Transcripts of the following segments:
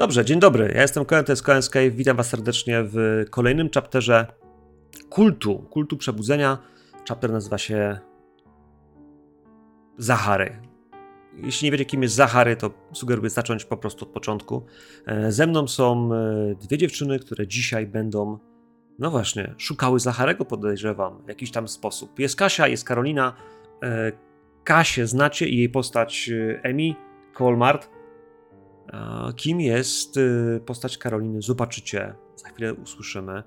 Dobrze, dzień dobry. Ja jestem Koen, to jest Koen. Witam Was serdecznie w kolejnym chapterze kultu, kultu przebudzenia. Chapter nazywa się Zachary. Jeśli nie wiecie, kim jest Zachary, to sugeruję zacząć po prostu od początku. E, ze mną są e, dwie dziewczyny, które dzisiaj będą, no właśnie, szukały Zacharego, podejrzewam, w jakiś tam sposób. Jest Kasia, jest Karolina. E, Kasię znacie i jej postać Emi Colmart Kim jest y, postać Karoliny? Zobaczycie, za chwilę usłyszymy.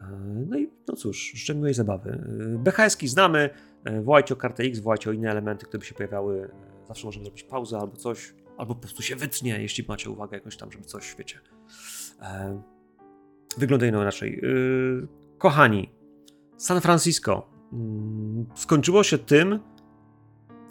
E, no i no cóż, życzę miłej zabawy. E, BHS znamy, e, wołajcie o kartę X, wołajcie o inne elementy, które by się pojawiały. Zawsze możemy zrobić pauzę albo coś, albo po prostu się wytnie, jeśli macie uwagę jakąś tam, żeby coś, wiecie. Wyglądają inaczej. Kochani, San Francisco mm, skończyło się tym,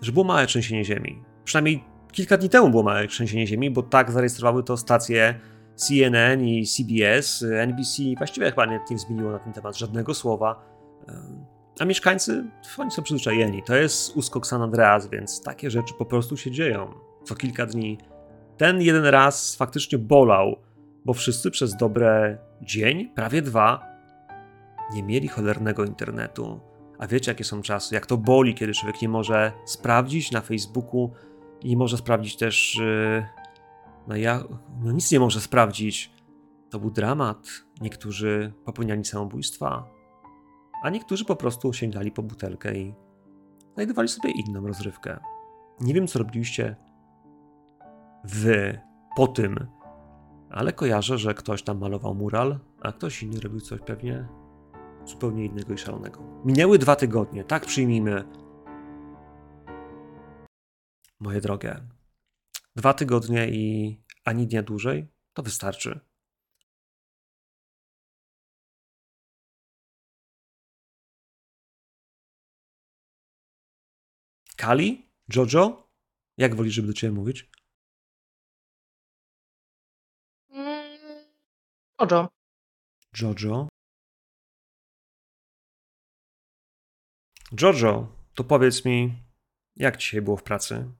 że było małe trzęsienie ziemi. Przynajmniej kilka dni temu było małe trzęsienie ziemi, bo tak zarejestrowały to stacje CNN i CBS, NBC właściwie chyba nie, nie zmieniło na ten temat żadnego słowa. A mieszkańcy, oni są przyzwyczajeni. To jest uskok San Andreas, więc takie rzeczy po prostu się dzieją co kilka dni. Ten jeden raz faktycznie bolał, bo wszyscy przez dobre dzień, prawie dwa, nie mieli cholernego internetu. A wiecie, jakie są czasy? Jak to boli, kiedy człowiek nie może sprawdzić na Facebooku, i może sprawdzić też. No, ja, no nic nie może sprawdzić. To był dramat. Niektórzy popełniali samobójstwa, a niektórzy po prostu sięgali po butelkę i znajdowali sobie inną rozrywkę. Nie wiem, co robiliście wy po tym, ale kojarzę, że ktoś tam malował mural, a ktoś inny robił coś pewnie zupełnie innego i szalonego. Minęły dwa tygodnie, tak przyjmijmy moje drogie. Dwa tygodnie i ani dnia dłużej to wystarczy. Kali? Jojo? Jak wolisz, żeby do ciebie mówić? Mm, Jojo. Jojo. Jojo, to powiedz mi, jak dzisiaj było w pracy?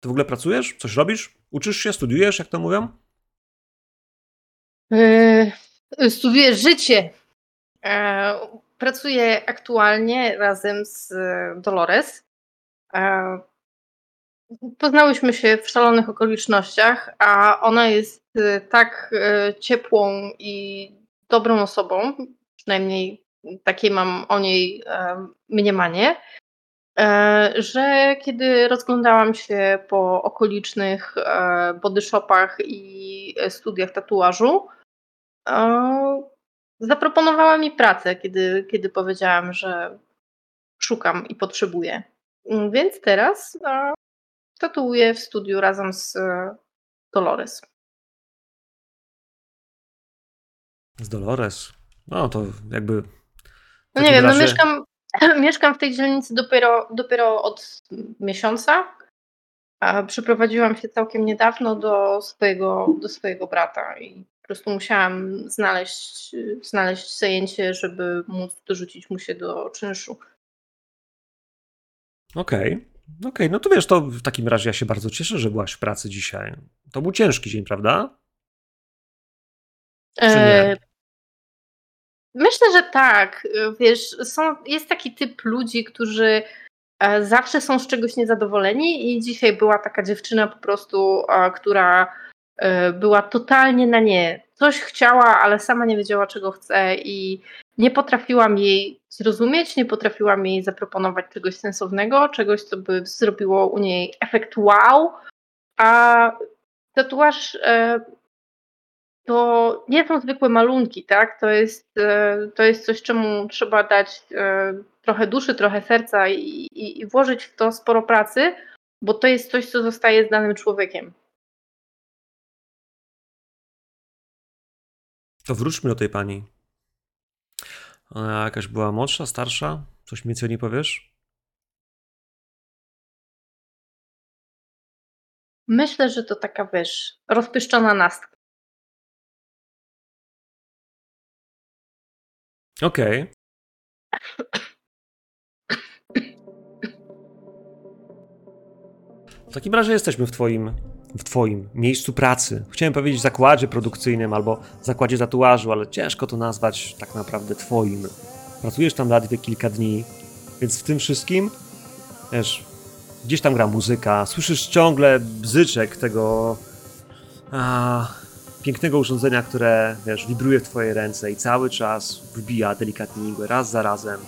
Ty w ogóle pracujesz? Coś robisz? Uczysz się? Studiujesz, jak to mówią? Yy, studiuję życie. E, pracuję aktualnie razem z Dolores. E, poznałyśmy się w szalonych okolicznościach, a ona jest tak ciepłą i dobrą osobą, przynajmniej takie mam o niej mniemanie, że kiedy rozglądałam się po okolicznych e, body shopach i studiach tatuażu, e, zaproponowała mi pracę, kiedy, kiedy powiedziałam, że szukam i potrzebuję. Więc teraz tatuuję w studiu razem z Dolores. Z Dolores? No to jakby. No nie wiem, razie... no mieszkam, Mieszkam w tej dzielnicy dopiero, dopiero od miesiąca. A przeprowadziłam się całkiem niedawno do swojego, do swojego brata i po prostu musiałam znaleźć, znaleźć zajęcie, żeby móc dorzucić mu się do czynszu. Okej. Okay. Okej, okay. no to wiesz, to w takim razie ja się bardzo cieszę, że byłaś w pracy dzisiaj. To był ciężki dzień, prawda? Czy nie? E, Myślę, że tak. Wiesz, są, jest taki typ ludzi, którzy e, zawsze są z czegoś niezadowoleni i dzisiaj była taka dziewczyna po prostu, która e, była totalnie na nie. Coś chciała, ale sama nie wiedziała, czego chce i nie potrafiłam jej zrozumieć, nie potrafiłam jej zaproponować czegoś sensownego, czegoś, co by zrobiło u niej efekt wow. A tatuaż e, to nie są zwykłe malunki, tak? To jest, e, to jest coś, czemu trzeba dać e, trochę duszy, trochę serca i, i, i włożyć w to sporo pracy, bo to jest coś, co zostaje z danym człowiekiem. To wróćmy do tej pani. Ona jakaś była młodsza, starsza? Coś mi co nie powiesz? Myślę, że to taka, wiesz, rozpieszczona nastka. Okej. Okay. W takim razie jesteśmy w Twoim w twoim miejscu pracy. Chciałem powiedzieć zakładzie produkcyjnym albo zakładzie tatuażu, ale ciężko to nazwać tak naprawdę twoim. Pracujesz tam ledwie kilka dni, więc w tym wszystkim, wiesz, gdzieś tam gra muzyka, słyszysz ciągle bzyczek tego a, pięknego urządzenia, które, wiesz, wibruje w twojej ręce i cały czas wbija delikatnie igłę, raz za razem,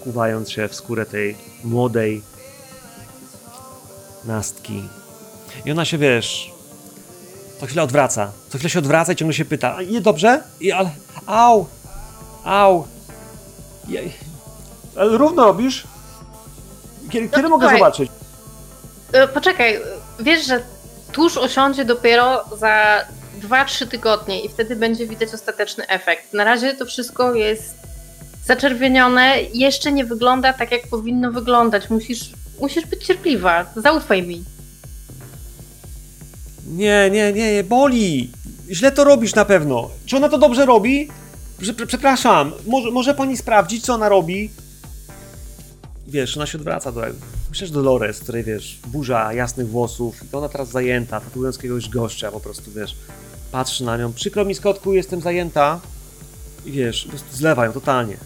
wkuwając się w skórę tej młodej nastki. I ona się, wiesz, co chwilę odwraca. Co chwilę się odwraca i ciągle się pyta, "A, nie dobrze? I, ale, au, au. Jej. Ale równo robisz? Kiedy, kiedy mogę słuchaj. zobaczyć? E, Poczekaj, wiesz, że tusz osiądzie dopiero za 2-3 tygodnie i wtedy będzie widać ostateczny efekt. Na razie to wszystko jest zaczerwienione, jeszcze nie wygląda tak, jak powinno wyglądać. Musisz, musisz być cierpliwa, zaufaj mi. Nie, nie, nie, boli. Źle to robisz na pewno. Czy ona to dobrze robi? Prze- prze- Przepraszam, może, może pani sprawdzić, co ona robi? Wiesz, ona się odwraca do. Myślisz do Lores, której wiesz, burza jasnych włosów, i ona teraz zajęta, tatuując jakiegoś gościa, po prostu wiesz, patrzy na nią. Przykro mi, Skotku, jestem zajęta. I wiesz, po prostu zlewa ją totalnie.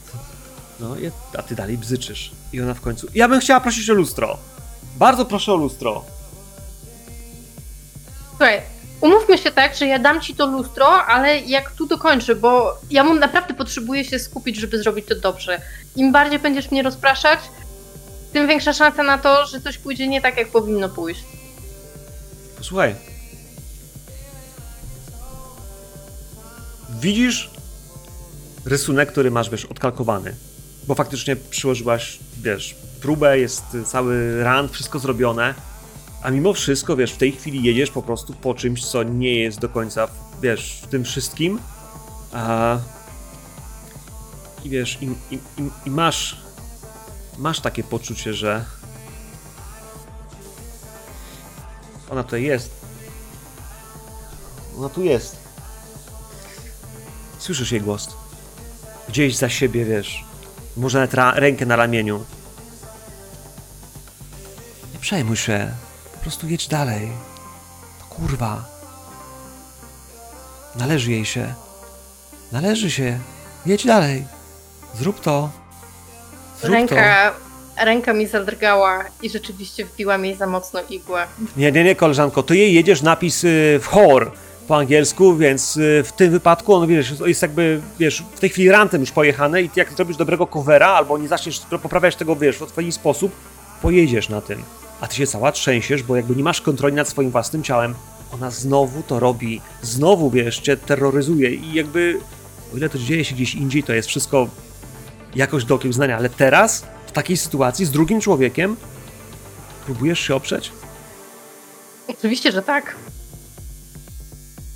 No, a ty dalej bzyczysz. I ona w końcu. Ja bym chciała prosić o lustro. Bardzo proszę o lustro. Słuchaj, umówmy się tak, że ja dam ci to lustro, ale jak tu dokończę, bo ja mu naprawdę potrzebuję się skupić, żeby zrobić to dobrze. Im bardziej będziesz mnie rozpraszać, tym większa szansa na to, że coś pójdzie nie tak, jak powinno pójść. Posłuchaj. Widzisz rysunek, który masz, wiesz, odkalkowany. Bo faktycznie przyłożyłaś, wiesz, próbę, jest cały run, wszystko zrobione. A mimo wszystko, wiesz, w tej chwili jedziesz po prostu po czymś, co nie jest do końca, wiesz, w tym wszystkim. A... I wiesz, i, i, i, i masz, masz takie poczucie, że ona tutaj jest. Ona tu jest. Słyszysz jej głos. Gdzieś za siebie, wiesz. Może nawet ra- rękę na ramieniu. Nie przejmuj się. Po prostu jedź dalej. Kurwa. Należy jej się. Należy się. Jedź dalej. Zrób to. Zrób. Ręka, ręka mi zadrgała i rzeczywiście wbiła mi za mocno igłę. Nie, nie, nie, koleżanko, to jej jedziesz napis y, w chor po angielsku, więc y, w tym wypadku on, wiesz, jest jakby, wiesz, w tej chwili rantem już pojechany i jak zrobisz dobrego covera, albo nie zaczniesz poprawiać tego, wiesz, w odpowiedni sposób, pojedziesz na tym. A ty się cała trzęsiesz, bo jakby nie masz kontroli nad swoim własnym ciałem. Ona znowu to robi, znowu, wiesz, cię terroryzuje i jakby, o ile to dzieje się gdzieś indziej, to jest wszystko jakoś do okiełznania, ale teraz, w takiej sytuacji, z drugim człowiekiem, próbujesz się oprzeć? Oczywiście, że tak.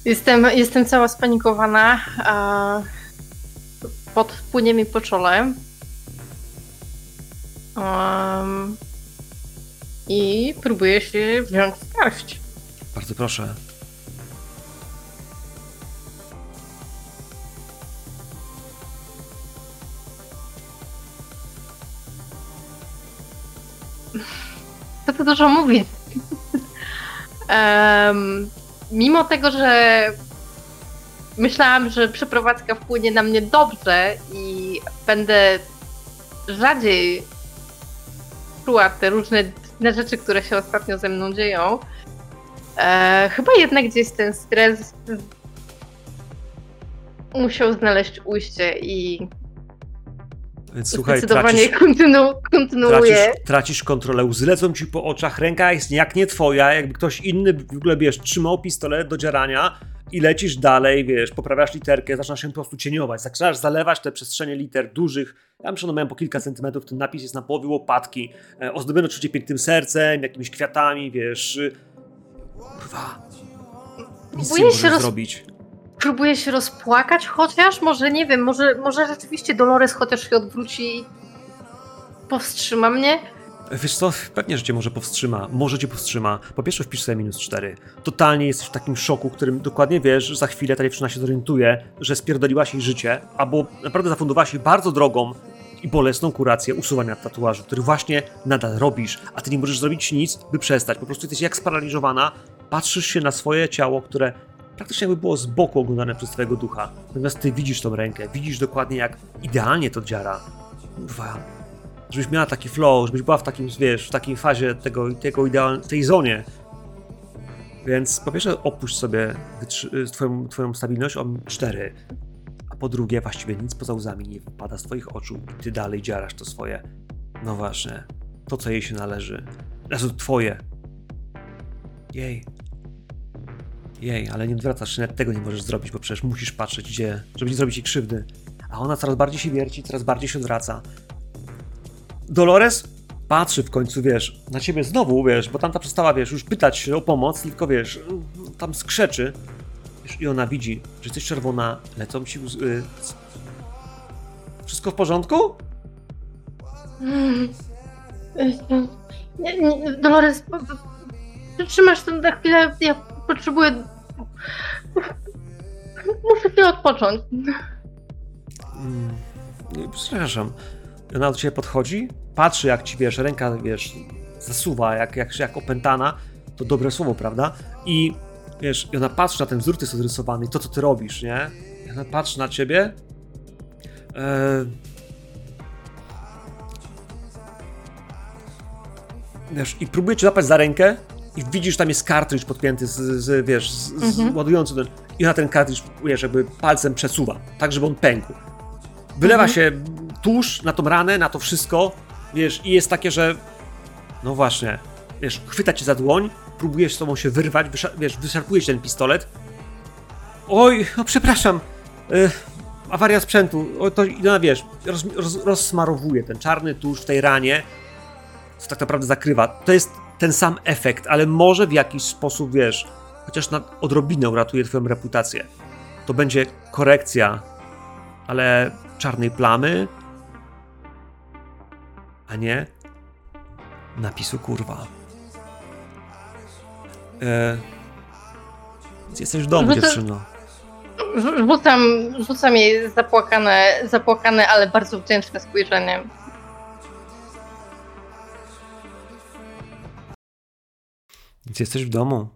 Jestem, jestem cała spanikowana. Pod płynie mi po czole. Um, I próbuję się wziąć w garść. Bardzo proszę. Co tu dużo mówię. Em, mimo tego, że myślałam, że przeprowadzka wpłynie na mnie dobrze i będę rzadziej czuła te różne dziwne rzeczy, które się ostatnio ze mną dzieją, e, chyba jednak gdzieś ten stres musiał znaleźć ujście i Więc słuchaj, zdecydowanie tracisz, kontynu- kontynuuję. tracisz, tracisz kontrolę, łzy lecą ci po oczach, ręka jest jak nie twoja, jakby ktoś inny w ogóle, wiesz, trzymał pistolet do dzierania i lecisz dalej, wiesz, poprawiasz literkę, zaczynasz się po prostu cieniować, zaczynasz zalewać te przestrzenie liter dużych, ja myślę, one po kilka centymetrów, ten napis jest na połowie łopatki, e, ozdobiony oczywiście pięknym sercem, jakimiś kwiatami, wiesz, kurwa, nic nie Próbuję możesz się roz- zrobić. Próbuję się rozpłakać chociaż, może nie wiem, może, może rzeczywiście Dolores chociaż się odwróci i powstrzyma mnie. Wiesz co, pewnie, że cię może powstrzyma. Może cię powstrzyma. Po pierwsze wpisz sobie minus 4. Totalnie jesteś w takim szoku, którym dokładnie wiesz, że za chwilę ta dziewczyna się zorientuje, że spierdoliłaś jej życie, albo naprawdę zafundowałaś jej bardzo drogą i bolesną kurację usuwania tatuażu, który właśnie nadal robisz, a ty nie możesz zrobić nic, by przestać. Po prostu jesteś jak sparaliżowana Patrzysz się na swoje ciało, które praktycznie jakby było z boku oglądane przez twojego ducha. Natomiast ty widzisz tą rękę, widzisz dokładnie jak idealnie to dziara. Kurwa, żebyś miała taki flow, żebyś była w takim, wiesz, w takiej fazie tego, tego ideal, tej zonie. Więc po pierwsze opuść sobie twoją, twoją stabilność o 4, a po drugie właściwie nic poza łzami nie wypada z twoich oczu i ty dalej dziarasz to swoje. No właśnie, to co jej się należy. Znaczy twoje. Jej. Jej, ale nie odwracasz się, nawet tego nie możesz zrobić, bo przecież musisz patrzeć gdzie, żeby nie zrobić jej krzywdy. A ona coraz bardziej się wierci, coraz bardziej się odwraca. Dolores patrzy w końcu, wiesz, na ciebie znowu, wiesz, bo tamta przestała, wiesz, już pytać się o pomoc, tylko wiesz, tam skrzeczy. Wiesz, I ona widzi, że jesteś czerwona, lecą ci łzy. Wszystko w porządku? Mm. Nie, nie, Dolores, trzymasz to na chwilę, ja potrzebuję... Muszę chwilę odpocząć. Mm, przepraszam. Ona do ciebie podchodzi, patrzy jak ci, wiesz, ręka, wiesz, zasuwa, jak, jak, jak opętana, to dobre słowo, prawda? I wiesz, i ona patrzy na ten wzór, który jest odrysowany i to, co ty robisz, nie? I ona patrzy na ciebie. E... Wiesz, i próbuje cię złapać za rękę i widzisz, tam jest kartridż podpięty z, z wiesz, z, mhm. z ładujący ten, i na ten kartridż, wiesz, jakby palcem przesuwa, tak, żeby on pękł. Wylewa mhm. się tuż na tą ranę, na to wszystko, wiesz, i jest takie, że no właśnie, wiesz, chwyta cię za dłoń, próbujesz z tobą się wyrwać, wysza, wiesz, wyszarpujesz ten pistolet. Oj, no przepraszam, yy, awaria sprzętu, o, to, no wiesz, roz, roz, rozsmarowuje ten czarny tusz w tej ranie, co tak naprawdę zakrywa. To jest ten sam efekt, ale może w jakiś sposób, wiesz, chociaż na odrobinę uratuje twoją reputację. To będzie korekcja, ale czarnej plamy, a nie napisu kurwa. E, jesteś w domu, Rzucę, dziewczyno. Rzucam, rzucam jej zapłakane, zapłakane, ale bardzo wdzięczne spojrzenie. Więc jesteś w domu.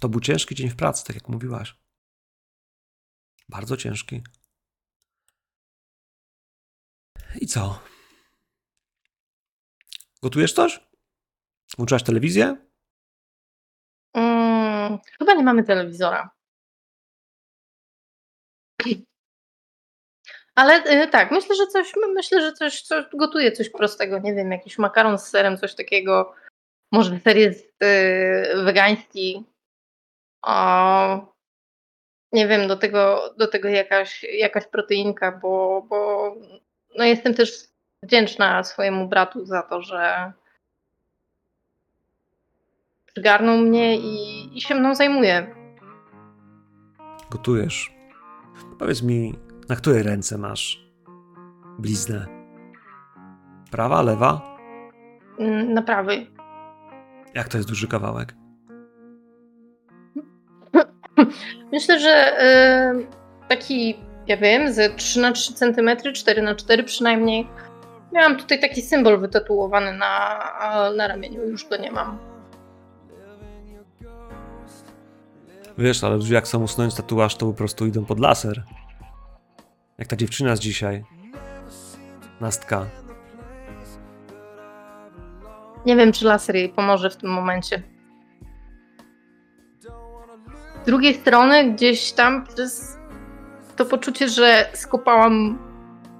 To był ciężki dzień w pracy, tak jak mówiłaś. Bardzo ciężki. I co? Gotujesz coś? Włączyłaś telewizję? Mm, chyba nie mamy telewizora. Ale y, tak, myślę, że coś, myślę, że coś, coś gotuję coś prostego, nie wiem, jakiś makaron z serem, coś takiego. Może ser jest y, wegański. O, nie wiem, do tego, do tego jakaś, jakaś proteinka, bo, bo no jestem też wdzięczna swojemu bratu za to, że przygarnął mnie i, i się mną zajmuje. Gotujesz. Powiedz mi, na której ręce masz bliznę? Prawa, lewa? Mm, na prawej. Jak to jest duży kawałek? Myślę, że y, taki, ja wiem, ze 3 na 3 cm, 4 na 4 przynajmniej. Miałam tutaj taki symbol wytatuowany na, na ramieniu, już go nie mam. Wiesz, ale jak są usunąć tatuaż, to po prostu idą pod laser. Jak ta dziewczyna z dzisiaj. Nastka. Nie wiem, czy laser jej pomoże w tym momencie. Z drugiej strony, gdzieś tam przez to poczucie, że skopałam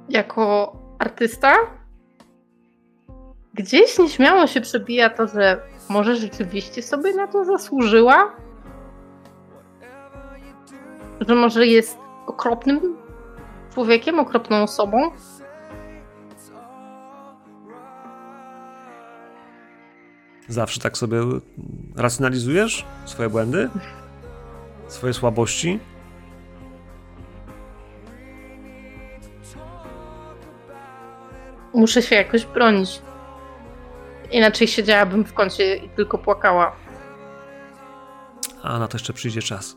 jako artysta, gdzieś nieśmiało się przebija to, że może rzeczywiście sobie na to zasłużyła? Że może jest okropnym człowiekiem, okropną osobą? Zawsze tak sobie racjonalizujesz swoje błędy, swoje słabości? Muszę się jakoś bronić. Inaczej siedziałabym w kącie i tylko płakała. A na to jeszcze przyjdzie czas.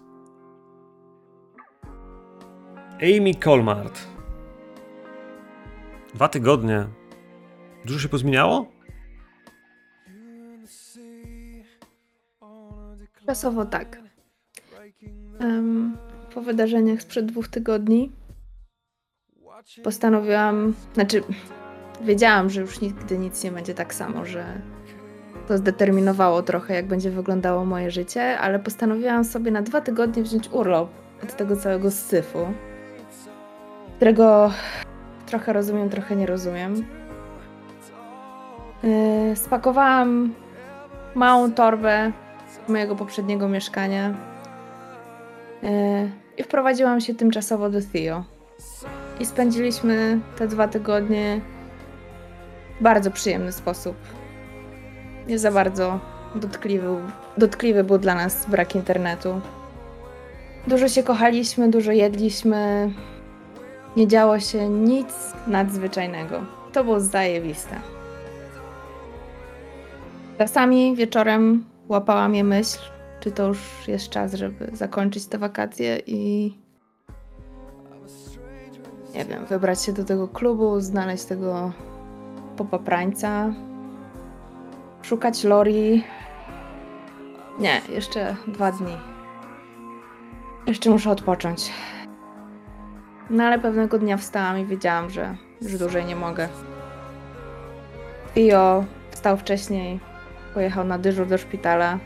Amy Colmart. Dwa tygodnie. Dużo się pozmieniało? Czasowo tak. Um, po wydarzeniach sprzed dwóch tygodni postanowiłam, znaczy wiedziałam, że już nigdy nic nie będzie tak samo, że to zdeterminowało trochę, jak będzie wyglądało moje życie, ale postanowiłam sobie na dwa tygodnie wziąć urlop od tego całego syfu, którego trochę rozumiem, trochę nie rozumiem. Yy, spakowałam małą torbę mojego poprzedniego mieszkania yy, i wprowadziłam się tymczasowo do Theo. I spędziliśmy te dwa tygodnie w bardzo przyjemny sposób. Nie za bardzo dotkliwy, dotkliwy był dla nas brak internetu. Dużo się kochaliśmy, dużo jedliśmy. Nie działo się nic nadzwyczajnego. To było zajebiste. Czasami wieczorem łapała mnie myśl, czy to już jest czas, żeby zakończyć te wakacje i nie wiem, wybrać się do tego klubu, znaleźć tego popaprańca, szukać Lori. Nie, jeszcze dwa dni. Jeszcze muszę odpocząć. No ale pewnego dnia wstałam i wiedziałam, że już dłużej nie mogę. Io wstał wcześniej, pojechał na dyżur do szpitala.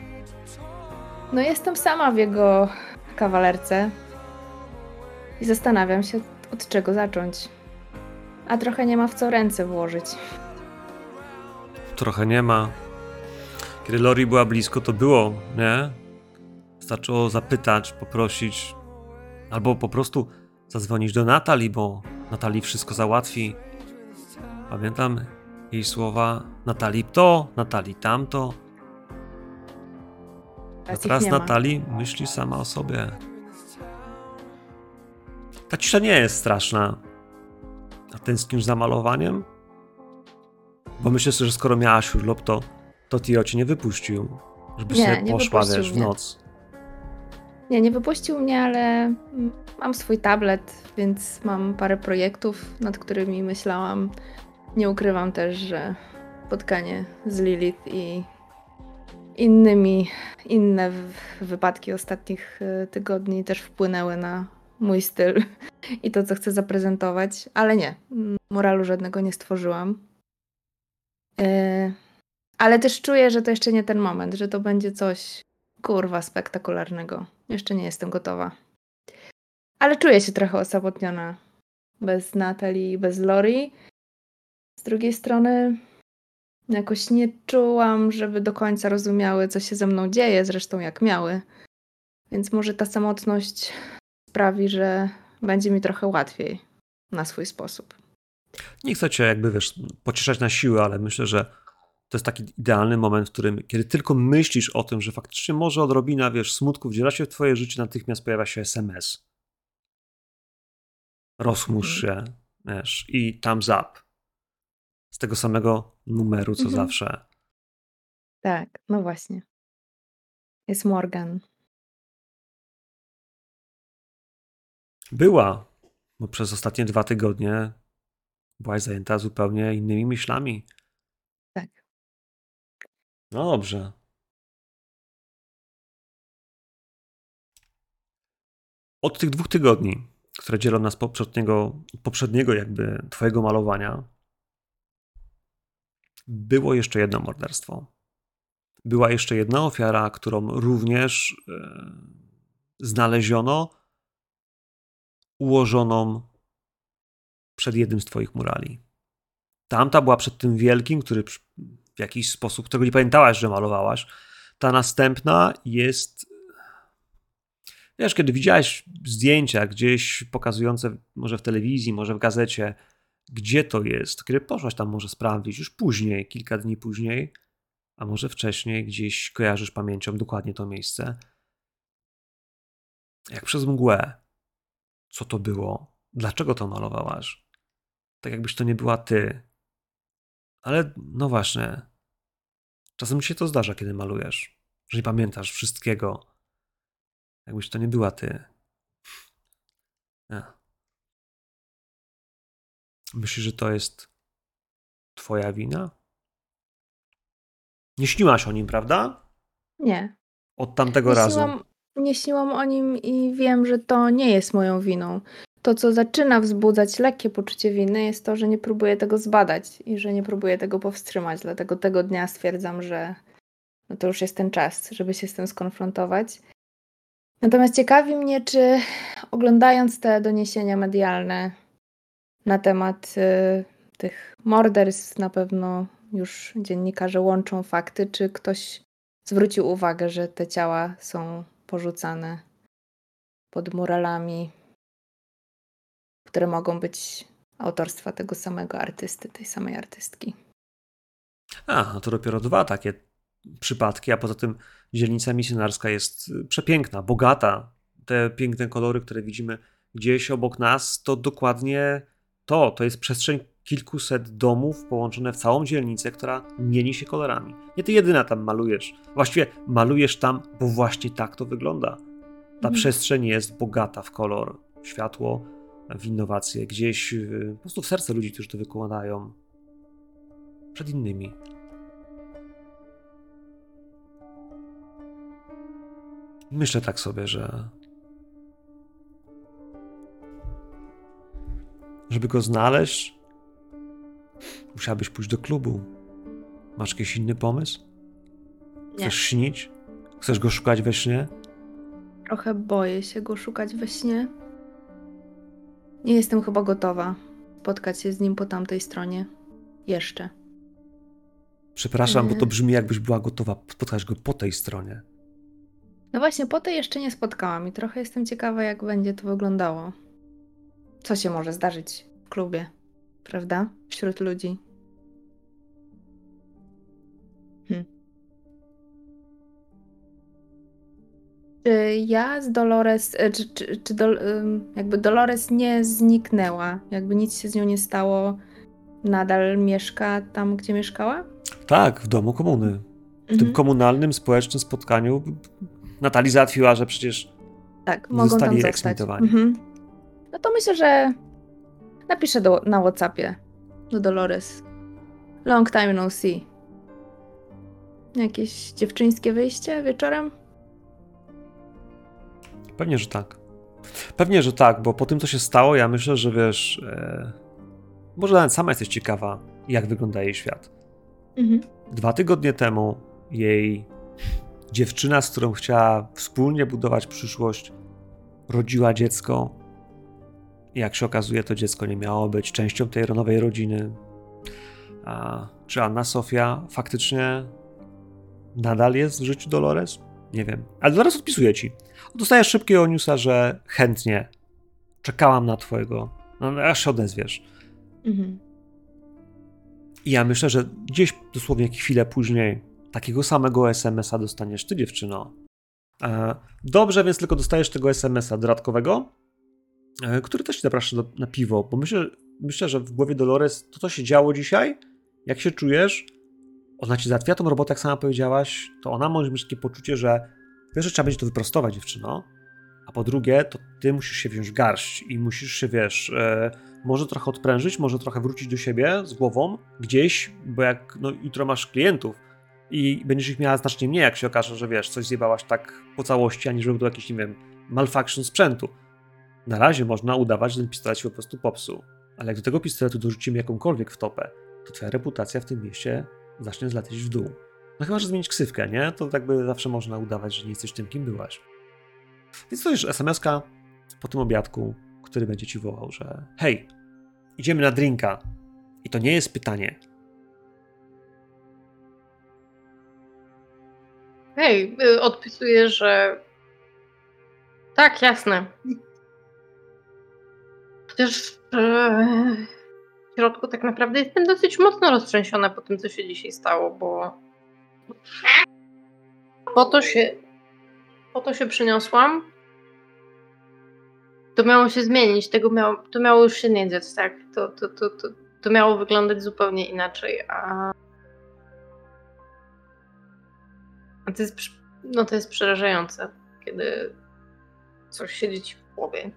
No jestem sama w jego kawalerce i zastanawiam się, od czego zacząć. A trochę nie ma w co ręce włożyć. Trochę nie ma. Kiedy Lori była blisko, to było, nie? Wystarczyło zapytać, poprosić, albo po prostu zadzwonić do Natalii, bo Natalii wszystko załatwi. Pamiętam jej słowa: Natalii to, Natalii tamto. A teraz Natalii myśli sama o sobie. Ta cisza nie jest straszna. A tęsknisz za malowaniem? Bo myślę sobie, że skoro miałaś urlop, to, to Tio cię nie wypuścił. Żeby nie, sobie poszła, wiesz, w noc. Nie, nie wypuścił mnie, ale mam swój tablet, więc mam parę projektów, nad którymi myślałam. Nie ukrywam też, że spotkanie z Lilith i innymi, inne wypadki ostatnich e, tygodni też wpłynęły na mój styl i to, co chcę zaprezentować, ale nie, moralu żadnego nie stworzyłam. Yy, ale też czuję, że to jeszcze nie ten moment, że to będzie coś kurwa spektakularnego. Jeszcze nie jestem gotowa. Ale czuję się trochę osamotniona bez Natalii bez Lori. Z drugiej strony jakoś nie czułam, żeby do końca rozumiały, co się ze mną dzieje, zresztą jak miały. Więc może ta samotność sprawi, że będzie mi trochę łatwiej na swój sposób. Nie chcę cię jakby, wiesz, pocieszać na siłę, ale myślę, że to jest taki idealny moment, w którym, kiedy tylko myślisz o tym, że faktycznie może odrobina, wiesz, smutku wdziela się w twoje życie, natychmiast pojawia się SMS. Rozchmurz mhm. się, wiesz, i thumbs up. Z tego samego numeru, co mhm. zawsze. Tak, no właśnie. Jest Morgan. Była, bo przez ostatnie dwa tygodnie byłaś zajęta zupełnie innymi myślami. Tak. No dobrze. Od tych dwóch tygodni, które dzielą nas poprzedniego, poprzedniego jakby twojego malowania, było jeszcze jedno morderstwo. Była jeszcze jedna ofiara, którą również e, znaleziono ułożoną przed jednym z Twoich murali. Tamta była przed tym wielkim, który w jakiś sposób, którego nie pamiętałaś, że malowałaś. Ta następna jest. Wiesz, kiedy widziałeś zdjęcia gdzieś pokazujące, może w telewizji, może w gazecie, gdzie to jest, kiedy poszłaś tam może sprawdzić, już później, kilka dni później, a może wcześniej, gdzieś kojarzysz pamięcią dokładnie to miejsce. Jak przez mgłę. Co to było? Dlaczego to malowałaś? tak jakbyś to nie była ty. Ale no właśnie, czasem się to zdarza, kiedy malujesz, że nie pamiętasz wszystkiego, jakbyś to nie była ty. Nie. Myślisz, że to jest twoja wina? Nie śniłaś o nim, prawda? Nie. od tamtego nie razu. Śniłam, nie śniłam o nim i wiem, że to nie jest moją winą. To, co zaczyna wzbudzać lekkie poczucie winy, jest to, że nie próbuję tego zbadać i że nie próbuję tego powstrzymać. Dlatego tego dnia stwierdzam, że no to już jest ten czas, żeby się z tym skonfrontować. Natomiast ciekawi mnie, czy oglądając te doniesienia medialne na temat y, tych morderstw, na pewno już dziennikarze łączą fakty, czy ktoś zwrócił uwagę, że te ciała są porzucane pod muralami, które mogą być autorstwa tego samego artysty, tej samej artystki. A, no to dopiero dwa takie przypadki, a poza tym dzielnica misjonarska jest przepiękna, bogata. Te piękne kolory, które widzimy gdzieś obok nas, to dokładnie to. To jest przestrzeń kilkuset domów połączone w całą dzielnicę, która mieni się kolorami. Nie ty jedyna tam malujesz. Właściwie malujesz tam, bo właśnie tak to wygląda. Ta mhm. przestrzeń jest bogata w kolor, w światło, w innowacje, gdzieś po prostu w serce ludzi, którzy to wykładają przed innymi. Myślę tak sobie, że żeby go znaleźć, musiałabyś pójść do klubu. Masz jakiś inny pomysł? Chcesz Nie. śnić? Chcesz go szukać we śnie? Trochę boję się go szukać we śnie. Nie jestem chyba gotowa spotkać się z nim po tamtej stronie. Jeszcze. Przepraszam, Nie. bo to brzmi jakbyś była gotowa spotkać go po tej stronie. No właśnie, po tej jeszcze nie spotkałam i trochę jestem ciekawa, jak będzie to wyglądało. Co się może zdarzyć w klubie, prawda? Wśród ludzi. Hm. Czy ja z Dolores, e, czy, czy, czy do, jakby Dolores nie zniknęła, jakby nic się z nią nie stało, nadal mieszka tam, gdzie mieszkała? Tak, w domu komuny. W mhm. tym komunalnym, społecznym spotkaniu Natalii załatwiła, że przecież tak, mogą zostali tam eksmitowani. Mhm. No to myślę, że napiszę do, na Whatsappie do Dolores. Long time no see. Jakieś dziewczyńskie wyjście wieczorem? Pewnie, że tak. Pewnie, że tak, bo po tym, co się stało, ja myślę, że wiesz. E, może nawet sama jesteś ciekawa, jak wygląda jej świat. Mhm. Dwa tygodnie temu jej dziewczyna, z którą chciała wspólnie budować przyszłość, rodziła dziecko. Jak się okazuje, to dziecko nie miało być częścią tej nowej rodziny. A czy Anna Sofia faktycznie nadal jest w życiu Dolores? Nie wiem. Ale Dolores odpisuje ci. Dostajesz szybkiego newsa, że chętnie. Czekałam na twojego. No, aż się odezwiesz. Mhm. I ja myślę, że gdzieś dosłownie chwilę później takiego samego SMS-a dostaniesz ty, dziewczyno. E, dobrze, więc tylko dostajesz tego SMS-a dodatkowego, który też zaprasza do, na piwo, bo myślę, myślę, że w głowie Dolores to, co się działo dzisiaj, jak się czujesz, ona ci załatwia tą robotę, jak sama powiedziałaś, to ona może mieć takie poczucie, że wiesz, trzeba będzie to wyprostować, dziewczyno, a po drugie, to ty musisz się wziąć w garść i musisz się, wiesz, e, może trochę odprężyć, może trochę wrócić do siebie z głową gdzieś, bo jak no, jutro masz klientów, i będziesz ich miała znacznie mniej, jak się okaże, że wiesz, coś zjebałaś tak po całości, aniżeli to jakiś, nie wiem, malfunction sprzętu. Na razie można udawać, że ten pistolet się po prostu popsuł. Ale jak do tego pistoletu dorzucimy jakąkolwiek wtopę, to twoja reputacja w tym mieście zacznie zlecieć w dół. No chyba, że zmienić ksywkę, nie? To tak by zawsze można udawać, że nie jesteś tym, kim byłaś. Więc to już SMS-ka po tym obiadku, który będzie ci wołał, że hej, idziemy na drinka. I to nie jest pytanie, Hej, y, odpisuję, że tak, jasne. Chociaż w środku tak naprawdę jestem dosyć mocno roztrzęsiona po tym, co się dzisiaj stało, bo po to się, po to się przyniosłam. To miało się zmienić, tego miało, to miało już się nie dziać, tak? To, to, to, to, to miało wyglądać zupełnie inaczej, a A to jest, no to jest przerażające, kiedy coś siedzi ci w głowie.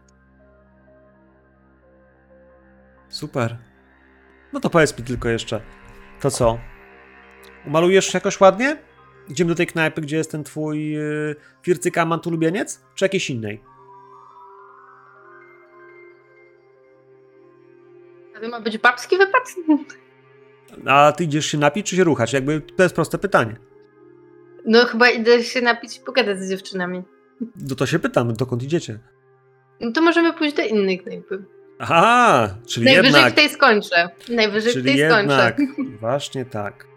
Super. No to powiedz mi tylko jeszcze, to co? Umalujesz jakoś ładnie? Idziemy do tej knajpy, gdzie jest ten twój yy, fircykamant ulubieniec? Czy jakiejś innej? A to ma być babski wypad? A ty idziesz się napić, czy się ruchać? Jakby to jest proste pytanie. No chyba idę się napić i pogadać z dziewczynami. No to się pytam, dokąd idziecie? No to możemy pójść do innej knajpy. Aha, czyli Najwyżej jednak... w tej skończę. Najwyżej w Czyli tej jednak, skończę. właśnie tak.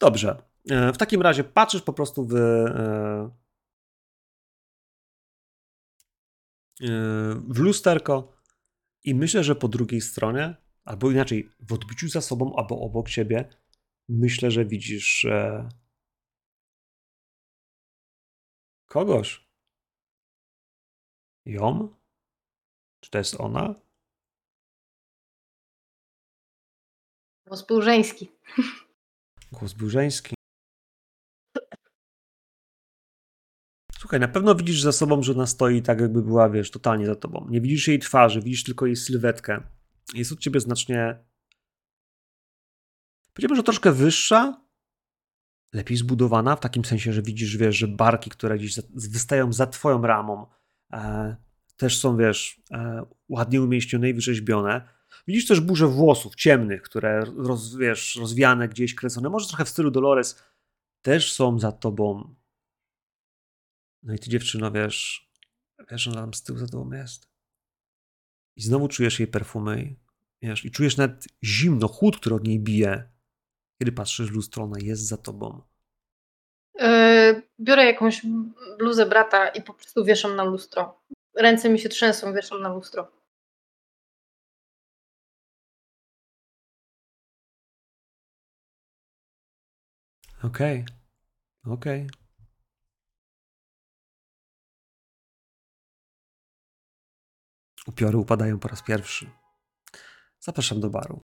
Dobrze. E, W takim razie patrzysz po prostu w, e, e, w lusterko i myślę, że po drugiej stronie, albo inaczej, w odbiciu za sobą albo obok siebie, myślę, że widzisz kogoś. Ją? Czy to jest ona? Głos był żeński. Głos był żeński. Słuchaj, na pewno widzisz za sobą, że ona stoi tak, jakby była, wiesz, totalnie za tobą. Nie widzisz jej twarzy, widzisz tylko jej sylwetkę. Jest od ciebie znacznie. Powiedziałbym, że troszkę wyższa, lepiej zbudowana, w takim sensie, że widzisz, wiesz, że barki, które gdzieś wystają za twoją ramą, e, też są, wiesz, e, ładnie umieśnione i wyrzeźbione. Widzisz też burzę włosów ciemnych, które roz, wiesz, rozwiane gdzieś, kręcone, może trochę w stylu Dolores, też są za tobą. No i ty dziewczyno, wiesz, wiesz, ona tam z tyłu za tobą jest. I znowu czujesz jej perfumy, wiesz, i czujesz nawet zimno, chłód, który od niej bije. Kiedy patrzysz w lustro, ona jest za tobą. Yy, biorę jakąś bluzę brata i po prostu wieszam na lustro. Ręce mi się trzęsą, wieszam na lustro. Okej, okej. Upiory upadają po raz pierwszy. Zapraszam do baru.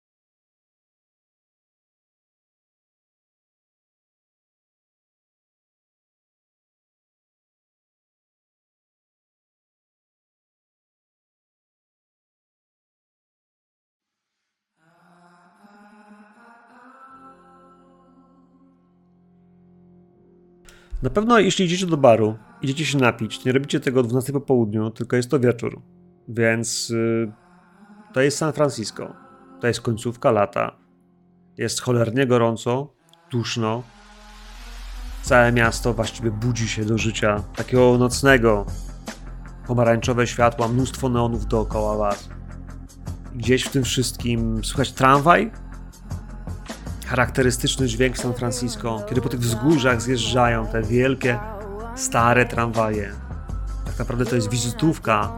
Na pewno jeśli idziecie do baru, idziecie się napić, nie robicie tego o 12 po południu, tylko jest to wieczór. Więc y, to jest San Francisco. To jest końcówka lata. Jest cholernie gorąco, duszno. Całe miasto właściwie budzi się do życia takiego nocnego. Pomarańczowe światła, mnóstwo neonów dookoła was. Gdzieś w tym wszystkim słychać tramwaj, charakterystyczny dźwięk San Francisco, kiedy po tych wzgórzach zjeżdżają te wielkie, stare tramwaje. Tak naprawdę to jest wizytówka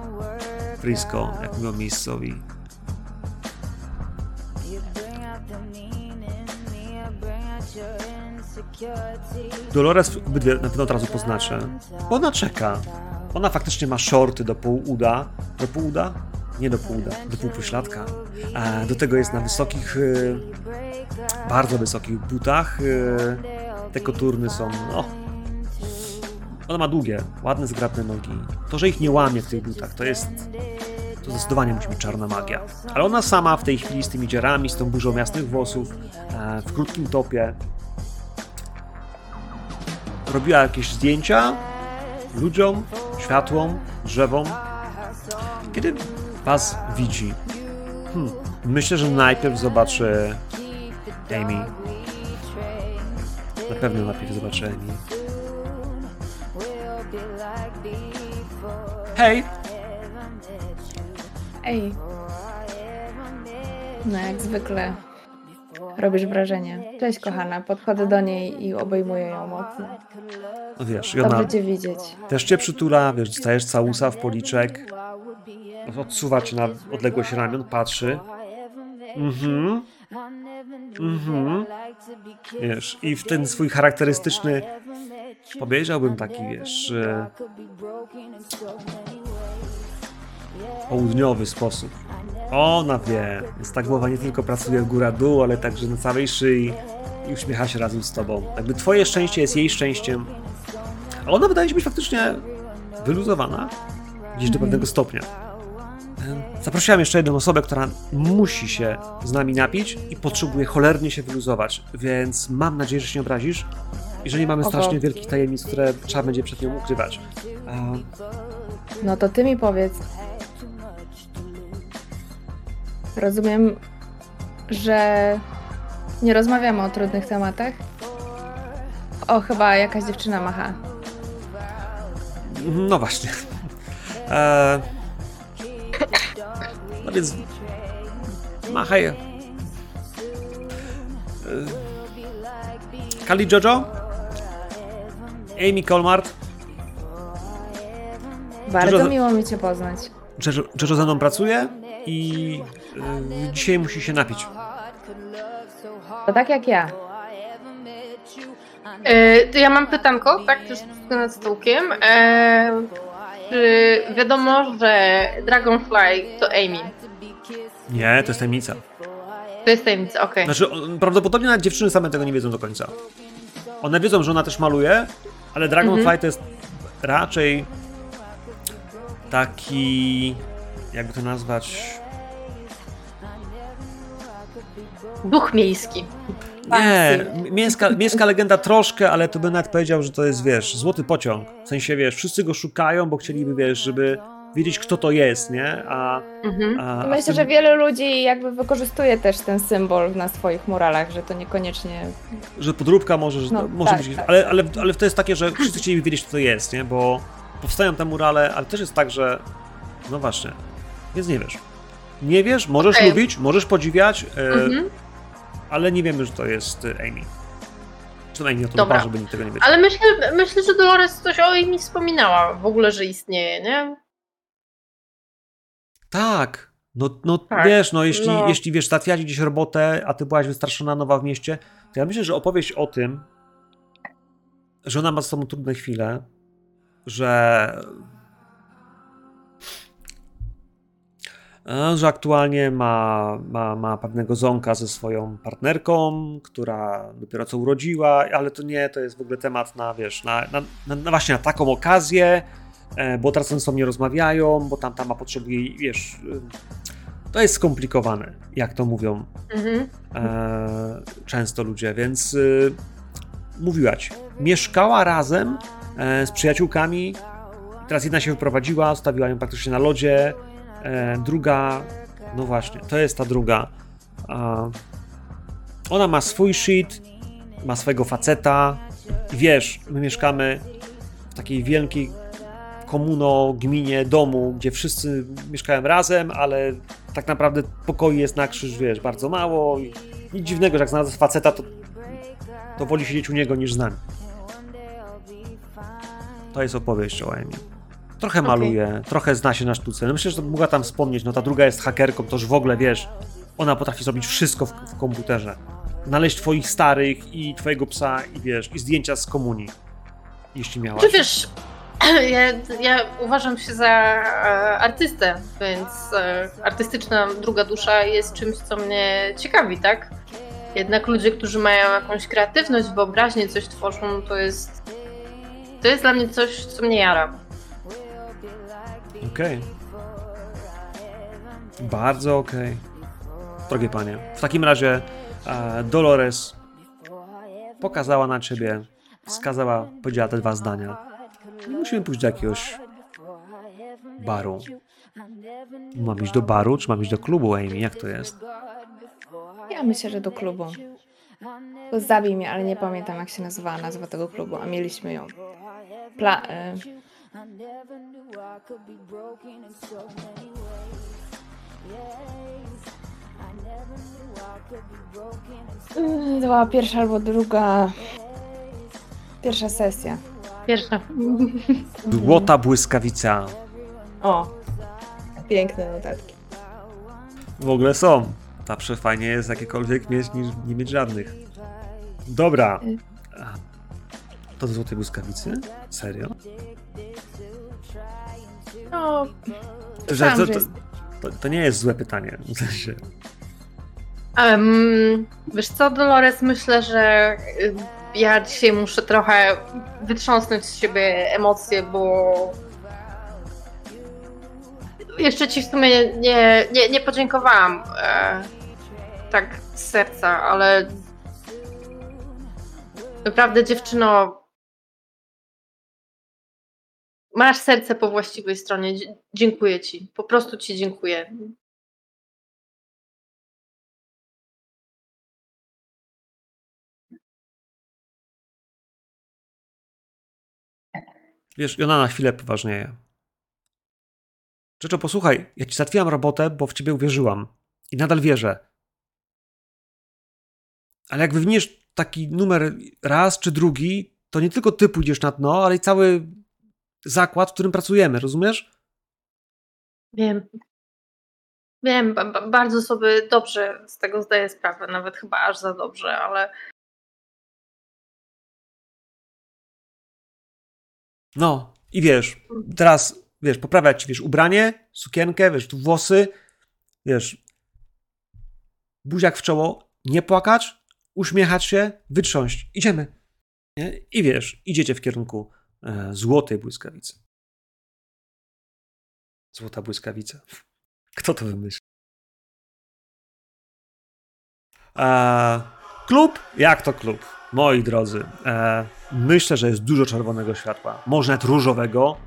Frisco, jak mówią miejscowi. Dolores obydwie na pewno od razu poznaczę, bo ona czeka. Ona faktycznie ma shorty do pół uda. Do pół uda? Nie do pół uda, do pół pośladka. Do tego jest na wysokich, y, bardzo wysokich butach. y, Te koturny są, no... Ona ma długie, ładne, zgrabne nogi. To, że ich nie łamie w tych butach, to jest... To zdecydowanie musi być czarna magia. Ale ona sama w tej chwili z tymi dzierami, z tą burzą jasnych włosów, e, w krótkim topie, robiła jakieś zdjęcia ludziom, światłom, drzewom. Kiedy was widzi, hmm, myślę, że najpierw zobaczy Amy. Na pewno najpierw zobaczy Amy. Hej! Ej. No jak zwykle. Robisz wrażenie. Cześć kochana. Podchodzę do niej i obejmuję ją mocno. No wiesz, i ona Dobrze cię widzieć. też cię przytula, wiesz, dostajesz całusa w policzek, odsuwa cię na odległość ramion, patrzy. Mhm. Mhm. Wiesz, i w ten swój charakterystyczny, powiedziałbym taki, wiesz, południowy sposób. Ona wie, więc ta głowa nie tylko pracuje w góra-dół, ale także na całej szyi i uśmiecha się razem z tobą. Jakby twoje szczęście jest jej szczęściem, a ona wydaje się być faktycznie wyluzowana gdzieś do pewnego stopnia. Em, Zaprosiłem jeszcze jedną osobę, która musi się z nami napić i potrzebuje cholernie się wyluzować, więc mam nadzieję, że się nie obrazisz. jeżeli mamy Oho. strasznie wielkich tajemnic, które trzeba będzie przed nią ukrywać. E, No to ty mi powiedz. Rozumiem, że nie rozmawiamy o trudnych tematach? O, chyba jakaś dziewczyna macha. No właśnie. E, no więc. Machaj. E, Kali Jojo? Amy Colmart? Bardzo Dużo- miło mi cię poznać. Jojo, Jojo ze mną pracuje i e, dzisiaj musi się napić. To tak jak ja. E, to ja mam pytanko, tak, też nad stołkiem. E, czy wiadomo, że Dragonfly to Amy? Nie, to jest tajemnica. To jest tajemnica, okej. Znaczy, on- prawdopodobnie nawet dziewczyny same tego nie wiedzą do końca. One wiedzą, że ona też maluje, ale Dragonfly Mhm. to jest raczej taki. jakby to nazwać. Duch miejski. Nie, miejska, miejska legenda troszkę, ale to bym nawet powiedział, że to jest, wiesz, złoty pociąg. W sensie, wiesz, wszyscy go szukają, bo chcieliby, wiesz, żeby wiedzieć, kto to jest, nie? A, Mhm. a, a Myślę, tym- że wiele ludzi jakby wykorzystuje też ten symbol na swoich muralach, że to niekoniecznie. że podróbka może, że No, może tak, być, tak. ale, ale, ale to jest takie, że wszyscy chcieliby wiedzieć, co to jest, nie? Bo powstają te murale, ale też jest tak, że no właśnie, więc nie wiesz. Nie wiesz, możesz Okej. lubić, możesz podziwiać, e, Mhm. ale nie wiemy, że to jest Amy. Amy o to Dobra. dba, żeby nikt tego nie wiedział. Ale myślę, myślę, że Dolores coś o Amy wspominała w ogóle, że istnieje, nie? Tak. No, no Tak, wiesz, no jeśli, no. jeśli wiesz, załatwiacie gdzieś robotę, a ty byłaś wystraszona nowa w mieście, to ja myślę, że opowieść o tym, że ona ma z sobą trudne chwile, że e, że aktualnie ma, ma, ma pewnego zonka ze swoją partnerką, która dopiero co urodziła, ale to nie, to jest w ogóle temat na, wiesz, na, na, na, właśnie na taką okazję, bo teraz ze sobą nie rozmawiają, bo tamta ma potrzebuje, wiesz, y, to jest skomplikowane, jak to mówią Mhm. e, często ludzie, więc y, mówiła ci, mieszkała razem e, z przyjaciółkami, teraz jedna się wyprowadziła, stawiła ją praktycznie na lodzie, e, druga, no właśnie, to jest ta druga. E, ona ma swój shit, ma swojego faceta i wiesz, my mieszkamy w takiej wielkiej komuno, gminie, domu, gdzie wszyscy mieszkają razem, ale tak naprawdę pokoi jest na krzyż, wiesz, bardzo mało i nic dziwnego, że jak znalazł faceta, to, to woli siedzieć u niego niż z nami. To jest opowieść o Amy. Trochę maluje, trochę zna się na sztuce. No myślę, że mogła tam wspomnieć, no ta druga jest hakerką, to już w ogóle, wiesz, ona potrafi zrobić wszystko w, w komputerze. Znaleźć twoich starych i twojego psa i wiesz, i zdjęcia z komunii. Jeśli miałaś. Czy wiesz, ja, ja uważam się za e, artystę, więc e, artystyczna druga dusza jest czymś, co mnie ciekawi, tak? Jednak ludzie, którzy mają jakąś kreatywność, wyobraźnię, coś tworzą, to jest. To jest dla mnie coś, co mnie jara. Okej. Bardzo okej. Drogie panie, w takim razie e, Dolores pokazała na ciebie, wskazała, powiedziała te dwa zdania. I musimy pójść do jakiegoś baru. Mam iść do baru, czy mam iść do klubu, Amy? Jak to jest? Ja myślę, że do klubu. Zabij mnie, ale nie pamiętam jak się nazywała nazwa tego klubu, a mieliśmy ją. Pla- y- to była pierwsza albo druga. Pierwsza sesja. Pierwsza. Złota błyskawica. O, piękne notatki. W ogóle są. Zawsze fajnie jest jakiekolwiek mieć niż nie mieć żadnych. Dobra. To do złotej błyskawicy? Serio? No, To, to, że to, jest- to, to nie jest złe pytanie. W sensie. Em, wiesz co, Dolores, myślę, że y, ja dzisiaj muszę trochę wytrząsnąć z siebie emocje, bo jeszcze ci w sumie nie, nie, nie podziękowałam e, tak z serca, ale Naprawdę, dziewczyno, masz serce po właściwej stronie. Dziękuję ci. Po prostu ci dziękuję. Wiesz, i ona na chwilę poważnieje. Rzeczo, posłuchaj, ja ci załatwiłam robotę, bo w ciebie uwierzyłam. I nadal wierzę. Ale jak wywiniesz taki numer raz czy drugi, to nie tylko ty pójdziesz na dno, ale i cały zakład, w którym pracujemy, rozumiesz? Wiem. Wiem, bardzo sobie dobrze z tego zdaję sprawę, nawet chyba aż za dobrze, ale. No, i wiesz, teraz, wiesz, poprawiać ci, wiesz, ubranie, sukienkę, wiesz, tu włosy, wiesz, buziak w czoło, nie płakać, uśmiechać się, wytrząść. Idziemy. Nie? I wiesz, idziecie w kierunku e, złotej błyskawicy. Złota błyskawica. Kto to wymyślił? E, klub? Jak to klub? Moi drodzy, e, myślę, że jest dużo czerwonego światła. Może nawet różowego,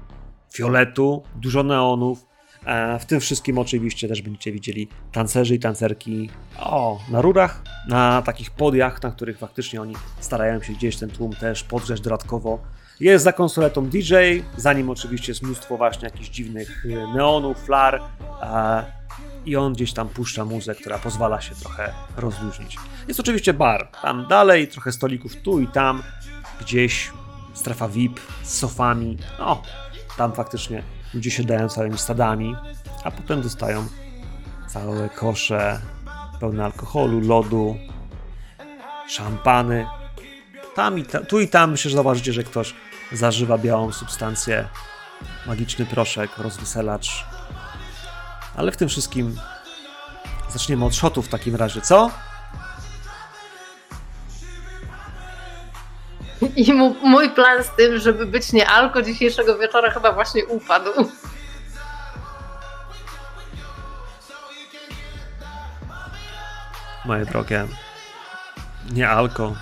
fioletu, dużo neonów, E, w tym wszystkim oczywiście też będziecie widzieli tancerzy i tancerki o, na rurach, na takich podiach, na których faktycznie oni starają się gdzieś ten tłum też podgrzeć dodatkowo. Jest za konsoletą DJ, za nim oczywiście jest mnóstwo właśnie jakichś dziwnych e, neonów, flar e, i on gdzieś tam puszcza muzykę, która pozwala się trochę rozluźnić. Jest oczywiście bar, tam dalej, trochę stolików tu i tam, gdzieś strefa VIP z sofami, no, tam faktycznie ludzie się dają całymi stadami, a potem dostają całe kosze pełne alkoholu, lodu, szampany. Tam i ta, tu i tam myślę, że zauważycie, że ktoś zażywa białą substancję, magiczny proszek, rozweselacz. Ale w tym wszystkim zaczniemy od shotów w takim razie, co? I mój plan z tym, żeby być nie alko dzisiejszego wieczora chyba właśnie upadł. Moje drogie, nie alko.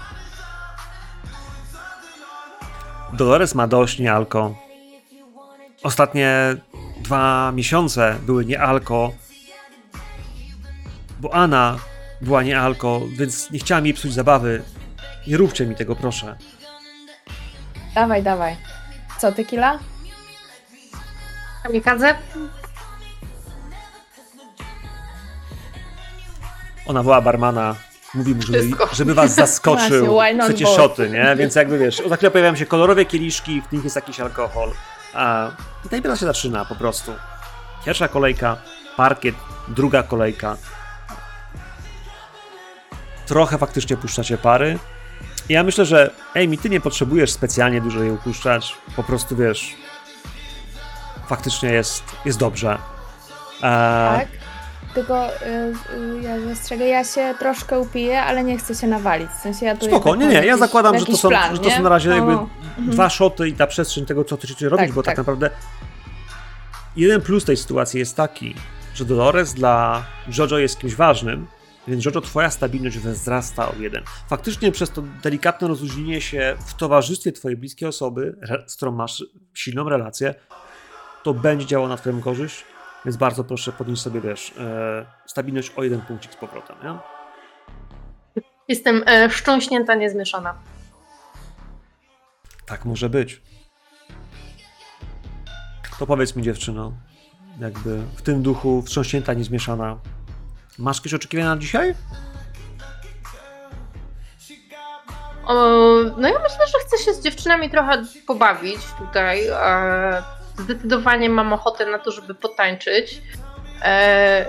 Dolores ma dość nie alko. Ostatnie dwa miesiące były nie alko, bo Anna była nie alko, więc nie chciałam jej psuć zabawy. Nie róbcie mi tego, proszę. Dawaj, dawaj. Co, tequila? Kamikadze? Ona była barmana. Mówi mu, żeby, żeby was zaskoczył. Właśnie, Chcecie szoty, nie? Więc jakby wiesz, za chwilę pojawiają się kolorowe kieliszki, w nich jest jakiś alkohol. I ta impreza się zaczyna po prostu. Pierwsza kolejka, parkiet, druga kolejka. Trochę faktycznie puszczacie pary, ja myślę, że Amy, ty nie potrzebujesz specjalnie dużo jej upuszczać. Po prostu wiesz, faktycznie jest, jest dobrze. E... Tak. Tylko y, y, ja zastrzegę, ja się troszkę upiję, ale nie chcę się nawalić. W sensie ja tu Spoko, nie, nie, ja zakładam, że to, są, plan, że to są na razie no, jakby no. dwa szoty i ta przestrzeń tego, co chcecie robić, tak, bo tak. tak naprawdę jeden plus tej sytuacji jest taki, że Dolores dla Jojo jest kimś ważnym, więc Jojo, twoja stabilność wzrasta o jeden. Faktycznie przez to delikatne rozluźnienie się w towarzystwie twojej bliskiej osoby, z którą masz silną relację, to będzie działało na twoją korzyść, więc bardzo proszę podnieść sobie, wiesz, e, stabilność o jeden punkcik z powrotem, nie? Jestem e, szczęśnięta, niezmieszana. Tak może być. To powiedz mi, dziewczyno, jakby w tym duchu wstrząśnięta, niezmieszana, Masz jakieś oczekiwania na dzisiaj? O, no ja myślę, że chcę się z dziewczynami trochę pobawić tutaj. E, zdecydowanie mam ochotę na to, żeby potańczyć. E,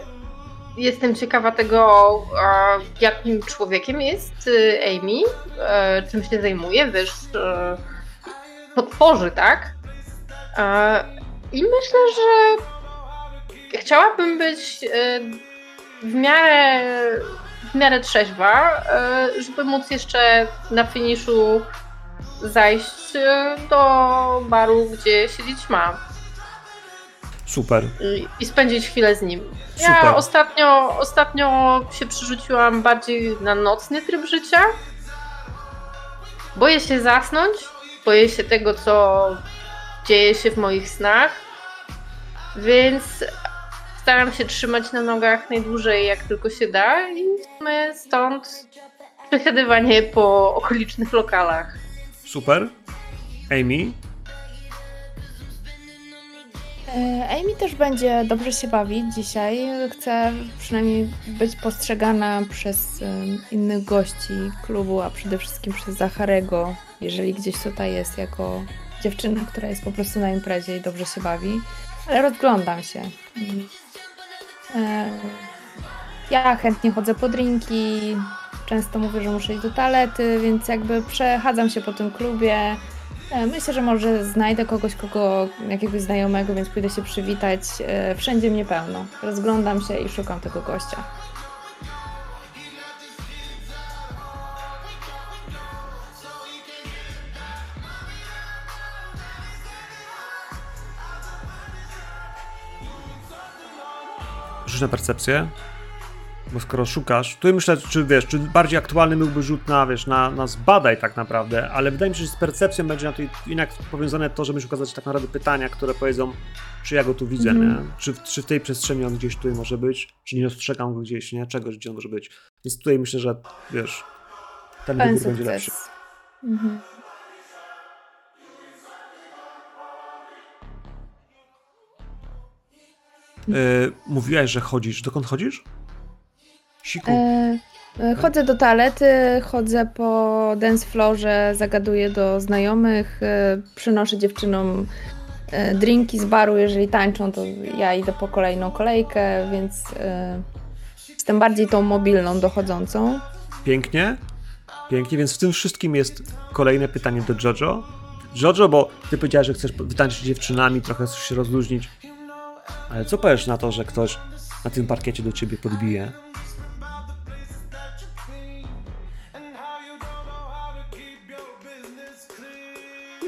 jestem ciekawa tego, jakim człowiekiem jest y, Amy, e, czym się zajmuje, wiesz, potworzy, tak? I myślę, że chciałabym być w miarę, w miarę trzeźwa, e, żeby móc jeszcze na finiszu zajść e, do baru, gdzie siedzieć ma. Super. I, I, spędzić chwilę z nim. Ja Super. ostatnio, ostatnio się przerzuciłam bardziej na nocny tryb życia. boję się zasnąć, boję się tego, co dzieje się w moich snach, więc staram się trzymać na nogach najdłużej jak tylko się da i stąd przesiadywanie po okolicznych lokalach. Super. Amy? E, Amy też będzie dobrze się bawić dzisiaj. Chce przynajmniej być postrzegana przez innych gości klubu, a przede wszystkim przez Zacharego, jeżeli gdzieś tutaj jest, jako dziewczyna, która jest po prostu na imprezie i dobrze się bawi. Ale rozglądam się. E, Ja chętnie chodzę po drinki, często mówię, że muszę iść do toalety, więc jakby przechadzam się po tym klubie. E, Myślę, że może znajdę kogoś, kogo, jakiegoś znajomego, więc pójdę się przywitać. E, Wszędzie mnie pełno. Rozglądam się i szukam tego gościa. Rzuć na percepcję. Bo skoro szukasz, tu myślę, czy wiesz, czy bardziej aktualny byłby rzut na, wiesz, na, na zbadaj tak naprawdę, ale wydaje mi się, że z percepcją będzie na to jednak powiązane to, że musisz ukazać tak naprawdę pytania, które powiedzą, czy ja go tu widzę, Mhm. nie? Czy, w- czy w tej przestrzeni on gdzieś tutaj może być, czy nie dostrzegam go gdzieś, nie? Czegoś, gdzie on może być. Więc tutaj myślę, że wiesz, ten Pełen wybór będzie lepszy. Mhm. Yy, mówiłaś, że chodzisz. Dokąd chodzisz? Siku. E, e, chodzę do toalety, chodzę po dance floorze, zagaduję do znajomych, e, przynoszę dziewczynom e, drinki z baru, jeżeli tańczą, to ja idę po kolejną kolejkę, więc e, jestem bardziej tą mobilną, dochodzącą. Pięknie. Pięknie, więc w tym wszystkim jest kolejne pytanie do Jojo. Jojo, bo ty powiedziałeś, że chcesz wytańczyć z dziewczynami, trochę się rozluźnić. Ale co powiesz na to, że ktoś na tym parkiecie do ciebie podbije?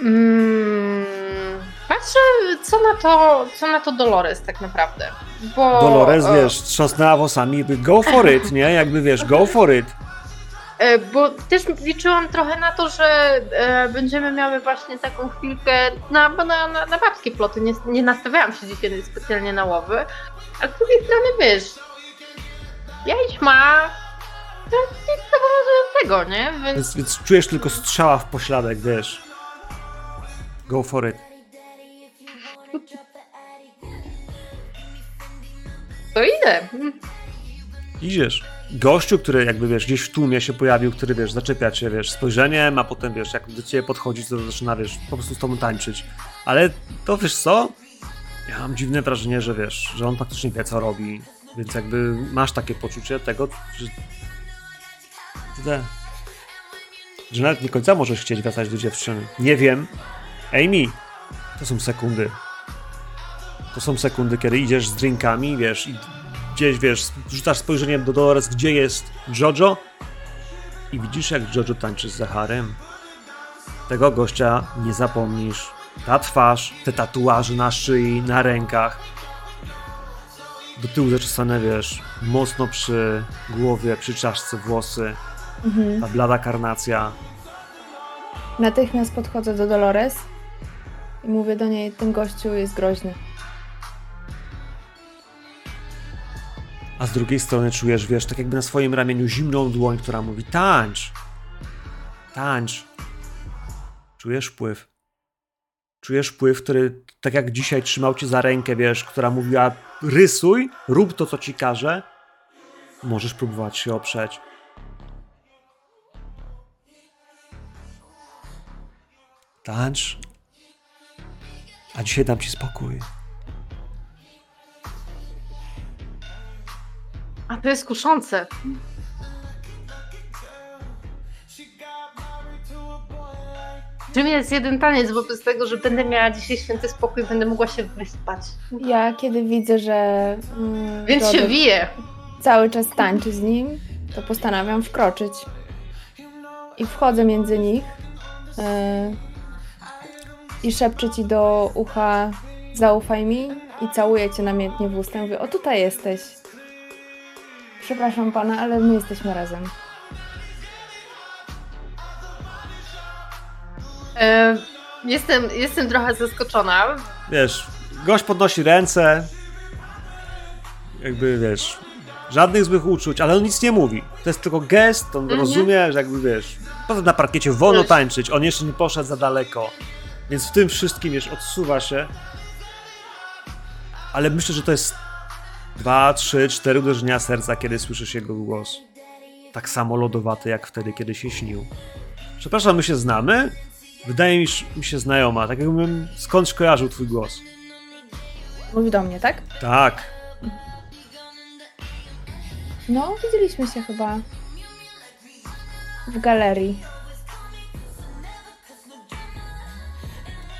Mm, patrzę, co na to, co na to Dolores tak naprawdę. Bo, Dolores, e, wiesz, trząsnęła włosami, go for it, nie? Jakby, wiesz, go for it. E, Bo też liczyłam trochę na to, że e, będziemy miały właśnie taką chwilkę na, na, na, na babskie ploty. Nie, nie nastawiałam się dzisiaj specjalnie na łowy. A z drugiej strony wiesz, ja i ma to nic zobowiązującego, nie? Więc Więc, więc czujesz tylko strzała w pośladek, wiesz. Go for it. to idę. Idziesz. Gościu, który jakby, wiesz, gdzieś w tłumie się pojawił, który, wiesz, zaczepia cię, wiesz, spojrzeniem, a potem, wiesz, jak do ciebie podchodzi, to zaczyna, wiesz, po prostu z tobą tańczyć. Ale to, wiesz co? Ja mam dziwne wrażenie, że, wiesz, że on faktycznie wie, co robi, więc jakby masz takie poczucie tego, że... Że, że nawet nie końca możesz chcieć wracać do dziewczyny. Nie wiem. Amy, to są sekundy. To są sekundy, kiedy idziesz z drinkami, wiesz, i gdzieś, wiesz, rzucasz spojrzeniem do Dolores, gdzie jest Jojo i widzisz, jak Jojo tańczy z Zacharem. Tego gościa nie zapomnisz. Ta twarz, te tatuaże na szyi, na rękach. Do tyłu zaczesane, wiesz, mocno przy głowie, przy czaszce włosy, Mhm. ta blada karnacja. Natychmiast podchodzę do Dolores i mówię do niej, ten gościu jest groźny. A z drugiej strony czujesz, wiesz, tak jakby na swoim ramieniu zimną dłoń, która mówi tańcz, tańcz. Czujesz wpływ. Czujesz wpływ, który tak jak dzisiaj trzymał cię za rękę, wiesz, która mówiła rysuj, rób to, co ci każe. Możesz próbować się oprzeć. Tańcz. A dzisiaj dam ci spokój. A to jest kuszące. Czym jest jeden taniec wobec tego, że będę miała dzisiaj święty spokój, będę mogła się wyspać. Ja kiedy widzę, że mm, Więc się wije. cały czas tańczy z nim, to postanawiam wkroczyć. I wchodzę między nich yy, i szepczę ci do ucha zaufaj mi i całuję cię namiętnie w usta. Mówię, o tutaj jesteś. Przepraszam pana, ale my jesteśmy razem. E, jestem, jestem trochę zaskoczona. Wiesz, gość podnosi ręce, jakby, wiesz, żadnych złych uczuć, ale on nic nie mówi. To jest tylko gest, on Mhm. rozumie, że jakby, wiesz, poza na parkiecie wolno tańczyć, on jeszcze nie poszedł za daleko, więc w tym wszystkim, wiesz, odsuwa się. Ale myślę, że to jest dwa, trzy, cztery uderzenia serca, kiedy słyszysz jego głos. Tak samo lodowaty, jak wtedy, kiedy się śnił. Przepraszam, my się znamy? Wydaje mi się- mi się znajoma, tak jakbym skądś kojarzył twój głos. Mówi do mnie, tak? Tak, No, widzieliśmy się chyba w galerii.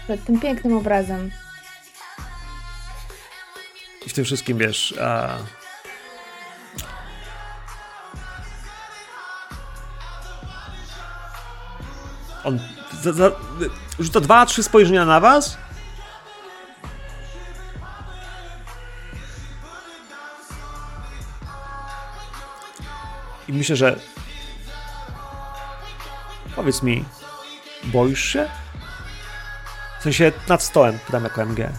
Przed tym pięknym obrazem. I w tym wszystkim wiesz. A... On za, za, rzuca dwa, trzy spojrzenia na was. I myślę, że. Powiedz mi, boisz się? Sensie nad stołem, pytam jako MG.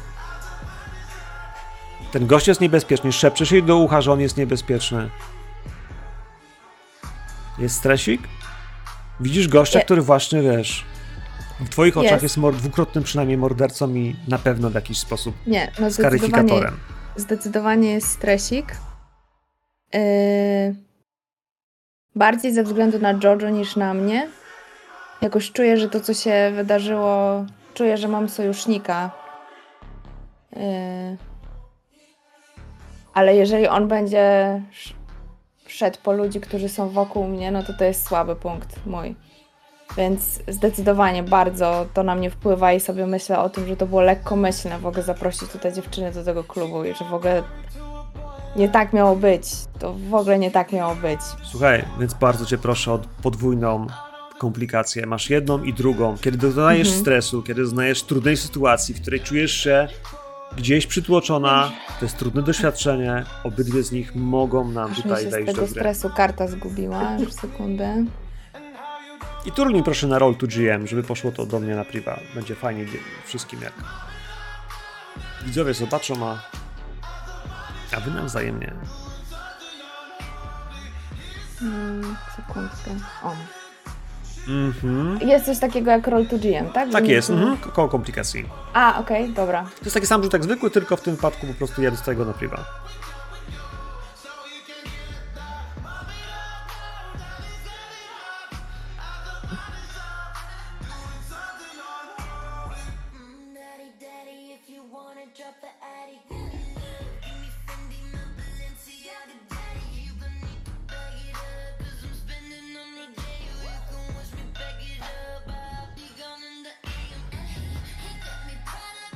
Ten gość jest niebezpieczny. Szepczesz jej do ucha, że on jest niebezpieczny. Jest stresik? Widzisz gościa, Nie. który właśnie wiesz. W twoich oczach Jest. jest dwukrotnym przynajmniej mordercą i na pewno w jakiś sposób Nie, no zdecydowanie, zdecydowanie jest stresik. Yy, bardziej ze względu na Jojo niż na mnie. Jakoś czuję, że to, co się wydarzyło, czuję, że mam sojusznika. Yy, ale jeżeli on będzie sz- szedł po ludzi, którzy są wokół mnie, no to to jest słaby punkt mój. Więc zdecydowanie bardzo to na mnie wpływa i sobie myślę o tym, że to było lekkomyślne w ogóle zaprosić tutaj dziewczyny do tego klubu i że w ogóle nie tak miało być. To w ogóle nie tak miało być. Słuchaj, więc bardzo cię proszę o podwójną komplikację. Masz jedną i drugą. Kiedy doznajesz Mhm. stresu, kiedy doznajesz trudnej sytuacji, w której czujesz się gdzieś przytłoczona, to jest trudne doświadczenie. Obydwie z nich mogą nam Aż tutaj z wejść do tego gry. stresu karta zgubiła. Już sekundę. I turniej proszę na roll to GM, żeby poszło to do mnie na priwa. Będzie fajnie wszystkim jak. Widzowie zobaczą, a. A wy nawzajemnie. Mm, sekundkę. O. Mhm. Jest coś takiego jak Roll to GM, tak? Tak jest, mhm. ko- koło komplikacji. A, okej, dobra. To jest taki sam rzut jak zwykły, tylko w tym wypadku po prostu ja dostaję go na priwa.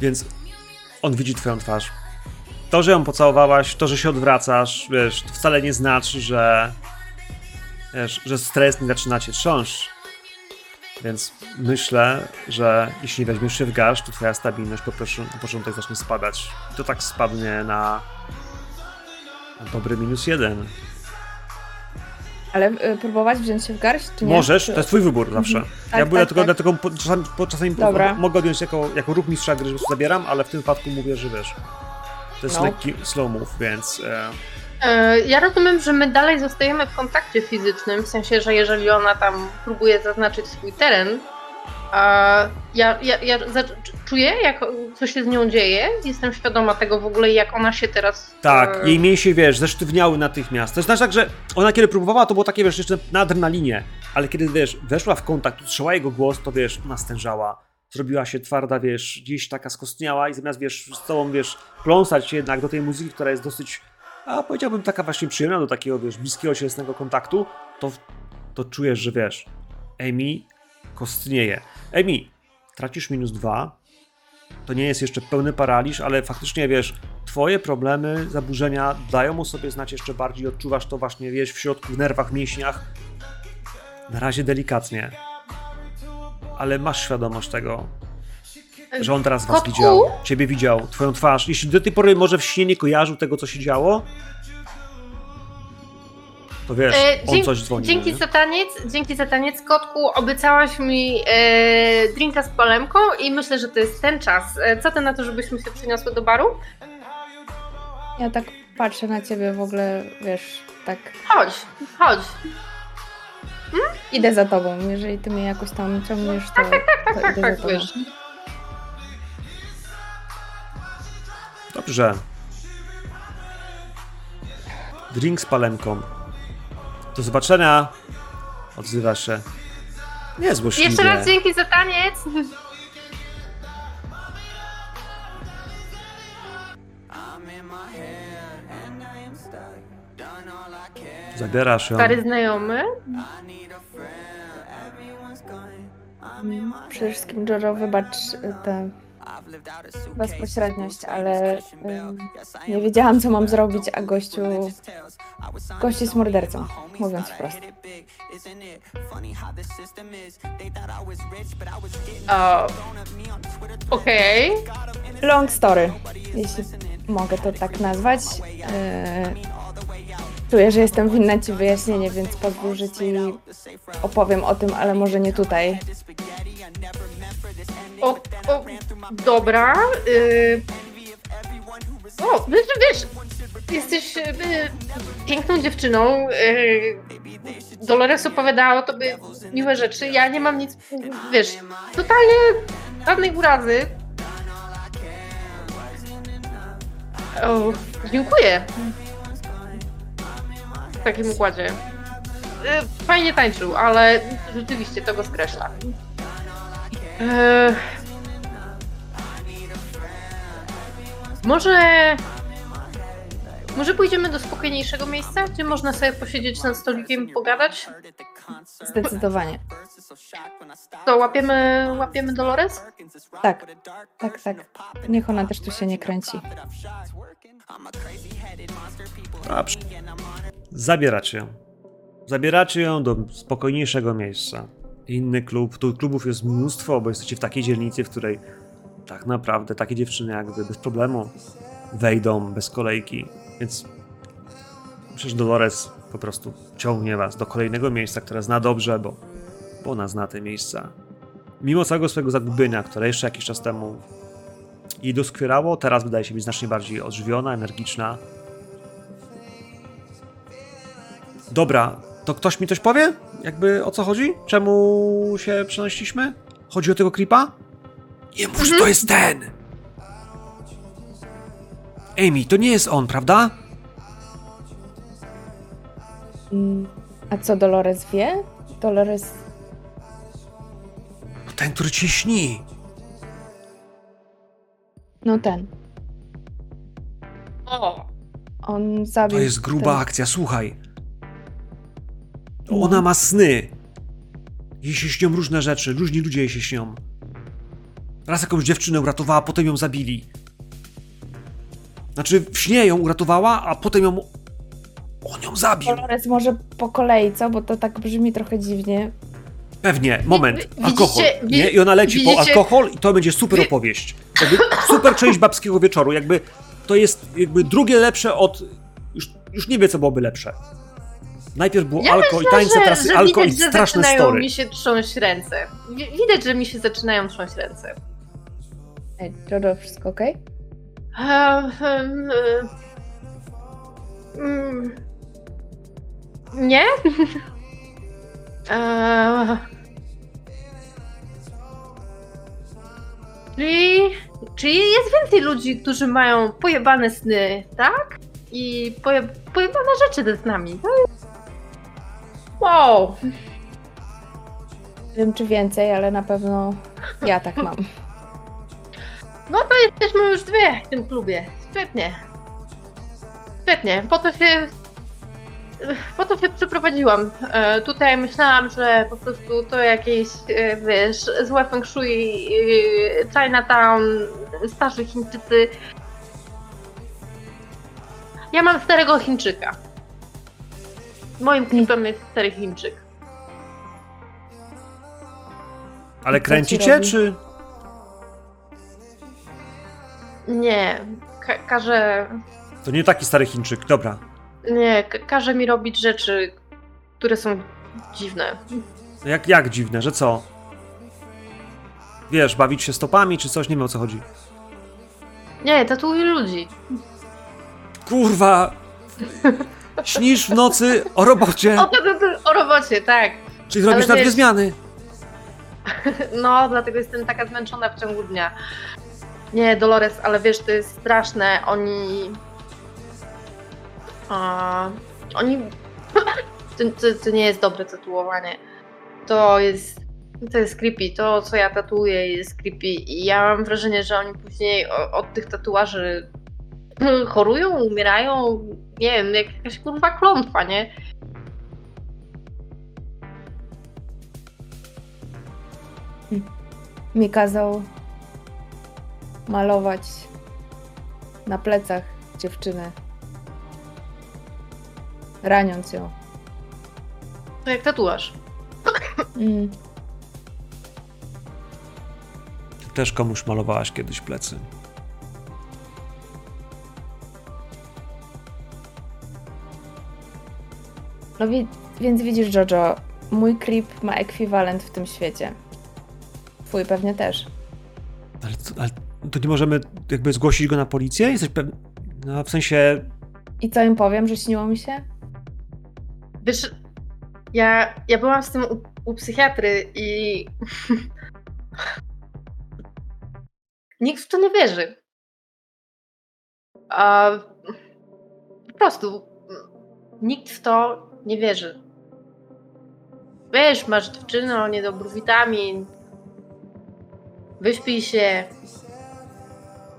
Więc on widzi twoją twarz. To, że ją pocałowałaś, to, że się odwracasz, wiesz, wcale nie znaczy, że wiesz, że stres nie zaczyna cię trząść. Więc myślę, że jeśli weźmiesz się w garść, to twoja stabilność po, po początek zacznie spadać. I to tak spadnie na, na dobry minus jeden. Ale y, próbować wziąć się w garść, czy nie? Możesz, to jest twój wybór zawsze. Tak, ja byłem tak, tylko, tak. dlatego po, czasami, po, czasami Dobra. mogę odjąć jako, jako ruch mistrza gry, że zabieram, ale w tym wypadku mówię, że wiesz, to jest No. lekki slow move, więc e, E, Ja rozumiem, że my dalej zostajemy w kontakcie fizycznym, w sensie, że jeżeli ona tam próbuje zaznaczyć swój teren, a ja, ja, ja czuję, jak co się z nią dzieje, jestem świadoma tego w ogóle, jak ona się teraz... tak, e, jej mięsie, wiesz, zesztywniały natychmiast. To znaczy tak, że ona kiedy próbowała, to było takie, wiesz, jeszcze na adrenalinie, ale kiedy, wiesz, weszła w kontakt, usłyszała jego głos, to, wiesz, ona stężała. Zrobiła się twarda, wiesz, gdzieś taka skostniała i zamiast, wiesz, z tobą, wiesz, pląsać się jednak do tej muzyki, która jest dosyć, a powiedziałbym, taka właśnie przyjemna do takiego, wiesz, bliskiego, cielesnego kontaktu, to, to czujesz, że, wiesz, Amy kostnieje. Amy, tracisz minus dwa, to nie jest jeszcze pełny paraliż, ale faktycznie, wiesz, twoje problemy, zaburzenia dają o sobie znać jeszcze bardziej, odczuwasz to właśnie, wiesz, w środku, w nerwach, mięśniach. Na razie delikatnie. Ale masz świadomość tego, że on teraz was Kotku? widział, ciebie widział, twoją twarz. Jeśli do tej pory może w śnie nie kojarzył tego, co się działo, to wiesz, E, on dzięki- coś dzwoni. Dzięki nie? za taniec, dzięki za taniec, kotku. Obiecałaś mi e, drinka z palemką i myślę, że to jest ten czas. E, co ty na to, żebyśmy się przeniosły do baru? Ja tak patrzę na ciebie w ogóle, wiesz, tak Chodź, chodź. idę za tobą. Jeżeli ty mnie jakoś tam ciągniesz, to, to Tak, idę tak, za tobą. wiesz. Dobrze. Drink z palemką. Do zobaczenia. Odzywa się. Niezłośliwie. Jeszcze raz dzięki za taniec. Zabierasz ją. Stary znajomy. Przede wszystkim, Jojo, wybacz y, tę bezpośredniość, ale y, nie wiedziałam, co mam zrobić, a gościu... Gość jest mordercą, mówiąc wprost. O, Okej. Long story, jeśli mogę to tak nazwać. Yy, czuję, że jestem winna ci wyjaśnienie, więc pozwól, że ci opowiem o tym, ale może nie tutaj. O, o, dobra. Y... O, wiesz, wiesz, jesteś y, piękną dziewczyną. Y... Dolores opowiadała o tobie miłe rzeczy. Ja nie mam nic, wiesz, totalnie żadnej urazy. O, dziękuję. W takim układzie. Y, Fajnie tańczył, ale rzeczywiście to go skreśla. Eee, może. Może pójdziemy do spokojniejszego miejsca, gdzie można sobie posiedzieć nad stolikiem i pogadać? Zdecydowanie. To łapiemy, łapiemy Dolores? Tak, tak, tak. Niech ona też tu się nie kręci. Dobrze. Zabieracie ją. Zabieracie ją do spokojniejszego miejsca. Inny klub. Tu klubów jest mnóstwo, bo jesteście w takiej dzielnicy, w której tak naprawdę takie dziewczyny jak wy bez problemu wejdą bez kolejki. Więc przecież Dolores po prostu ciągnie was do kolejnego miejsca, które zna dobrze, bo, bo ona zna te miejsca. Mimo całego swojego zagubienia, które jeszcze jakiś czas temu jej doskwierało, teraz wydaje się być znacznie bardziej odżywiona, energiczna. Dobra, to ktoś mi coś powie? Jakby o co chodzi? Czemu się przenosiliśmy? Chodzi o tego creepa? Nie mów, że to jest ten! Amy, to nie jest on, prawda? A co Dolores wie? Dolores. No ten, który ci śni. No ten. O! On zabił. To jest gruba ten- akcja, słuchaj. No. Ona ma sny. Jej się śnią różne rzeczy, różni ludzie jej się śnią. Raz jakąś dziewczynę uratowała, potem ją zabili. Znaczy, w śnie ją uratowała, a potem ją... On ją zabił. Dolores może po kolei, co? Bo to tak brzmi trochę dziwnie. Pewnie, moment, widzicie- alkohol, nie? I ona leci po widzicie- alkohol i to będzie super Wi- opowieść. Jakby super część babskiego wieczoru, jakby to jest jakby drugie lepsze od... Już, już nie wie, co byłoby lepsze. Najpierw było Ja alko i tańce, że, teraz że alko i widać, że straszne zaczynają story. mi się trząść ręce. Wi- Widać, że mi się zaczynają trząść ręce. Ej, Jojo, wszystko okej? Ehm, em, e, mm, Nie? Eee, Czyli, czyli jest więcej ludzi, którzy mają pojebane sny, tak? I poje, pojebane rzeczy ze snami. To jest... Wow! Nie wiem, czy więcej, ale na pewno ja tak mam. No to jesteśmy już dwie w tym klubie. Świetnie. Świetnie. Po to się. Po to się przeprowadziłam. E, tutaj myślałam, że po prostu to jakieś, e, wiesz, złe feng shui, e, Chinatown, starzy Chińczycy. Ja mam starego Chińczyka. Moim klipem jest stary Chińczyk. Ale kręcicie, czy... Nie, ka- każe To nie taki stary Chińczyk, dobra. Nie, ka- każe mi robić rzeczy, które są dziwne. Jak, jak dziwne, że co? Wiesz, bawić się stopami czy coś, nie wiem o co chodzi. Nie, tatuuję ludzi. Kurwa! Śnisz w nocy o robocie, O, to, to, to, o robocie, tak. czyli robisz na dwie wiesz- zmiany. No, dlatego jestem taka zmęczona w ciągu dnia. Nie, Dolores, ale wiesz, to jest straszne. Oni. A, oni. To, to, to nie jest dobre tatuowanie. To jest. To jest creepy. To, co ja tatuuję, jest creepy. I ja mam wrażenie, że oni później od tych tatuaży chorują, umierają. Nie wiem, jak jakaś kurwa klątwa, nie? Mi kazał malować na plecach dziewczynę, raniąc ją. To jak tatuaż. Mm. Też komuś malowałaś kiedyś plecy. No wi- więc widzisz, Jojo, mój creep ma ekwiwalent w tym świecie. Twój pewnie też. Ale, to- ale to nie możemy jakby zgłosić go na policję? Jesteś pewny? No w sensie, I co im powiem, że śniło mi się? Wiesz, ja, ja byłam z tym u, u psychiatry i nikt w to nie wierzy. A po prostu nikt w to nie wierzy. Wiesz, masz dziewczynę, niedobry witamin, wyśpij się,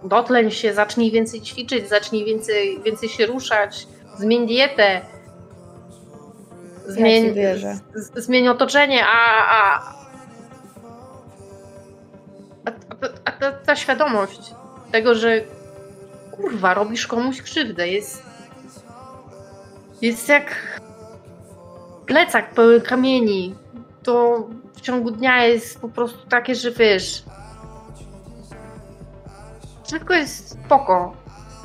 dotleń się, zacznij więcej ćwiczyć, zacznij więcej, więcej się ruszać, zmień dietę. Zmień, z- zmień otoczenie, a, a, a, a, a ta, ta świadomość tego, że kurwa, robisz komuś krzywdę, jest jest jak plecak pełen kamieni. To w ciągu dnia jest po prostu takie, że wiesz, wszystko jest spoko.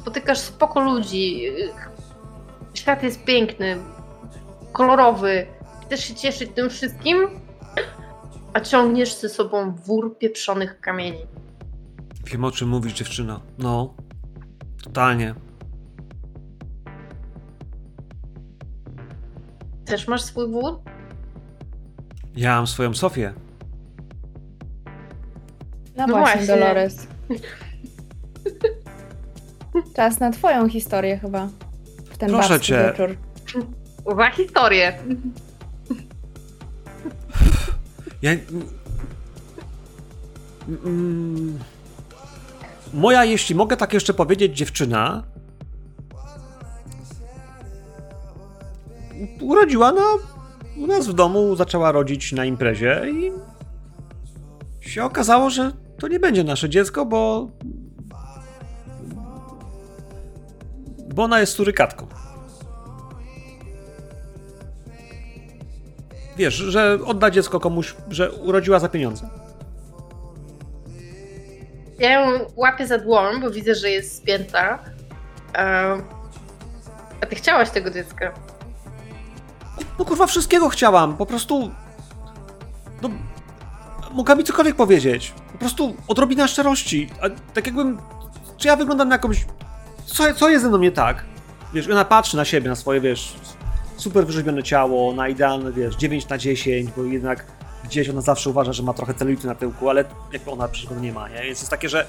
Spotykasz spoko ludzi. Świat jest piękny, kolorowy. Chcesz się cieszyć tym wszystkim, a ciągniesz ze sobą wór pieprzonych kamieni. wiem o czym mówisz dziewczyna. No, totalnie. Też masz swój wór? Ja mam swoją Sofię. No, No właśnie, właśnie. Dolores. Czas na twoją historię chyba. W ten Proszę cię. wieczór. Za historię. Ja. Moja, jeśli mogę tak jeszcze powiedzieć, dziewczyna. Urodziła na. U nas w domu, zaczęła rodzić na imprezie i. się okazało, że to nie będzie nasze dziecko, bo. bo ona jest surykatką. Wiesz, że odda dziecko komuś, że urodziła za pieniądze. Ja ją łapię za dłoń, bo widzę, że jest spięta. E, A ty chciałaś tego dziecka. No kurwa, wszystkiego chciałam. Po prostu. No. Mogła mi cokolwiek powiedzieć. Po prostu odrobina szczerości. A tak jakbym. Czy ja wyglądam na jakąś. Co, co jest ze mną nie tak? Wiesz, ona patrzy na siebie, na swoje, wiesz, super wyrzeźbione ciało, na idealne, wiesz, 9 na 10, bo jednak gdzieś ona zawsze uważa, że ma trochę celulitu na tyłku, ale jakby ona przecież nie ma, nie? Więc jest takie, że.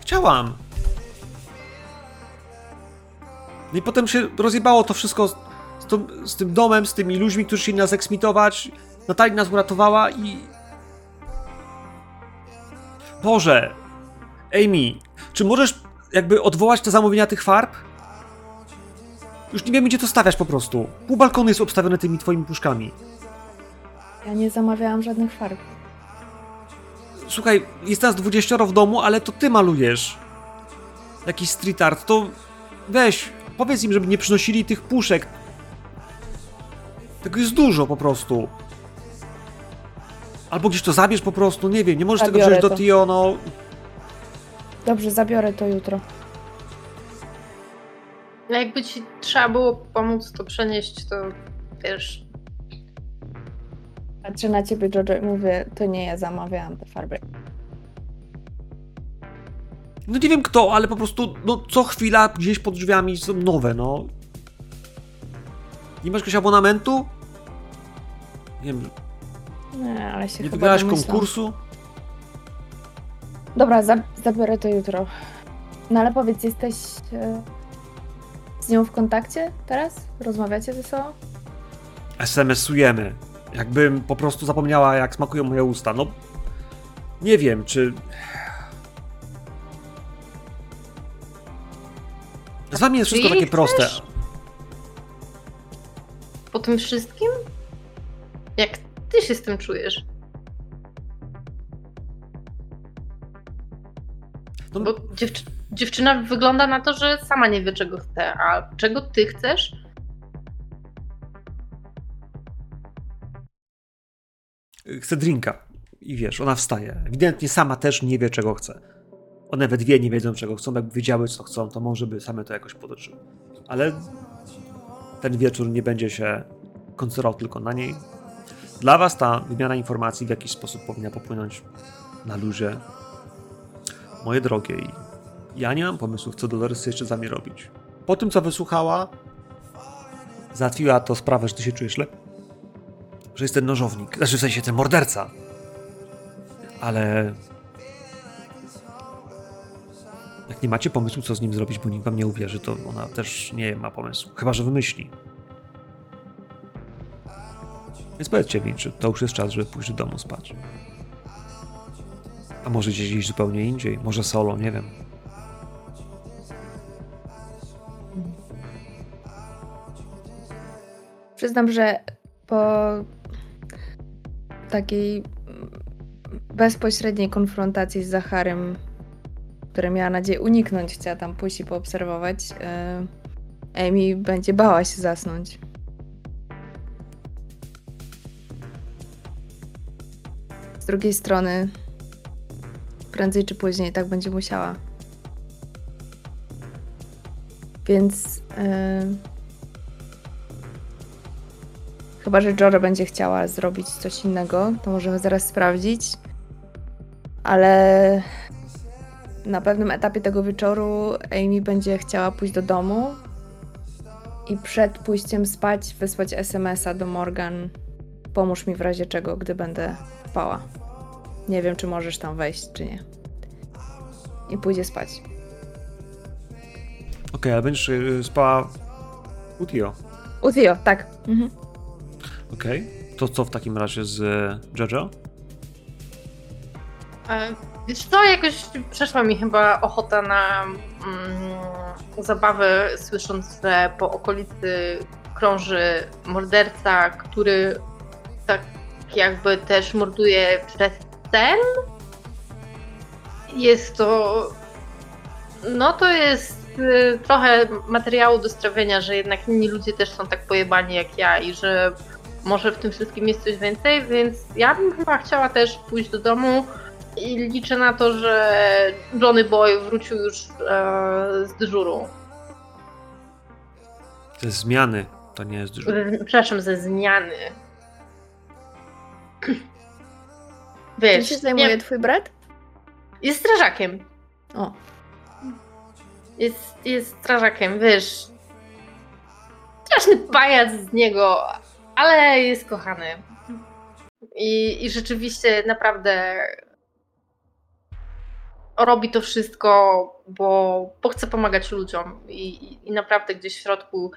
Chciałam. No i potem się rozjebało to wszystko z, z, z tym domem, z tymi ludźmi, którzy chcieli nas eksmitować. Natalia nas uratowała i... Boże! Amy, czy możesz jakby odwołać te zamówienia tych farb? Już nie wiem, gdzie to stawiać po prostu. Pół balkonu jest obstawione tymi twoimi puszkami. Ja nie zamawiałam żadnych farb. Słuchaj, jest nas 20 w domu, ale to ty malujesz. Jakiś street art, to weź, powiedz im, żeby nie przynosili tych puszek. Tego jest dużo po prostu. Albo gdzieś to zabierz po prostu, nie wiem, nie możesz tego Zabiorę wziąć do to. Tio, no. Dobrze, zabiorę to jutro. No jakby ci trzeba było pomóc to przenieść, to wiesz. Patrzę na ciebie, Jojo, i mówię, to nie ja zamawiałam te farby. No nie wiem kto, ale po prostu no, co chwila gdzieś pod drzwiami są nowe, no. Nie masz jakiegoś abonamentu? Nie wiem, Nie, ale się nie chyba wygrałaś domyślam. konkursu? Dobra, za, zabiorę to jutro. No ale powiedz, jesteś e, z nią w kontakcie teraz? Rozmawiacie ze sobą? SMS-ujemy. Jakbym po prostu zapomniała, jak smakują moje usta. No, nie wiem, czy... Z wami jest wszystko takie proste. Po tym wszystkim? Jak ty się z tym czujesz? No, Bo dziewczy- dziewczyna wygląda na to, że sama nie wie, czego chce. A czego ty chcesz? chce drinka. I wiesz, ona wstaje. Ewidentnie sama też nie wie, czego chce. One we dwie nie wiedzą, czego chcą. Jakby wiedziały, co chcą, to może by same to jakoś potoczyły. Ale ten wieczór nie będzie się koncentrował tylko na niej. Dla was ta wymiana informacji w jakiś sposób powinna popłynąć na luzie. Moje drogie, i ja nie mam pomysłów, co Dolores jeszcze z wami robić. Po tym, co wysłuchała, załatwiła to sprawę, że ty się czujesz lepiej że jest ten nożownik, znaczy w sensie ten morderca. Ale jak nie macie pomysłu, co z nim zrobić, bo nikt wam nie uwierzy, to ona też nie ma pomysłu. Chyba, że wymyśli. Więc powiedzcie mi, czy to już jest czas, żeby pójść do domu spać. A może gdzieś zupełnie indziej? Może solo, nie wiem. Przyznam, że po takiej bezpośredniej konfrontacji z Zacharem, które miała nadzieję uniknąć, chciała tam pójść i poobserwować, e, Amy będzie bała się zasnąć. Z drugiej strony, prędzej czy później tak będzie musiała. Więc e, Chyba, że Jory będzie chciała zrobić coś innego, to możemy zaraz sprawdzić. Ale na pewnym etapie tego wieczoru Amy będzie chciała pójść do domu i przed pójściem spać wysłać SMS-a do Morgan. Pomóż mi w razie czego, gdy będę spała. Nie wiem, czy możesz tam wejść, czy nie. I pójdzie spać. Okej, ale będziesz y, spała u Tio. U Theo, tak. Mhm. Okej. To co w takim razie z y, Jojo? E, Wiesz co, jakoś przeszła mi chyba ochota na mm, zabawę, słysząc, że po okolicy krąży morderca, który tak jakby też morduje przez sen. Jest to. No to jest y, trochę materiału do strawienia, że jednak inni ludzie też są tak pojebani jak ja i że może w tym wszystkim jest coś więcej, więc ja bym chyba chciała też pójść do domu i liczę na to, że Johnny Boy wrócił już e, z dyżuru. Ze zmiany. To nie jest dyżur. Przepraszam, ze zmiany. Czym Wiesz, się zajmuje nie, twój brat? jest strażakiem. O, Jest, jest strażakiem, wiesz. Straszny pajac z niego, ale jest kochany. I, I rzeczywiście naprawdę robi to wszystko, bo, bo chce pomagać ludziom. I, i, naprawdę gdzieś w środku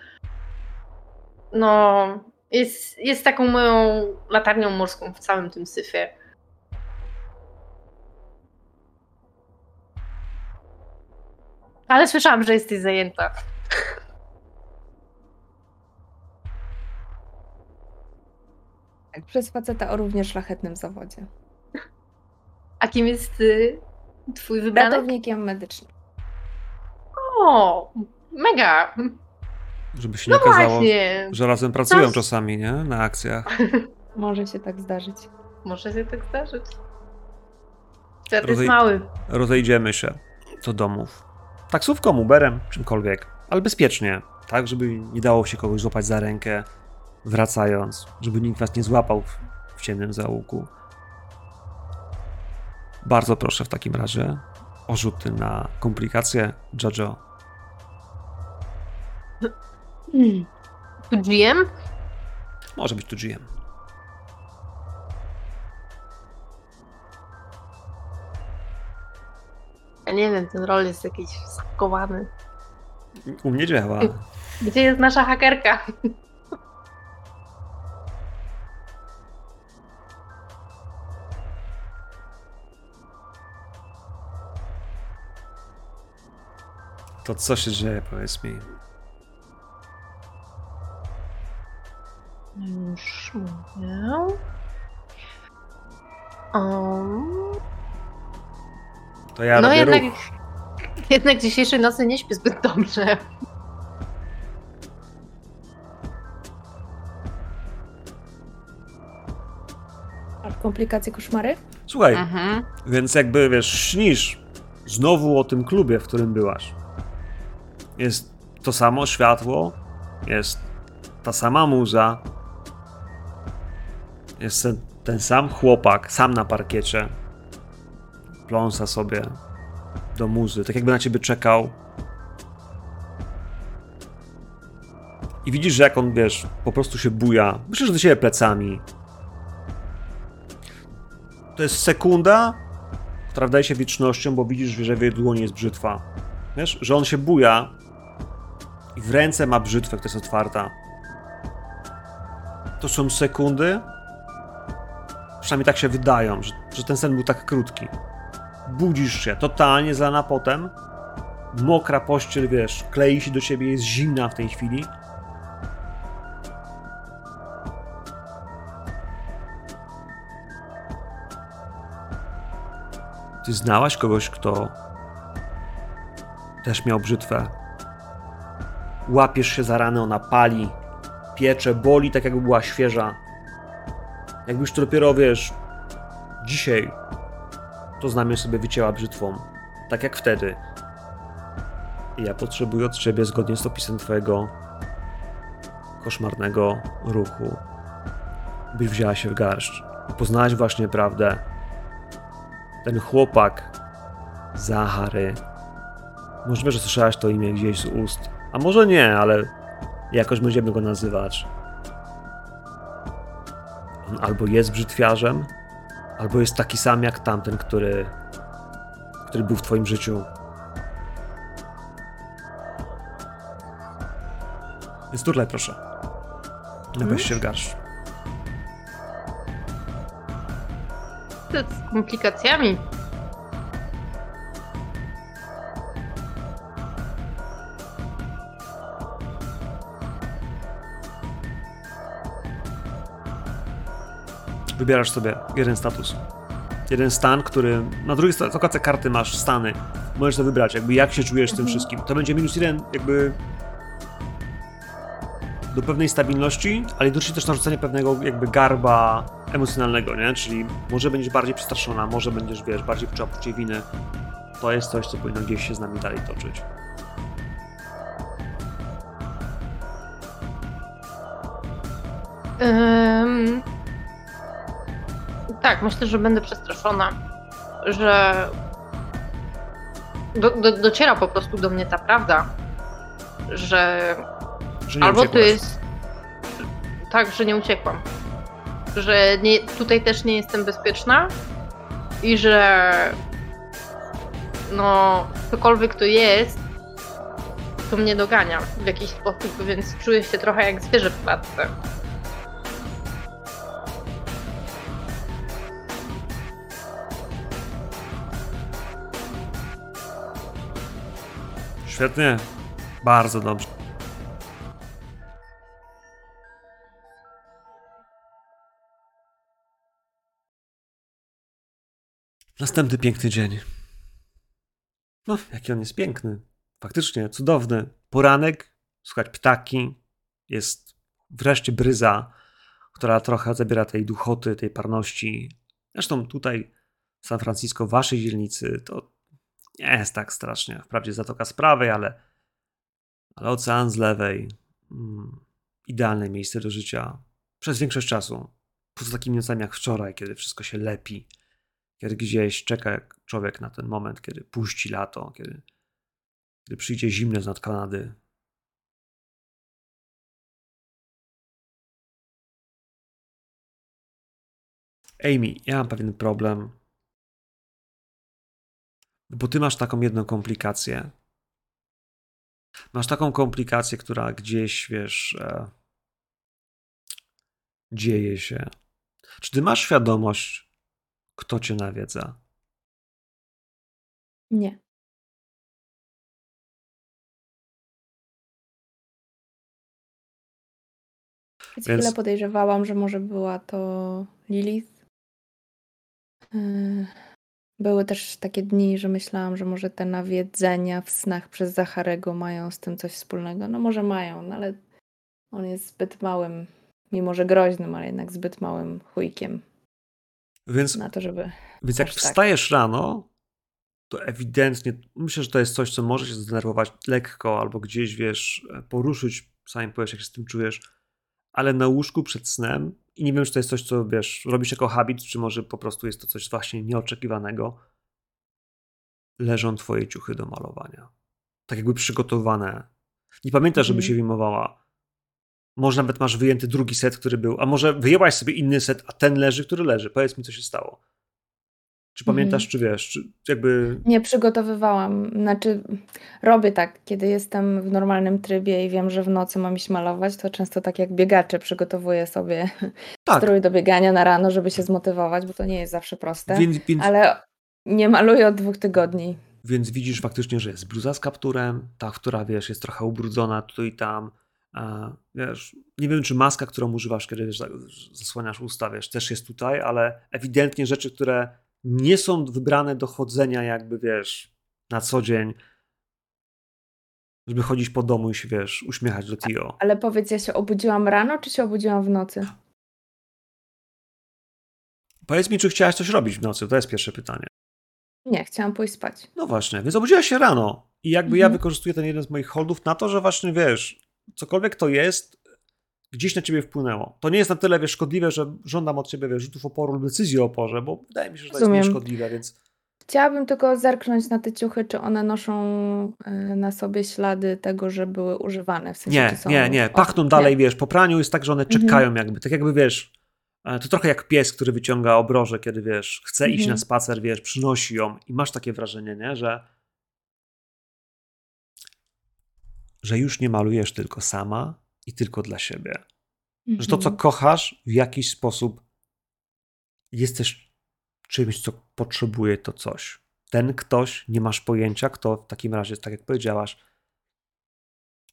no, jest, jest taką moją latarnią morską w całym tym syfie. Ale słyszałam, że jesteś zajęta. tak, przez faceta o równie szlachetnym zawodzie. A kim jest y, twój wybranek? Ratownikiem medycznym. O, mega. Żeby się nie No okazało, właśnie. że razem pracują Coś- czasami, nie? Na akcjach. Może się tak zdarzyć. Może się tak zdarzyć. Świat Rozej- jest mały. Rozejdziemy się do domów. Taksówką, Uberem, czymkolwiek. ale bezpiecznie, tak, żeby nie dało się kogoś złapać za rękę, wracając, żeby nikt was nie złapał w, w ciemnym zaułku. Bardzo proszę w takim razie o rzuty na komplikacje, Jojo. Tu GM? Może być tu GM. Ja nie wiem, ten rol jest jakiś skowany. U mnie działa. Gdzie jest nasza hakerka? To co się dzieje, powiedz mi. Już mówię. Um, To ja no jednak, ruch. jednak dzisiejszej nocy nie śpię zbyt dobrze. Masz komplikacje, koszmary? Słuchaj, Mhm. więc jakby wiesz, śnisz znowu o tym klubie, w którym byłaś. Jest to samo światło, jest ta sama muza, jest ten, sam chłopak, sam na parkiecie. Pląsa sobie do muzy, tak jakby na ciebie czekał. I widzisz, że jak on, wiesz, po prostu się buja. Myślę, że do siebie plecami. To jest sekunda, która wydaje się wiecznością, bo widzisz, że w jej dłoni jest brzytwa. Wiesz, że on się buja i w ręce ma brzytwę, która jest otwarta. To są sekundy, przynajmniej tak się wydają, że, że ten sen był tak krótki. Budzisz się, totalnie zlana potem, mokra pościel, wiesz, klei się do ciebie, jest zimna w tej chwili. Ty znałaś kogoś, kto też miał brzytwę? Łapiesz się za ranę, ona pali, piecze, boli tak jakby była świeża. Jakbyś to dopiero, wiesz, dzisiaj to znamię sobie wycięła brzytwą. Tak jak wtedy. I ja potrzebuję od ciebie, zgodnie z opisem twojego koszmarnego ruchu, byś wzięła się w garść. Poznałaś właśnie prawdę. Ten chłopak, Zachary. Możliwe, że słyszałaś to imię gdzieś z ust. A może nie, ale jakoś będziemy go nazywać. On albo jest brzytwiarzem, albo jest taki sam jak tamten, który, który był w twoim życiu. Więc turlaj proszę. Weź się w z komplikacjami. Wybierasz sobie jeden status. Jeden stan, który. Na drugiej stronie okładce karty masz stany. Możesz to wybrać, jakby jak się czujesz z tym wszystkim. To będzie minus jeden, jakby. Do pewnej stabilności, ale jednocześnie też narzucenie pewnego jakby garba emocjonalnego, nie? Czyli może będziesz bardziej przestraszona, może będziesz, wiesz, bardziej poczuła poczucie winy. To jest coś, co powinno gdzieś się z nami dalej toczyć. Ym, tak, myślę, że będę przestraszona, że do, do, dociera po prostu do mnie ta prawda, że Że albo to uciekłaś. jest tak, że nie uciekłam, że nie, tutaj też nie jestem bezpieczna i że no cokolwiek to jest, to mnie dogania w jakiś sposób, więc czuję się trochę jak zwierzę w klatce. Świetnie. Bardzo dobrze. Następny piękny dzień. No, jaki on jest piękny. Faktycznie, cudowny. Poranek, słuchać ptaki. Jest wreszcie bryza, która trochę zabiera tej duchoty, tej parności. Zresztą tutaj w San Francisco, w waszej dzielnicy, to nie jest tak strasznie. Wprawdzie Zatoka Sprawy, ale Ale ocean z lewej. Mm, idealne miejsce do życia. Przez większość czasu. Poza takimi nocami jak wczoraj, kiedy wszystko się lepi. Kiedy gdzieś czeka człowiek na ten moment, kiedy puści lato, kiedy, kiedy przyjdzie zimne z nad Kanady. Amy, ja mam pewien problem. Bo ty masz taką jedną komplikację. Masz taką komplikację, która gdzieś, wiesz, e, dzieje się. Czy ty masz świadomość, kto cię nawiedza? Nie. Przez Więc- chwilę podejrzewałam, że może była to Lilith. Yy, Były też takie dni, że myślałam, że może te nawiedzenia w snach przez Zacharego mają z tym coś wspólnego. No może mają, no ale on jest zbyt małym, mimo że groźnym, ale jednak zbyt małym chujkiem Więc, na to, żeby... więc jak tak. wstajesz rano, to ewidentnie myślę, że to jest coś, co może się zdenerwować lekko albo gdzieś, wiesz, poruszyć, sami powiesz, jak się z tym czujesz, ale na łóżku przed snem i nie wiem, czy to jest coś, co, wiesz, robisz jako habit, czy może po prostu jest to coś właśnie nieoczekiwanego, leżą twoje ciuchy do malowania. Tak jakby przygotowane. Nie pamiętasz, żeby Mhm. się wyjmowała. Może nawet masz wyjęty drugi set, który był, a może wyjęłaś sobie inny set, a ten leży, który leży. Powiedz mi, co się stało. Czy pamiętasz, Mhm. czy wiesz, czy jakby... Nie przygotowywałam. Znaczy, robię tak, kiedy jestem w normalnym trybie i wiem, że w nocy mam iść malować, to często tak jak biegacze przygotowuję sobie Tak, strój do biegania na rano, żeby się zmotywować, bo to nie jest zawsze proste. więc, więc, Ale nie maluję od dwóch tygodni. więc widzisz faktycznie, że jest bluza z kapturem, ta, która, wiesz, jest trochę ubrudzona tu i tam. A, wiesz, nie wiem, czy maska, którą używasz, kiedy wiesz, za- zasłaniasz usta, wiesz, też jest tutaj, ale ewidentnie rzeczy, które nie są wybrane do chodzenia jakby, wiesz, na co dzień, żeby chodzić po domu i się, wiesz, uśmiechać do Tio. Ale powiedz, ja się obudziłam rano, czy się obudziłam w nocy? Powiedz mi, czy chciałaś coś robić w nocy? To jest pierwsze pytanie. Nie, chciałam pójść spać. No właśnie, więc obudziłaś się rano. I jakby ja Mhm. wykorzystuję ten jeden z moich holdów na to, że właśnie wiesz, cokolwiek to jest, gdzieś na ciebie wpłynęło. To nie jest na tyle wiesz, szkodliwe, że żądam od ciebie wiesz, rzutów oporu lub decyzji o oporze, bo wydaje mi się, że to jest nieszkodliwe, więc Chciałabym tylko zerknąć na te ciuchy, czy one noszą e, na sobie ślady tego, że były używane. W sensie, nie, czy są... nie, nie. o, Pachną nie. dalej, wiesz, po praniu jest tak, że one Mhm. czekają jakby, tak jakby wiesz, e, to trochę jak pies, który wyciąga obroże, kiedy wiesz, chce iść Mhm. na spacer, wiesz, przynosi ją i masz takie wrażenie, nie, że że już nie malujesz tylko sama i tylko dla siebie. Że to, co Mhm. kochasz, w jakiś sposób jest też czymś, co potrzebuje to coś. Ten ktoś, nie masz pojęcia, kto w takim razie, tak jak powiedziałaś,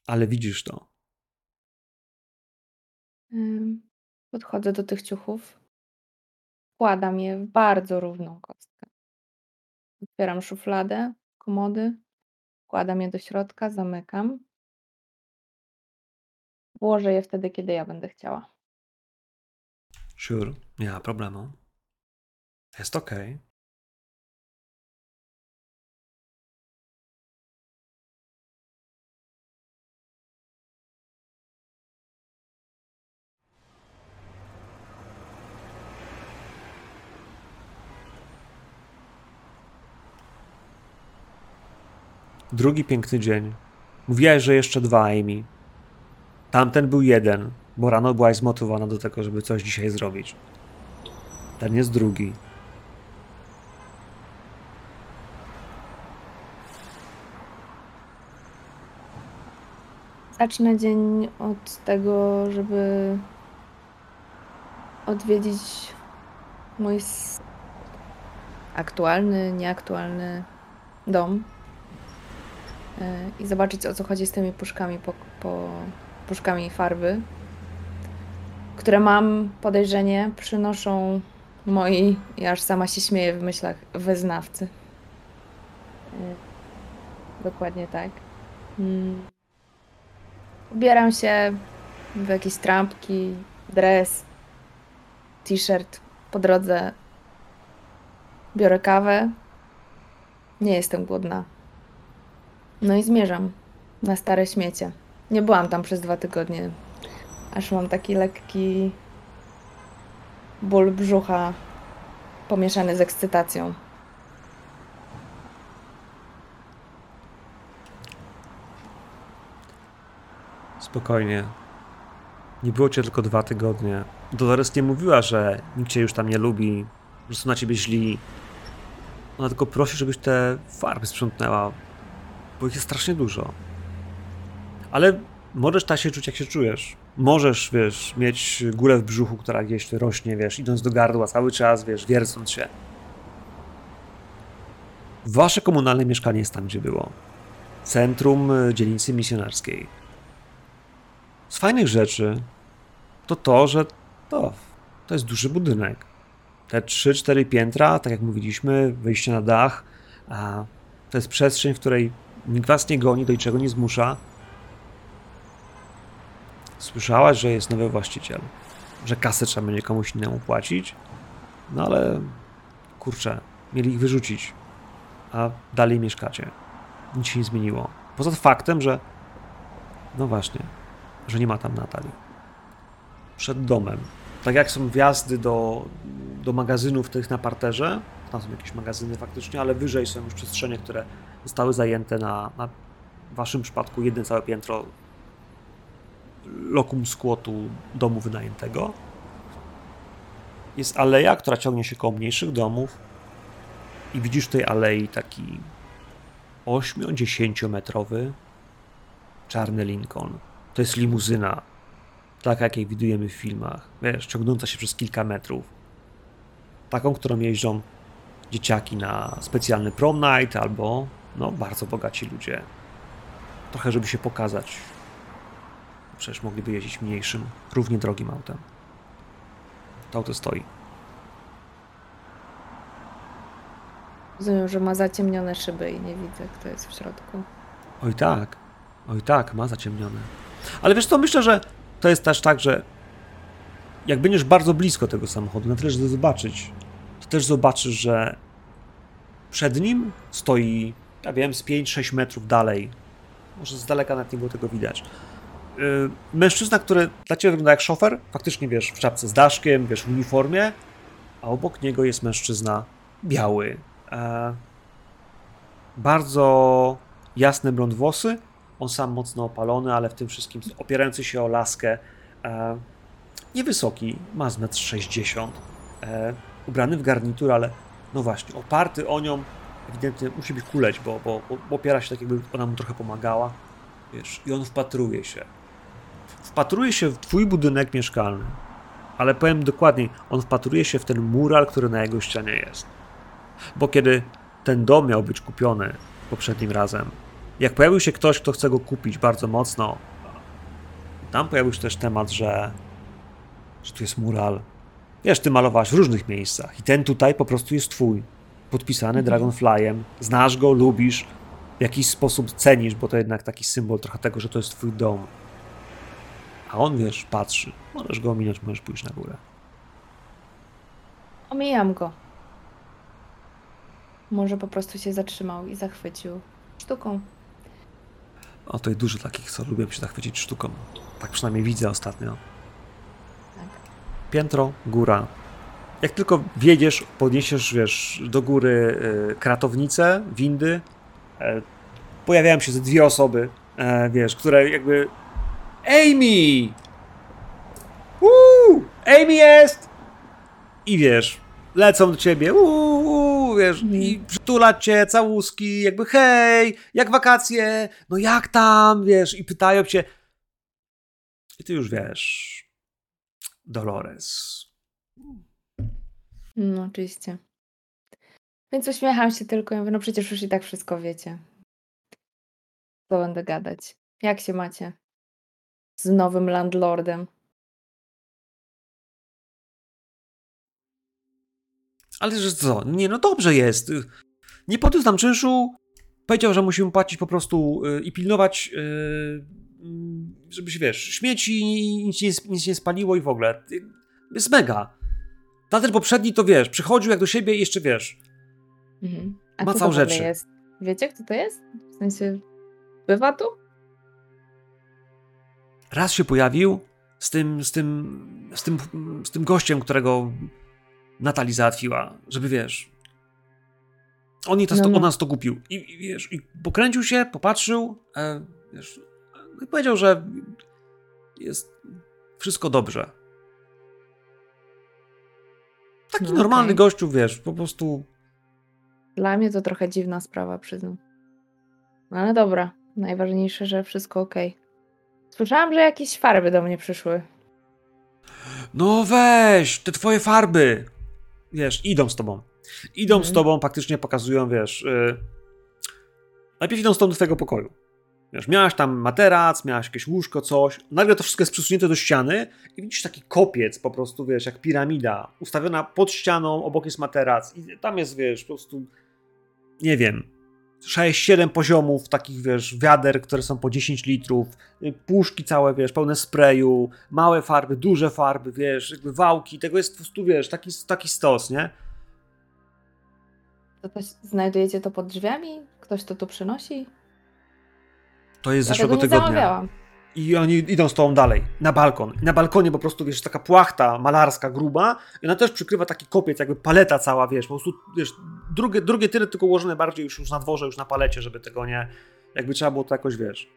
ale widzisz to. Podchodzę do tych ciuchów. Wkładam je w bardzo równą kostkę. Otwieram szufladę, komody, wkładam je do środka, zamykam. Włożę je wtedy, kiedy ja będę chciała. Sure, nie ma problemu. Jest ok. Drugi piękny dzień. Mówiłaś, że jeszcze dwa, Amy. Tamten był jeden, bo rano byłaś zmotywowana do tego, żeby coś dzisiaj zrobić. Ten jest drugi. Zacznę dzień od tego, żeby odwiedzić mój aktualny, nieaktualny dom e, i zobaczyć o co chodzi z tymi puszkami, po, po, puszkami farby, które mam podejrzenie przynoszą moi, ja aż sama się śmieję w myślach, wyznawcy. E, Dokładnie tak. Mm. Ubieram się w jakieś trampki, dres, t-shirt. Po drodze biorę kawę. Nie jestem głodna. No i zmierzam na stare śmiecie. Nie byłam tam przez dwa tygodnie. Aż mam taki lekki ból brzucha pomieszany z ekscytacją. Spokojnie. Nie było cię tylko dwa tygodnie. Dolores nie mówiła, że nikt cię już tam nie lubi, że są na ciebie źli. Ona tylko prosi, żebyś te farby sprzątnęła, bo ich jest strasznie dużo. Ale możesz tak się czuć, jak się czujesz. Możesz, wiesz, mieć gulę w brzuchu, która gdzieś rośnie, wiesz, idąc do gardła cały czas, wiesz, wiercąc się. Wasze komunalne mieszkanie jest tam, gdzie było. Centrum y, dzielnicy misjonarskiej. Z fajnych rzeczy to to, że to, to jest duży budynek. Te 3-4 piętra, tak jak mówiliśmy, wyjście na dach, to jest przestrzeń, w której nikt was nie goni, do niczego nie zmusza. Słyszałaś, że jest nowy właściciel, że kasę trzeba będzie komuś innemu płacić, no ale kurczę, mieli ich wyrzucić, a dalej mieszkacie. Nic się nie zmieniło. Poza faktem, że no właśnie, że nie ma tam Natalii. Przed domem. Tak jak są wjazdy do, do magazynów tych na parterze, tam są jakieś magazyny faktycznie, ale wyżej są już przestrzenie, które zostały zajęte na, na waszym przypadku jedno całe piętro lokum skłotu domu wynajętego. Jest aleja, która ciągnie się koło mniejszych domów i widzisz w tej alei taki 8-10 metrowy czarny Lincoln. To jest limuzyna, taka jakiej widujemy w filmach, wiesz, ciągnąca się przez kilka metrów. Taką, którą jeżdżą dzieciaki na specjalny prom night albo, no, bardzo bogaci ludzie. Trochę, żeby się pokazać. Przecież mogliby jeździć mniejszym, równie drogim autem. To auto stoi. Rozumiem, że ma zaciemnione szyby i nie widzę, kto jest w środku. Oj tak, oj tak, ma zaciemnione. Ale wiesz co, myślę, że to jest też tak, że jak będziesz bardzo blisko tego samochodu, na tyle, żeby zobaczyć, to też zobaczysz, że przed nim stoi, ja wiem, z 5-6 metrów dalej, może z daleka nawet nie było tego widać, mężczyzna, który dla ciebie wygląda jak szofer, faktycznie wiesz, w czapce z daszkiem, wiesz, w uniformie, a obok niego jest mężczyzna biały. E, bardzo jasne blond włosy, on sam mocno opalony, ale w tym wszystkim opierający się o laskę. E, niewysoki, ma z 1,60 m. E, ubrany w garnitur, ale no właśnie, oparty o nią, ewidentnie musi być kuleć, bo, bo, bo opiera się tak, jakby ona mu trochę pomagała. Wiesz, i on wpatruje się. Wpatruje się w twój budynek mieszkalny. Ale powiem dokładniej, on wpatruje się w ten mural, który na jego ścianie jest. Bo kiedy ten dom miał być kupiony poprzednim razem, jak pojawił się ktoś, kto chce go kupić bardzo mocno, tam pojawił się też temat, że, że tu jest mural. Wiesz, ty malowałaś w różnych miejscach i ten tutaj po prostu jest twój. Podpisany Dragonflyem. Znasz go, lubisz, w jakiś sposób cenisz, bo to jednak taki symbol trochę tego, że to jest twój dom. A on, wiesz, patrzy. Możesz go ominąć, możesz pójść na górę. Omijam go. Może po prostu się zatrzymał i zachwycił sztuką. O, to jest dużo takich, co lubią się zachwycić sztuką. Tak przynajmniej widzę ostatnio. Tak. Piętro, góra. Jak tylko wjedziesz, podniesiesz, wiesz, do góry y, kratownicę, windy, e, pojawiają się ze dwie osoby, e, wiesz, które jakby... Amy! Uuu! Amy jest! I wiesz, lecą do ciebie, uuu, wiesz, i przytulać cię, całuski, jakby hej, jak wakacje, no jak tam, wiesz, i pytają cię. I ty już wiesz, Dolores. No, oczywiście. Więc uśmiecham się tylko i mówię, no przecież już i tak wszystko wiecie. Co będę gadać? Jak się macie? Z nowym landlordem. Ale że co? Nie, no dobrze jest. Nie podniósł nam czynszu. Powiedział, że musimy płacić po prostu y, i pilnować, y, mm, żeby się, wiesz, śmieci, nic nie, nic nie spaliło i w ogóle. Y, Jest mega. Tamten poprzedni to, wiesz, przychodził jak do siebie i jeszcze, wiesz, Mhm. A Ma kto całe to w ogóle rzeczy. jest? Wiecie, kto to jest? W sensie, bywa tu? Raz się pojawił z tym, z tym, z tym, z tym gościem, którego Natali załatwiła, żeby wiesz. On, jej to, No, no. on nas to kupił. I, I wiesz, i pokręcił się, popatrzył, e, wiesz, i powiedział, że jest wszystko dobrze. Taki No, normalny okej. gościu, wiesz, po prostu. Dla mnie to trochę dziwna sprawa, przyznam. No ale dobra. Najważniejsze, że wszystko ok. Słyszałam, że jakieś farby do mnie przyszły. No weź, te twoje farby. Wiesz, idą z tobą. Idą z Mhm. tobą, faktycznie pokazują, wiesz. Yy... Najpierw idą z tobą do twojego pokoju. Wiesz, miałaś tam materac, miałaś jakieś łóżko, coś. Nagle to wszystko jest przesunięte do ściany i widzisz taki kopiec po prostu, wiesz, jak piramida, ustawiona pod ścianą, obok jest materac i tam jest, wiesz, po prostu, nie wiem, 6-7 poziomów takich, wiesz, wiader, które są po 10 litrów, y, puszki całe, wiesz, pełne sprayu, małe farby, duże farby, wiesz, jakby wałki, tego jest po prostu, wiesz, taki, taki stos, nie? To też znajdujecie to pod drzwiami? Ktoś to tu przynosi? To jest z Ja zeszłego tego nie tygodnia. zamawiałam. I oni idą z tobą dalej, na balkon. I na balkonie po prostu, wiesz, taka płachta malarska, gruba i ona też przykrywa taki kopiec, jakby paleta cała, wiesz, po prostu, wiesz, drugie, drugie tyle tylko ułożone bardziej już, już na dworze, już na palecie, żeby tego nie, jakby trzeba było to jakoś, wiesz.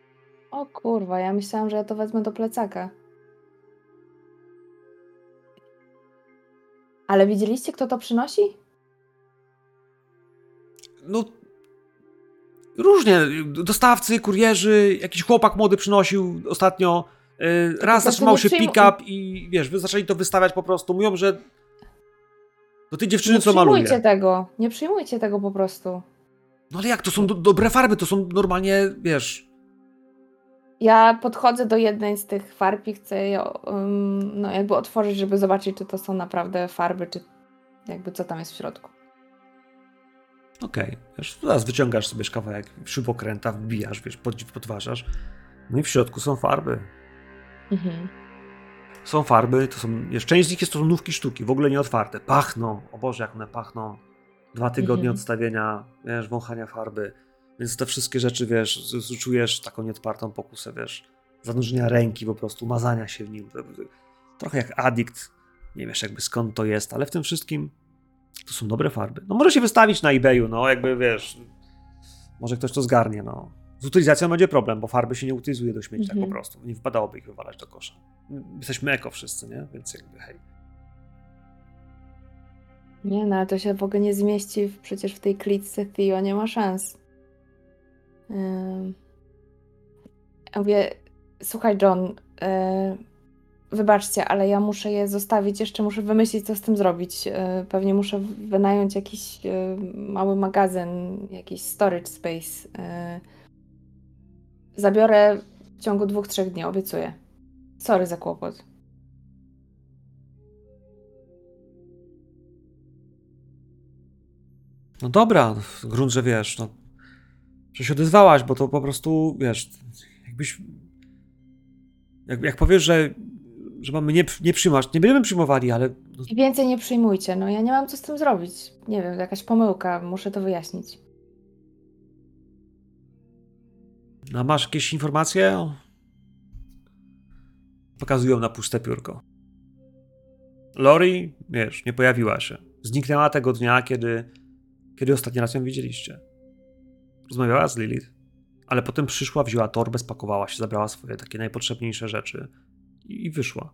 O kurwa, ja myślałam, że ja to wezmę do plecaka. Ale widzieliście, kto to przynosi? No, różnie, dostawcy, kurierzy, jakiś chłopak młody przynosił ostatnio, yy, raz zatrzymał nie się pick-up i, wiesz, wy zaczęli to wystawiać po prostu, mówią, że do tej dziewczyny, Nie co maluje. przyjmujcie tego. Nie przyjmujcie tego po prostu. No ale jak, to są do, dobre farby, to są normalnie, wiesz... Ja podchodzę do jednej z tych farb i chcę je um, no, jakby otworzyć, żeby zobaczyć, czy to są naprawdę farby, czy jakby co tam jest w środku. Okej, wiesz, teraz wyciągasz sobie kawałek śrubokręta, wbijasz, wiesz, pod, podważasz. No i w środku są farby. Mhm. Są farby, to są, wiesz, część z nich jest to są nówki sztuki, w ogóle nie otwarte. Pachną, o Boże, jak one pachną. Dwa tygodnie Mhm. odstawienia, wiesz, wąchania farby. Więc te wszystkie rzeczy, wiesz, czujesz taką nieodpartą pokusę, wiesz, zanurzenia ręki po prostu, mazania się w nim. Trochę jak adikt, nie wiesz jakby skąd to jest, ale w tym wszystkim to są dobre farby. No może się wystawić na eBayu, no jakby, wiesz, może ktoś to zgarnie, no. Z utylizacją będzie problem, bo farby się nie utylizuje do śmieci tak Mhm. po prostu. Nie wypadałoby ich wywalać do kosza. Jesteśmy eko wszyscy, nie? Więc jakby hej. Nie, no ale to się w ogóle nie zmieści w, przecież w tej klitce Theo nie ma szans. Ym. Ja mówię, słuchaj John, yy, wybaczcie, ale ja muszę je zostawić, jeszcze muszę wymyślić, co z tym zrobić. Yy, pewnie muszę wynająć jakiś yy, mały magazyn, jakiś storage space. Yy. Zabiorę w ciągu dwóch, trzech dni, obiecuję. Sorry za kłopot. No dobra, w grunt, że wiesz, no. Że się odezwałaś, bo to po prostu, wiesz, jakbyś. Jak, jak powiesz, że, że mamy nie, nie przyjmować, nie będziemy przyjmowali, ale no, I więcej nie przyjmujcie, no ja nie mam co z tym zrobić. Nie wiem, jakaś pomyłka, muszę to wyjaśnić. a masz jakieś informacje? Pokazują na puste piórko. Lori, wiesz, nie pojawiła się. Zniknęła tego dnia, kiedy, kiedy ostatni raz ją widzieliście. Rozmawiała z Lilith, ale potem przyszła, wzięła torbę, spakowała się, zabrała swoje takie najpotrzebniejsze rzeczy i, wyszła.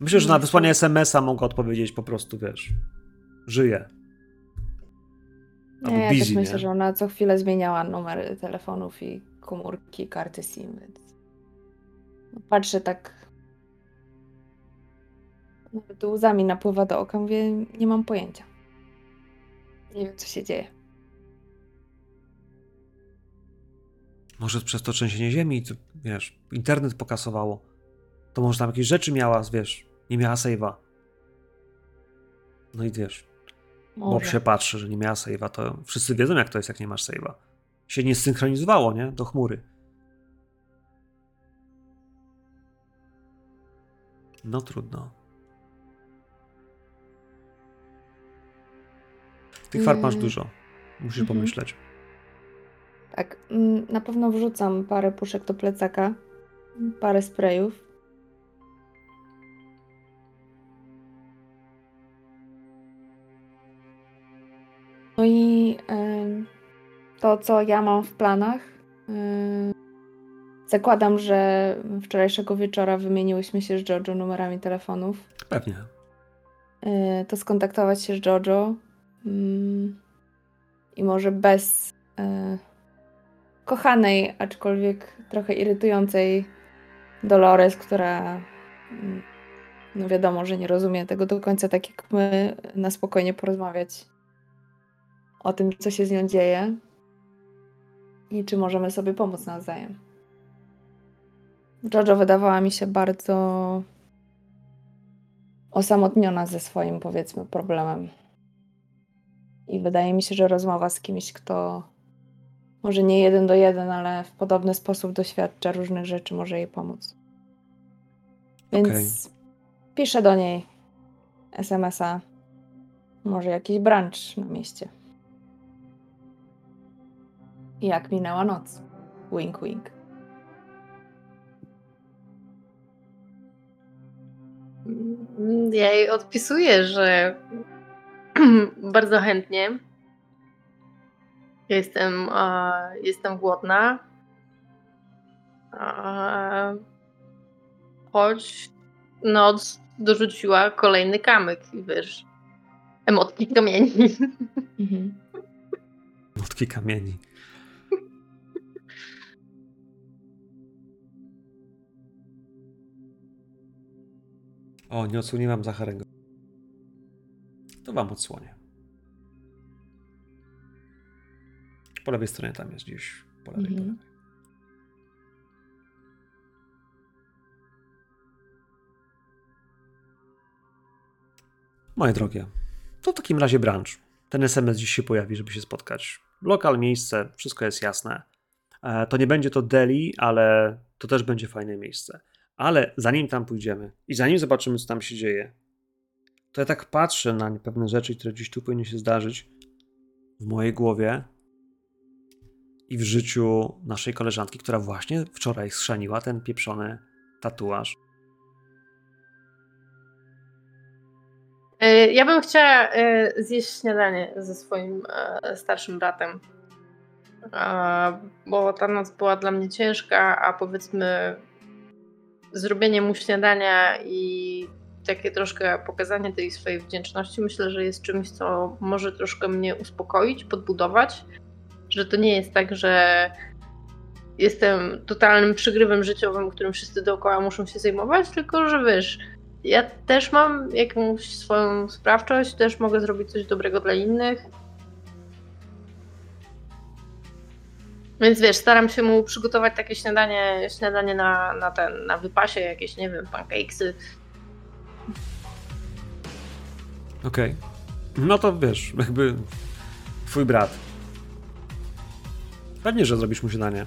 Myślę, że na wysłanie SMS-a mogła odpowiedzieć po prostu, wiesz, żyje. Albo Nie, ja busy, też myślę, nie? że ona co chwilę zmieniała numery telefonów i komórki, karty SIM, więc no, patrzę tak nawet łzami napływa do oka, mówię, nie mam pojęcia. Nie wiem, co się dzieje. Może przez to trzęsienie ziemi, to, wiesz, internet pokasowało. To może tam jakieś rzeczy miała, wiesz, nie miała save'a. No i wiesz, Bob Może. się patrzy, że nie miała save'a, to wszyscy wiedzą jak to jest, jak nie masz save'a. Się nie synchronizowało, nie? Do chmury. No trudno. Tych farb masz Mm. dużo. Musisz Mhm. pomyśleć. Tak, mm, na pewno wrzucam parę puszek do plecaka, parę sprayów. No i to, co ja mam w planach. Zakładam, że wczorajszego wieczora wymieniłyśmy się z Jojo numerami telefonów. Pewnie. y, to skontaktować się z Jojo mm, i może bez y, kochanej, aczkolwiek trochę irytującej Dolores, która mm, no wiadomo, że nie rozumie tego do końca tak jak my, na spokojnie porozmawiać o tym, co się z nią dzieje i czy możemy sobie pomóc nawzajem. Jojo wydawała mi się bardzo osamotniona ze swoim, powiedzmy, problemem. I wydaje mi się, że rozmowa z kimś, kto może nie jeden do jeden, ale w podobny sposób doświadcza różnych rzeczy, może jej pomóc. Więc piszę do niej SMS-a. Może jakiś brunch na mieście. Jak minęła noc? Wink, wink. Ja jej odpisuję, że bardzo chętnie. Jestem, a, jestem głodna. A, choć noc dorzuciła kolejny kamyk i wiesz, emotki kamieni. Mhm. Młotki kamieni. O, nie odsłonię wam Zacharego. To wam odsłonię. Po lewej stronie tam jest gdzieś. Po lewej, po Mhm. lewej. Moje drogie, to w takim razie brunch. Ten SMS dziś się pojawi, żeby się spotkać. Lokal, miejsce, wszystko jest jasne. E, To nie będzie to Delhi, ale to też będzie fajne miejsce. Ale zanim tam pójdziemy i zanim zobaczymy, co tam się dzieje, to ja tak patrzę na pewne rzeczy, które dziś tu powinny się zdarzyć w mojej głowie i w życiu naszej koleżanki, która właśnie wczoraj schrzaniła ten pieprzony tatuaż. E, Ja bym chciała e, zjeść śniadanie ze swoim e, starszym bratem. Bo ta noc była dla mnie ciężka, a powiedzmy zrobienie mu śniadania i takie troszkę pokazanie tej swojej wdzięczności myślę, że jest czymś, co może troszkę mnie uspokoić, podbudować. Że to nie jest tak, że jestem totalnym przygrywem życiowym, którym wszyscy dookoła muszą się zajmować, tylko że wiesz, ja też mam jakąś swoją sprawczość, też mogę zrobić coś dobrego dla innych. Więc wiesz, staram się mu przygotować takie śniadanie, śniadanie na, na ten, na wypasie, jakieś, nie wiem, pancakesy. Okej. No to wiesz, jakby twój brat. Pewnie, że zrobisz mu śniadanie.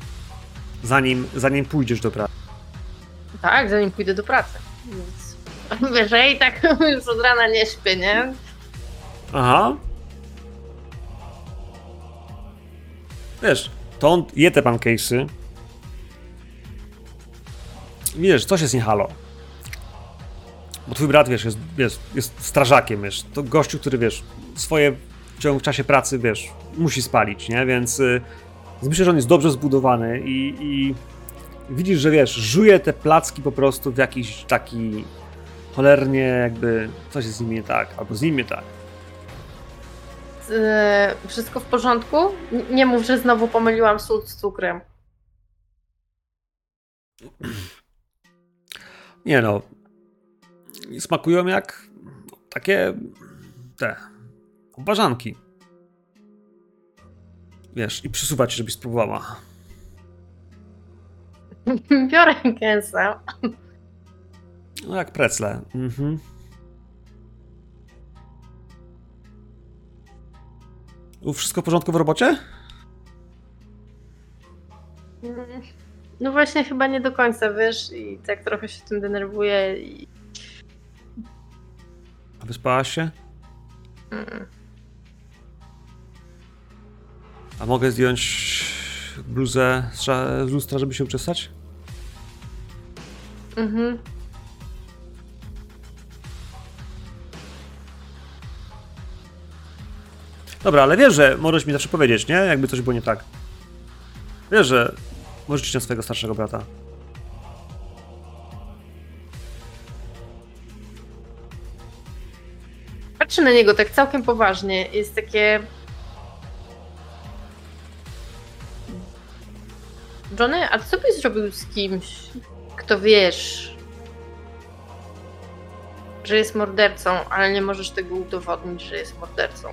Zanim, zanim pójdziesz do pracy. Tak, zanim pójdę do pracy. Więc i tak już od rana nie śpię, nie? Aha. Wiesz, to on je te pancakesy. Wiesz, coś jest nie halo. Bo twój brat, wiesz, jest, jest, jest strażakiem, wiesz. To gościu, który, wiesz, swoje w ciągu w czasie pracy, wiesz, musi spalić, nie? Więc y, myślę, że on jest dobrze zbudowany i, i widzisz, że, wiesz, żuje te placki po prostu w jakiś taki cholernie jakby coś jest z nim nie tak, albo z nim nie tak. E, Wszystko w porządku? Nie mów, że znowu pomyliłam sól z cukrem. Nie no. Smakują jak takie te obażanki. Wiesz, i przysuwać, żebyś spróbowała. Biorę kęsa. No jak precle. Mhm. U, Wszystko w porządku w robocie? No właśnie chyba nie do końca, wiesz, i tak trochę się tym denerwuję i... A wyspałaś się? Mm. A mogę zdjąć bluzę z lustra, żeby się uczesać? Mhm. Dobra, ale wiesz, że możesz mi zawsze powiedzieć, nie? Jakby coś było nie tak. Wiesz, że możesz liczyć na swojego starszego brata. Patrzę na niego tak całkiem poważnie. Jest takie. Johnny, a co byś zrobił z kimś, kto wiesz, że jest mordercą, ale nie możesz tego udowodnić, że jest mordercą?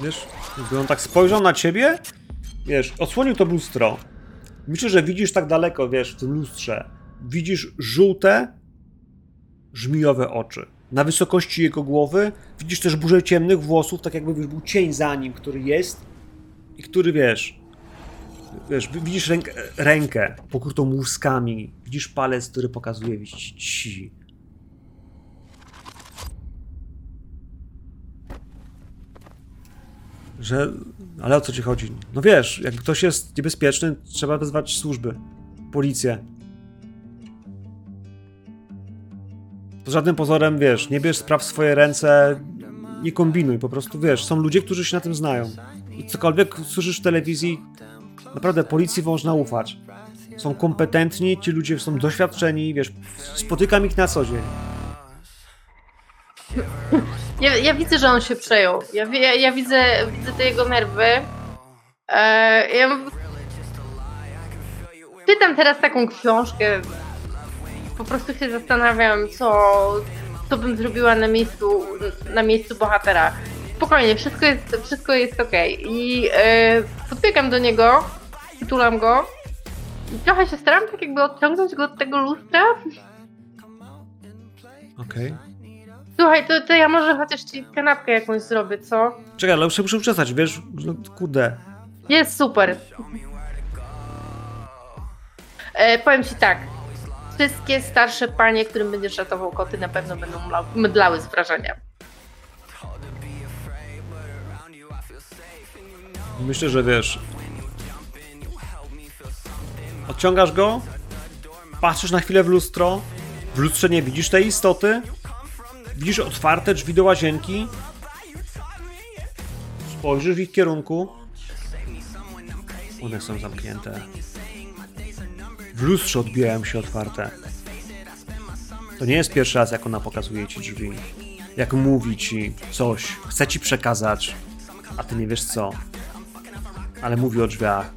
Wiesz, gdy on tak spojrzał na ciebie, wiesz, odsłonił to lustro. Myślę, że widzisz tak daleko, wiesz, w tym lustrze. Widzisz żółte, żmijowe oczy. Na wysokości jego głowy widzisz też burzę ciemnych włosów, tak jakby wiesz, był cień za nim, który jest i który, wiesz, wiesz, widzisz rękę, rękę pokrytą łuskami, widzisz palec, który pokazuje ci. Że. Ale o co ci chodzi? No wiesz, jak ktoś jest niebezpieczny, trzeba wezwać służby. Policję. Pod żadnym pozorem, wiesz, nie bierz spraw w swoje ręce, nie kombinuj, po prostu wiesz, są ludzie, którzy się na tym znają. I cokolwiek słyszysz w telewizji, naprawdę policji można ufać. Są kompetentni, ci ludzie są doświadczeni, wiesz, spotykam ich na co dzień. Ja, ja widzę, że on się przejął. Ja, ja, ja widzę, widzę te jego nerwy. E, ja teraz taką książkę. Po prostu się zastanawiam, co, co bym zrobiła na miejscu, na miejscu bohatera. Spokojnie, wszystko jest, wszystko jest okej. I e, podbiegam do niego, przytulam go i trochę się staram tak jakby odciągnąć go od tego lustra. Okej. Słuchaj, to, to ja może chociaż ci kanapkę jakąś zrobię, co? Czekaj, ale muszę, muszę przestać, wiesz, no, kurde. Jest super. E, powiem ci tak. Wszystkie starsze panie, którym będziesz ratował koty, na pewno będą mydlały z wrażenia. Myślę, że wiesz. Odciągasz go, patrzysz na chwilę w lustro, w lustrze nie widzisz tej istoty, widzisz otwarte drzwi do łazienki, spojrzysz w ich kierunku, one są zamknięte. W lustrze odbijają się otwarte. To nie jest pierwszy raz, jak ona pokazuje ci drzwi. Jak mówi ci coś, chce ci przekazać, a ty nie wiesz co ale mówi o drzwiach.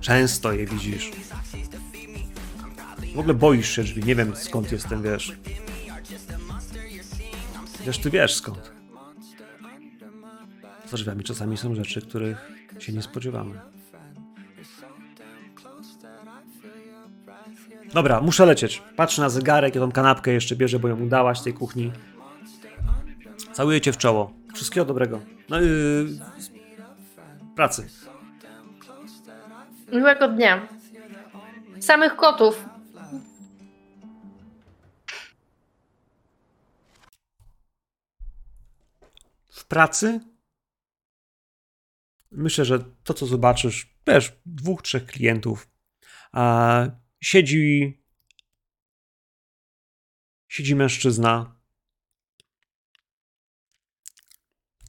Często je widzisz. W ogóle boisz się drzwi, nie wiem skąd jestem, wiesz. Wiesz, ty wiesz skąd. Za drzwiami czasami są rzeczy, których się nie spodziewamy. Dobra, muszę lecieć. Patrzę na zegarek, ja tą kanapkę jeszcze bierze, bo ją udałaś z tej kuchni. Całuję cię w czoło. Wszystkiego dobrego. No yy, pracy. Miłego dnia. Samych kotów. w pracy myślę, że to, co zobaczysz, wiesz, dwóch, trzech klientów, a siedzi siedzi mężczyzna,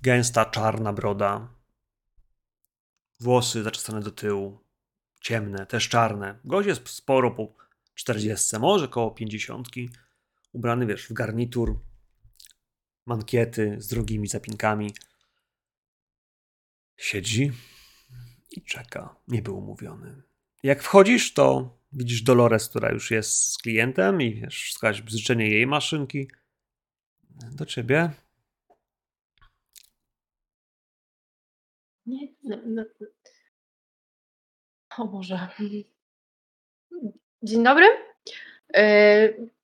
gęsta, czarna broda, włosy zaczesane do tyłu, ciemne, też czarne. Gość jest sporo po 40, może koło 50, ubrany, wiesz, w garnitur, mankiety z drogimi zapinkami. Siedzi i czeka. Nie był umówiony. Jak wchodzisz, to widzisz Dolores, która już jest z klientem i wiesz, słuchać bzyczenie jej maszynki. Do ciebie. Nie, no, no. O Boże. Dzień dobry.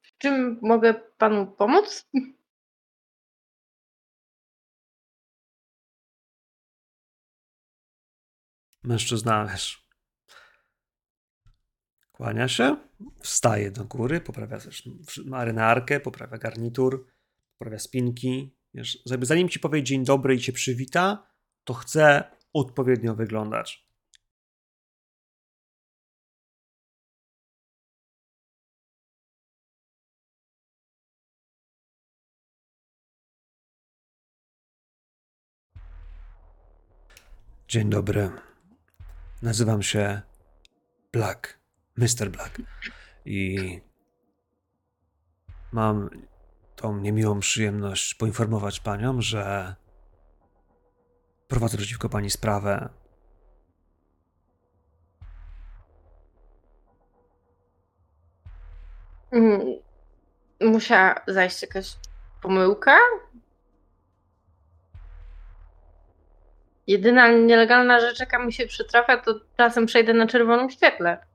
W czym mogę panu pomóc? Mężczyzna, wiesz, kłania się, wstaje do góry, poprawia marynarkę, poprawia garnitur, poprawia spinki. Wiesz, zanim ci powie dzień dobry i cię przywita, to chce odpowiednio wyglądać. Dzień dobry. Nazywam się Black, Mr. Black. I mam tą niemiłą przyjemność poinformować panią, że prowadzę przeciwko pani sprawę. Mm, Musiała zajść jakaś pomyłka? Jedyna nielegalna rzecz, jaka mi się przytrafia, to czasem przejdę na czerwonym świetle.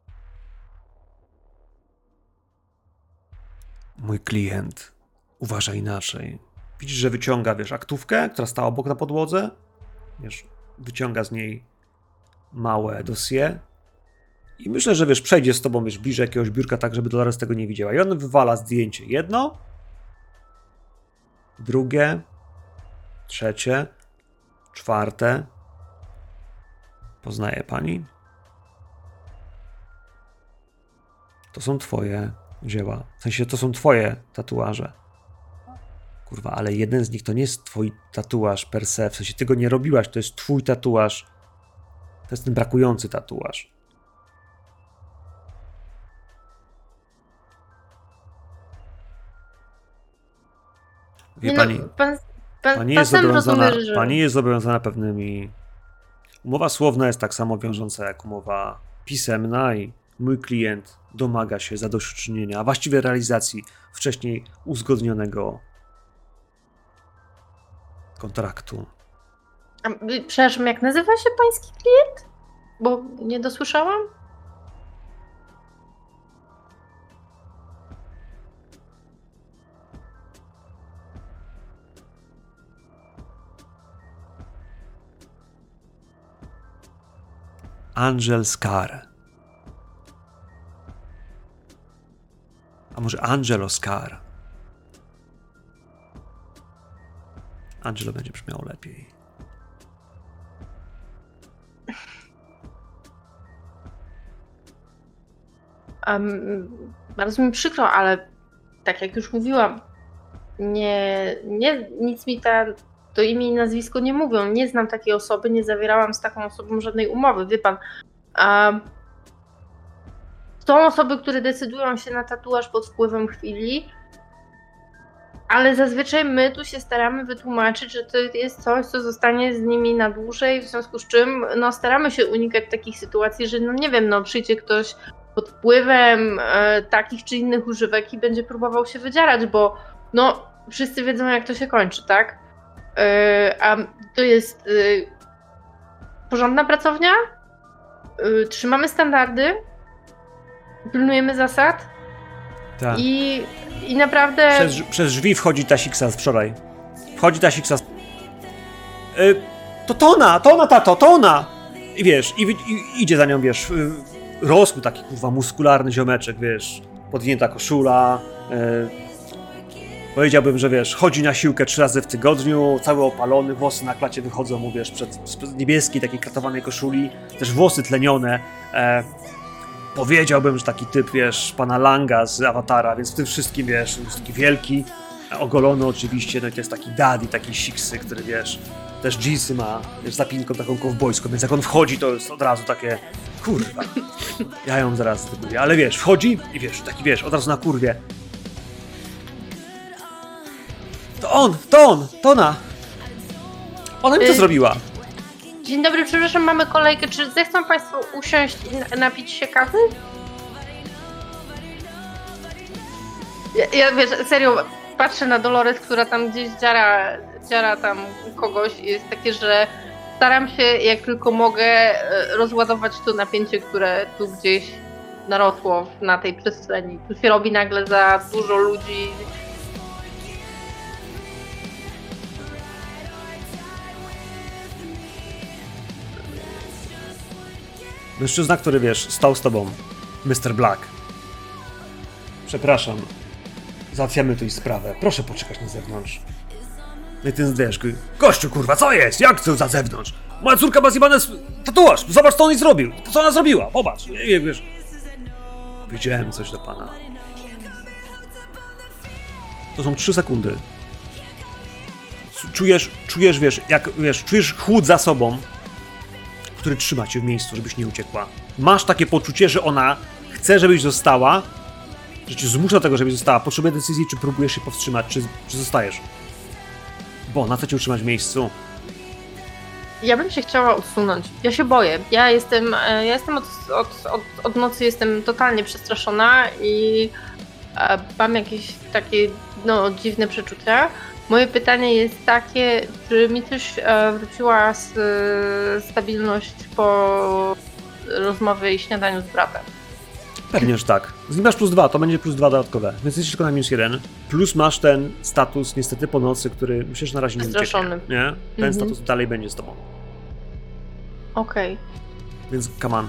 Mój klient uważa inaczej. Widzisz, że wyciąga, wiesz, aktówkę, która stała obok na podłodze. Wiesz, wyciąga z niej małe dossier. I myślę, że wiesz, przejdzie z tobą, wiesz, bliżej jakiegoś biurka, tak, żeby Dolores tego nie widziała. I on wywala zdjęcie. Jedno, drugie, trzecie, czwarte. Poznaje pani? To są twoje dzieła. W sensie to są twoje tatuaże. Kurwa, ale jeden z nich to nie jest twój tatuaż per se. W sensie ty go nie robiłaś, to jest twój tatuaż. To jest ten brakujący tatuaż. Wie Nie pani, no, pan, pan, pani pan jest, zobowiązana, rozumie, że... pani jest zobowiązana pewnymi. Umowa słowna jest tak samo wiążąca jak umowa pisemna i mój klient domaga się zadośćuczynienia, a właściwie realizacji wcześniej uzgodnionego kontraktu. A, Przepraszam, jak nazywa się pański klient? Bo nie dosłyszałam? Angel Scar. A może Angelo Scar? Angelo będzie brzmiało lepiej. Um, bardzo mi przykro, ale tak jak już mówiłam, nie, nie, nic mi ta, to imię i nazwisko nie mówią. Nie znam takiej osoby, nie zawierałam z taką osobą żadnej umowy. Wie pan, um, są osoby, które decydują się na tatuaż pod wpływem chwili, ale zazwyczaj my tu się staramy wytłumaczyć, że to jest coś, co zostanie z nimi na dłużej, w związku z czym no, staramy się unikać takich sytuacji, że no nie wiem, no przyjdzie ktoś pod wpływem e, takich czy innych używek i będzie próbował się wydzierać, bo no wszyscy wiedzą jak to się kończy, tak? E, a to jest e, porządna pracownia, e, trzymamy standardy, pilnujemy zasad Tak. i, i naprawdę... Przez, przez drzwi wchodzi ta Siksa z wczoraj. Wchodzi ta Siksa z... Y, to to ona, to ona, tato, to ona! I wiesz, i, i idzie za nią, wiesz, y, rosły taki, kurwa, muskularny ziomeczek, wiesz, podwinięta koszula, y, Powiedziałbym, że wiesz, chodzi na siłkę trzy razy w tygodniu, cały opalony, włosy na klacie wychodzą mu, wiesz, przed, spod niebieskiej, takiej kratowanej koszuli, też włosy tlenione. E, powiedziałbym, że taki typ, wiesz, pana Langa z Awatara, więc w tym wszystkim, wiesz, jest taki wielki, ogolony oczywiście, no i to jest taki daddy, taki siksy, który, wiesz, też jeansy ma, wiesz, zapinką taką kowbojską, więc jak on wchodzi, to jest od razu takie, kurwa, ja ją zaraz zdybuję, ale wiesz, wchodzi i wiesz, taki, wiesz, od razu na kurwie, to on, to on, to ona. Ona mi to Y- zrobiła. Dzień dobry, przepraszam, mamy kolejkę. Czy zechcą Państwo usiąść i na- napić się kawy? Ja, ja wiesz, serio, patrzę na Dolores, która tam gdzieś dziara, dziara tam kogoś i jest takie, że staram się jak tylko mogę e, rozładować to napięcie, które tu gdzieś narosło na tej przestrzeni. Tu się robi nagle za dużo ludzi. Mężczyzna, który wiesz, stał z tobą. Mr. Black. Przepraszam. załatwiamy tu sprawę. Proszę poczekać na zewnątrz. No i ten wiesz, gościu kurwa, co jest? Jak to za zewnątrz? Moja córka ma zjebane tatuaż, zobacz co on zrobił, co ona zrobiła, popatrz, nie, nie, wiesz. Widziałem coś do pana. To są trzy sekundy. Czujesz, czujesz, wiesz, jak, wiesz, czujesz chłód za sobą, który trzyma cię w miejscu, żebyś nie uciekła. Masz takie poczucie, że ona chce, żebyś została, że cię zmusza do tego, żebyś została. Potrzebuje decyzji, czy próbujesz się powstrzymać, czy, czy zostajesz. Bo ona chce cię utrzymać w miejscu. Ja bym się chciała usunąć. Ja się boję. Ja jestem, e, ja jestem od, od, od, od nocy jestem totalnie przestraszona i e, mam jakieś takie no, dziwne przeczucia. Moje pytanie jest takie, czy mi też e, wróciła s, stabilność po rozmowie i śniadaniu z bratem? Pewnie, że tak. Z nim masz plus dwa, to będzie plus dwa dodatkowe. Więc jesteś tylko na minus jeden. Plus masz ten status niestety po nocy, który myślę, że na razie nie ucieknie. Nie? Ten Mhm. status dalej będzie z tobą. Okej. Więc come on.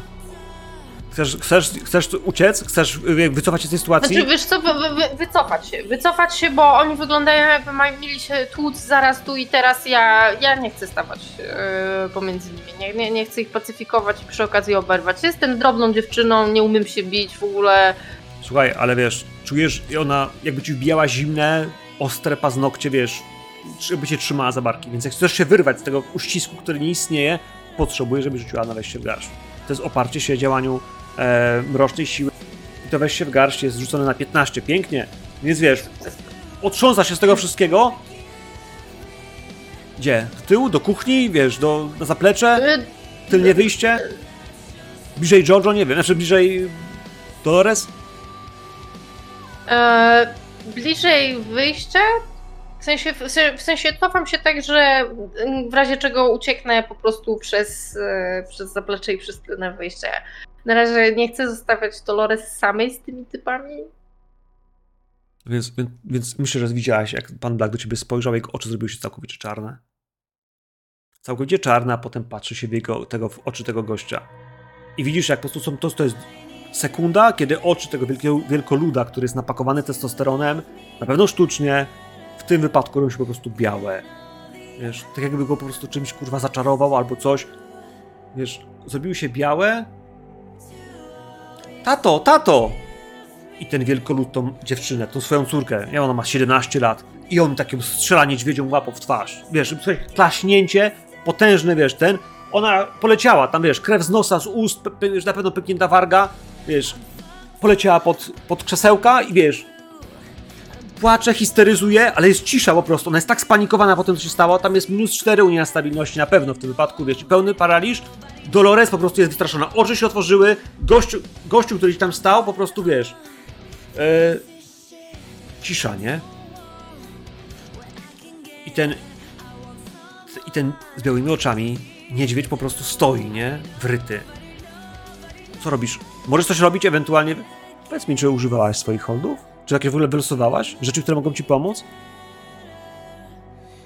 Chcesz, chcesz, chcesz uciec? Chcesz y, wycofać się z tej sytuacji? Znaczy, wiesz co, wy, wy, wy, wycofać się. Wycofać się, bo oni wyglądają jakby mieli się tłuc zaraz tu i teraz. Ja, ja nie chcę stawać yy, pomiędzy nimi. Nie, nie, nie chcę ich pacyfikować i przy okazji oberwać. Jestem drobną dziewczyną, nie umiem się bić w ogóle. Słuchaj, ale wiesz, czujesz i ona jakby ci wbijała zimne, ostre paznokcie, wiesz, żeby cię trzymała za barki. Więc jak chcesz się wyrwać z tego uścisku, który nie istnieje, potrzebujesz, żeby rzuciła na wejście w garść. To jest oparcie się działaniu e, mrocznej siły. I to wejście w garść jest rzucone na 15. Pięknie. Więc wiesz, otrząsa się z tego wszystkiego. Gdzie? Do tyłu? Do kuchni? Wiesz, do, na zaplecze? Tylnie wyjście? Bliżej Jojo? Nie wiem. Znaczy bliżej Dolores? E, bliżej wyjścia? W sensie, w sensie, cofam się tak, że w razie czego ucieknę po prostu przez, e, przez zaplecze i przez tylne wyjście. Na razie nie chcę zostawiać Dolores samej z tymi typami. Więc, więc, myślę, że widziałaś, jak pan Black do ciebie spojrzał, jego oczy zrobiły się całkowicie czarne. Całkowicie czarne, a potem patrzy się w, jego, tego, w oczy tego gościa. I widzisz, jak po prostu są, to, to jest sekunda, kiedy oczy tego wielkiego, wielkoluda, który jest napakowany testosteronem, na pewno sztucznie, w tym wypadku robią się po prostu białe. Wiesz, tak jakby go po prostu czymś kurwa zaczarował albo coś. Wiesz, zrobiły się białe. Tato, tato! I ten wielkolud tą dziewczynę, tą swoją córkę, nie ona ma 17 lat, i on takim strzela niedźwiedzią łapą w twarz. Wiesz, klaśnięcie, potężne, wiesz, ten. Ona poleciała, tam wiesz, krew z nosa, z ust, już na pewno pęknięta warga, wiesz, poleciała pod, pod krzesełka i wiesz, płacze, histeryzuje, ale jest cisza po prostu. Ona jest tak spanikowana po tym, co się stało. Tam jest minus 4 u niej na stabilności na pewno w tym wypadku, wiesz, pełny paraliż. Dolores po prostu jest wystraszona. Oczy się otworzyły. Gościu, gościu który tam stał, po prostu wiesz. E, cisza, nie? I ten. I ten z białymi oczami niedźwiedź po prostu stoi, nie? Wryty. Co robisz? Możesz coś robić ewentualnie? Powiedz mi, czy używałaś swoich holdów? Czy jakieś w ogóle wylosowałaś? Rzeczy, które mogą ci pomóc?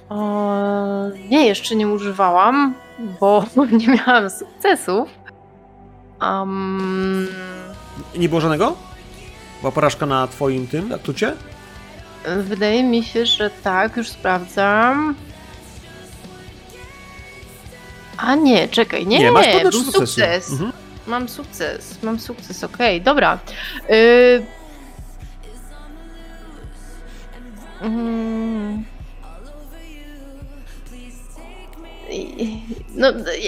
O, nie, jeszcze nie używałam, bo nie miałam sukcesów. Um, Nie było żadnego? Była porażka na twoim tym atucie? wydaje mi się, że tak, już sprawdzam. A nie, czekaj, nie, Nie, masz podać był sukces. Mhm. Mam sukces, mam sukces, okej, dobra. Y... Mm. No,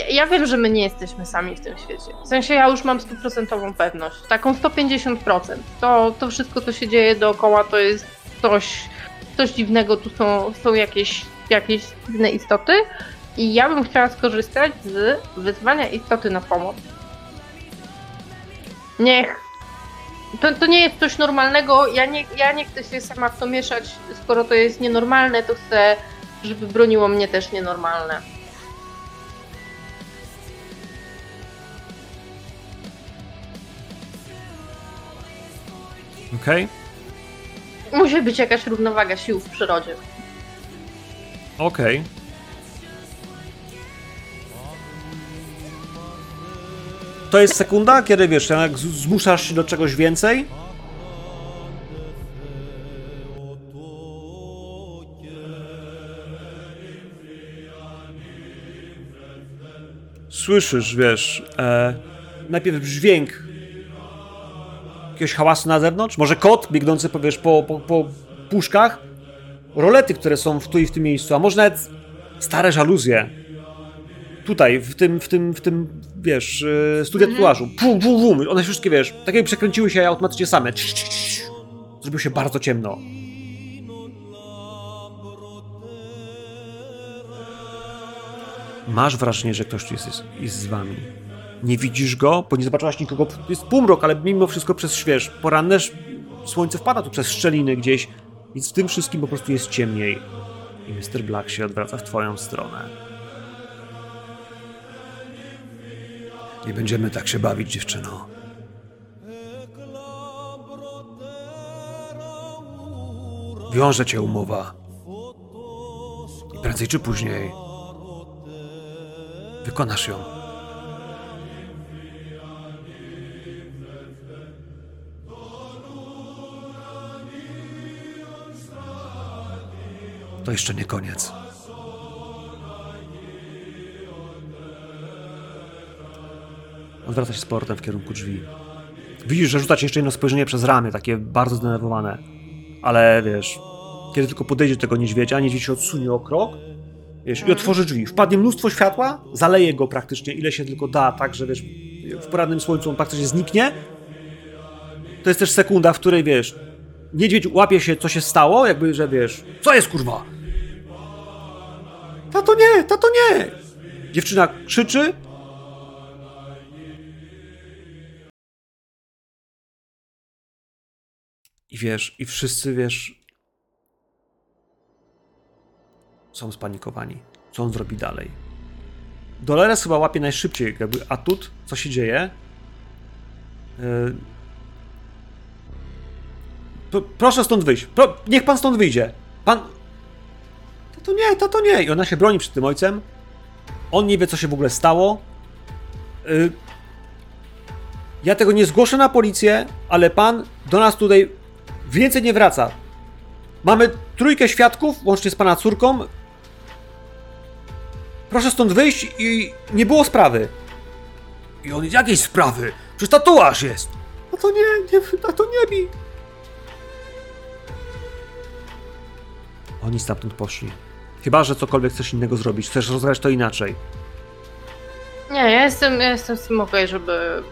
ja wiem, że my nie jesteśmy sami w tym świecie. W sensie ja już mam stuprocentową pewność. Taką 150%. To, to wszystko, co się dzieje dookoła, to jest coś, coś dziwnego. Tu są, są jakieś, jakieś dziwne istoty. I ja bym chciała skorzystać z wyzwania istoty na pomoc. Niech. To, to nie jest coś normalnego. Ja nie, ja nie chcę się sama w to mieszać. Skoro to jest nienormalne, to chcę, żeby broniło mnie też nienormalne. Okej. Musi być jakaś równowaga sił w przyrodzie. Okej. to jest sekunda, kiedy wiesz, jak zmuszasz się do czegoś więcej. Słyszysz, wiesz, e, najpierw dźwięk jakiegoś hałasu na zewnątrz, może kot biegnący, powiesz, po, po, po puszkach, rolety, które są w tu i w tym miejscu, a może nawet stare żaluzje, Tutaj, w tym, w tym, w tym, wiesz, e, studia tatuażu. Pum, pum, pum. One wszystkie, wiesz, tak jakby przekręciły się automatycznie same. Cii, cii, cii. Zrobiło się bardzo ciemno. Masz wrażenie, że ktoś tu jest, jest, jest z wami. Nie widzisz go, bo nie zobaczyłaś nikogo. Jest półmrok, ale mimo wszystko przez śwież. Poranne słońce wpada tu przez szczeliny gdzieś, więc w tym wszystkim po prostu jest ciemniej. I Mr. Black się odwraca w twoją stronę. Nie będziemy tak się bawić, dziewczyno. Wiąże cię umowa. I prędzej czy później wykonasz ją. To jeszcze nie koniec. Odwraca się z portem w kierunku drzwi. Widzisz, że rzuca ci jeszcze jedno spojrzenie przez ramię, takie bardzo zdenerwowane. Ale wiesz, kiedy tylko podejdzie do tego niedźwiedzia, niedźwiedź się odsunie o krok wiesz, i otworzy drzwi. Wpadnie mnóstwo światła, zaleje go praktycznie ile się tylko da, tak że wiesz, w porannym słońcu on praktycznie zniknie. To jest też sekunda, w której wiesz, niedźwiedź łapie się, co się stało, jakby, że wiesz, co jest kurwa? Tato nie, tato nie! Dziewczyna krzyczy. I wiesz, i wszyscy wiesz, są spanikowani. Co on zrobi dalej? Dolores chyba łapie najszybciej jakby atut, co się dzieje. Yy... Proszę stąd wyjść. Pro- niech pan stąd wyjdzie. Pan. To nie, to to nie. I ona się broni przed tym ojcem. On nie wie, co się w ogóle stało. Yy... Ja tego nie zgłoszę na policję, ale pan do nas tutaj więcej nie wraca. Mamy trójkę świadków, łącznie z pana córką. Proszę stąd wyjść i nie było sprawy. I on, jakiej sprawy? Przecież tatuaż jest. A to nie, nie, a to nie mi. Oni stamtąd poszli. Chyba, że cokolwiek chcesz innego zrobić. Chcesz rozgrać to inaczej. Nie, ja jestem, ja jestem z tym okej, żeby...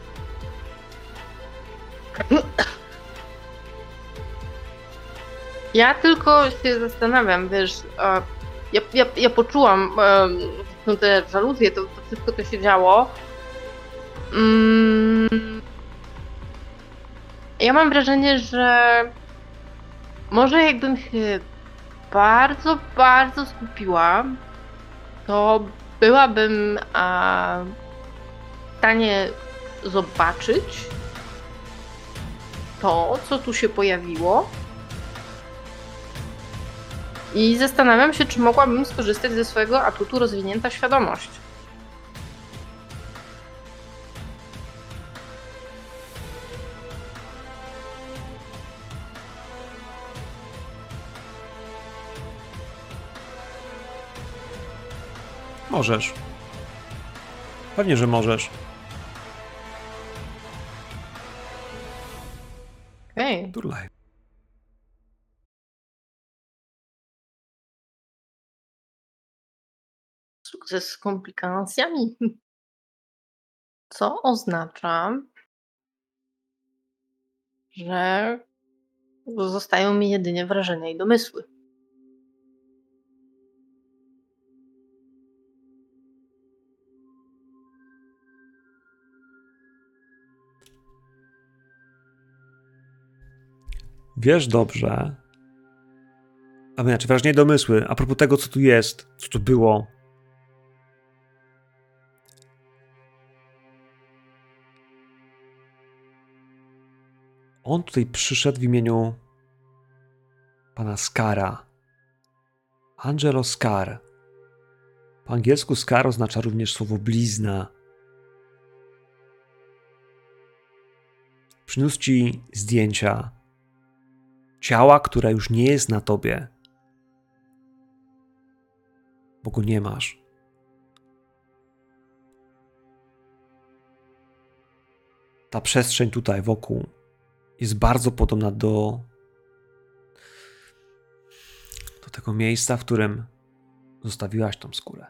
Ja tylko się zastanawiam, wiesz, ja, ja, ja poczułam e, te żaluzje, to, to wszystko to się działo. Mm, ja mam wrażenie, że może jakbym się bardzo, bardzo skupiła, to byłabym a, w stanie zobaczyć to, co tu się pojawiło. I zastanawiam się, czy mogłabym skorzystać ze swojego atutu rozwinięta świadomość. Możesz. Pewnie, że możesz. Okej. Turlaj. Sukces z komplikacjami. Co oznacza, że zostają mi jedynie wrażenia i domysły. Wiesz dobrze. A inaczej, wrażenie domysły. A propos tego, co tu jest, co tu było. On tutaj przyszedł w imieniu pana Skara. Angelo Scar. Po angielsku Scar oznacza również słowo blizna. Przyniósł ci zdjęcia ciała, które już nie jest na tobie, bo go nie masz. ta przestrzeń tutaj wokół jest bardzo podobna do, do tego miejsca, w którym zostawiłaś tą skórę.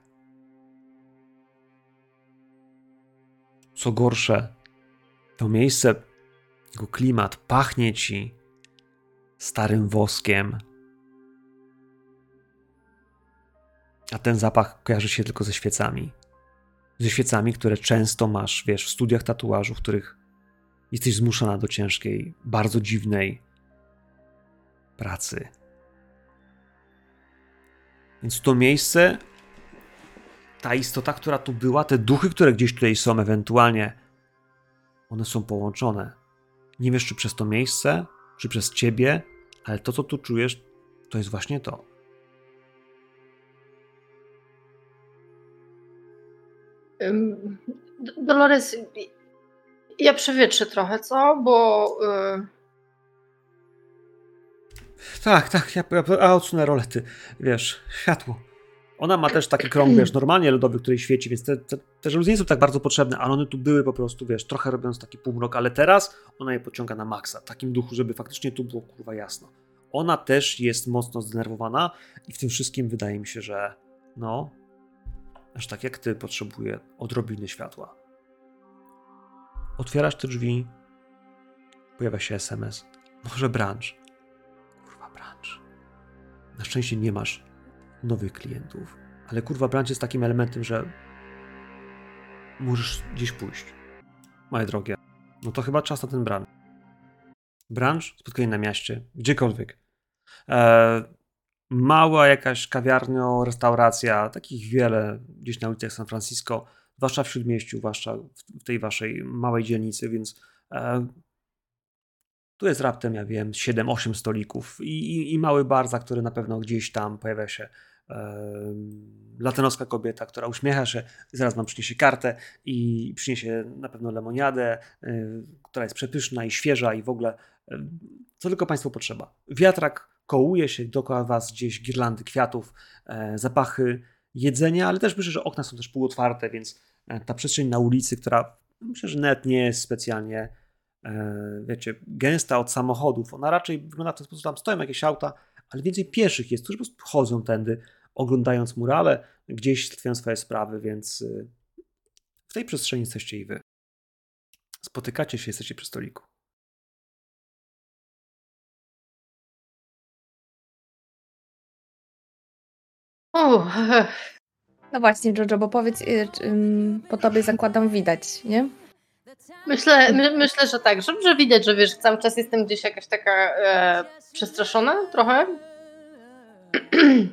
Co gorsze, to miejsce, jego klimat pachnie ci starym woskiem. A ten zapach kojarzy się tylko ze świecami. Ze świecami, które często masz, wiesz, w studiach tatuażu, w których jesteś zmuszona do ciężkiej, bardzo dziwnej pracy. Więc to miejsce, ta istota, która tu była, te duchy, które gdzieś tutaj są, ewentualnie, one są połączone. Nie wiesz, czy przez to miejsce, czy przez ciebie, ale to, co tu czujesz, to jest właśnie to. Dolores, ja przewietrzę trochę, co? Bo y, Tak, tak, ja, ja a odsunę rolety, wiesz, światło. Ona ma też taki krąg, wiesz, normalnie lodowy, który świeci, więc te, te, te żaluzje nie są tak bardzo potrzebne, ale one tu były po prostu, wiesz, trochę robiąc taki półmrok, ale teraz ona je pociąga na maksa, w takim duchu, żeby faktycznie tu było kurwa jasno. Ona też jest mocno zdenerwowana i w tym wszystkim wydaje mi się, że no, aż tak jak ty potrzebuje odrobiny światła. Otwierasz te drzwi, pojawia się SMS. Może branch. Kurwa, branch. Na szczęście nie masz nowych klientów, ale kurwa, branch jest takim elementem, że możesz gdzieś pójść. Moje drogie. No to chyba czas na ten branch. Branch, spotkanie na mieście, gdziekolwiek. E, mała jakaś kawiarnia, restauracja, takich wiele gdzieś na ulicach San Francisco, zwłaszcza w śródmieściu, zwłaszcza w, tej waszej małej dzielnicy, więc e, tu jest raptem, ja wiem, 7-8 stolików i, i, i mały bar, za który na pewno gdzieś tam pojawia się e, latynoska kobieta, która uśmiecha się, zaraz wam przyniesie kartę i przyniesie na pewno lemoniadę, e, która jest przepyszna i świeża i w ogóle e, co tylko Państwu potrzeba. Wiatrak kołuje się dookoła Was gdzieś girlandy kwiatów, e, zapachy jedzenia, ale też myślę, że okna są też półotwarte, więc ta przestrzeń na ulicy, która myślę, że nawet nie jest specjalnie e, wiecie, gęsta od samochodów. Ona raczej wygląda w ten sposób, tam stoją jakieś auta, ale więcej pieszych jest, którzy po prostu chodzą tędy, oglądając murale, gdzieś załatwiają swoje sprawy, więc y, w tej przestrzeni jesteście i wy. Spotykacie się, jesteście przy stoliku. uff, No właśnie, Jojo, bo powiedz, y, po tobie zakładam widać, nie? myślę, my, myślę, że tak, że, że widać, że wiesz, cały czas jestem gdzieś jakaś taka e, przestraszona trochę.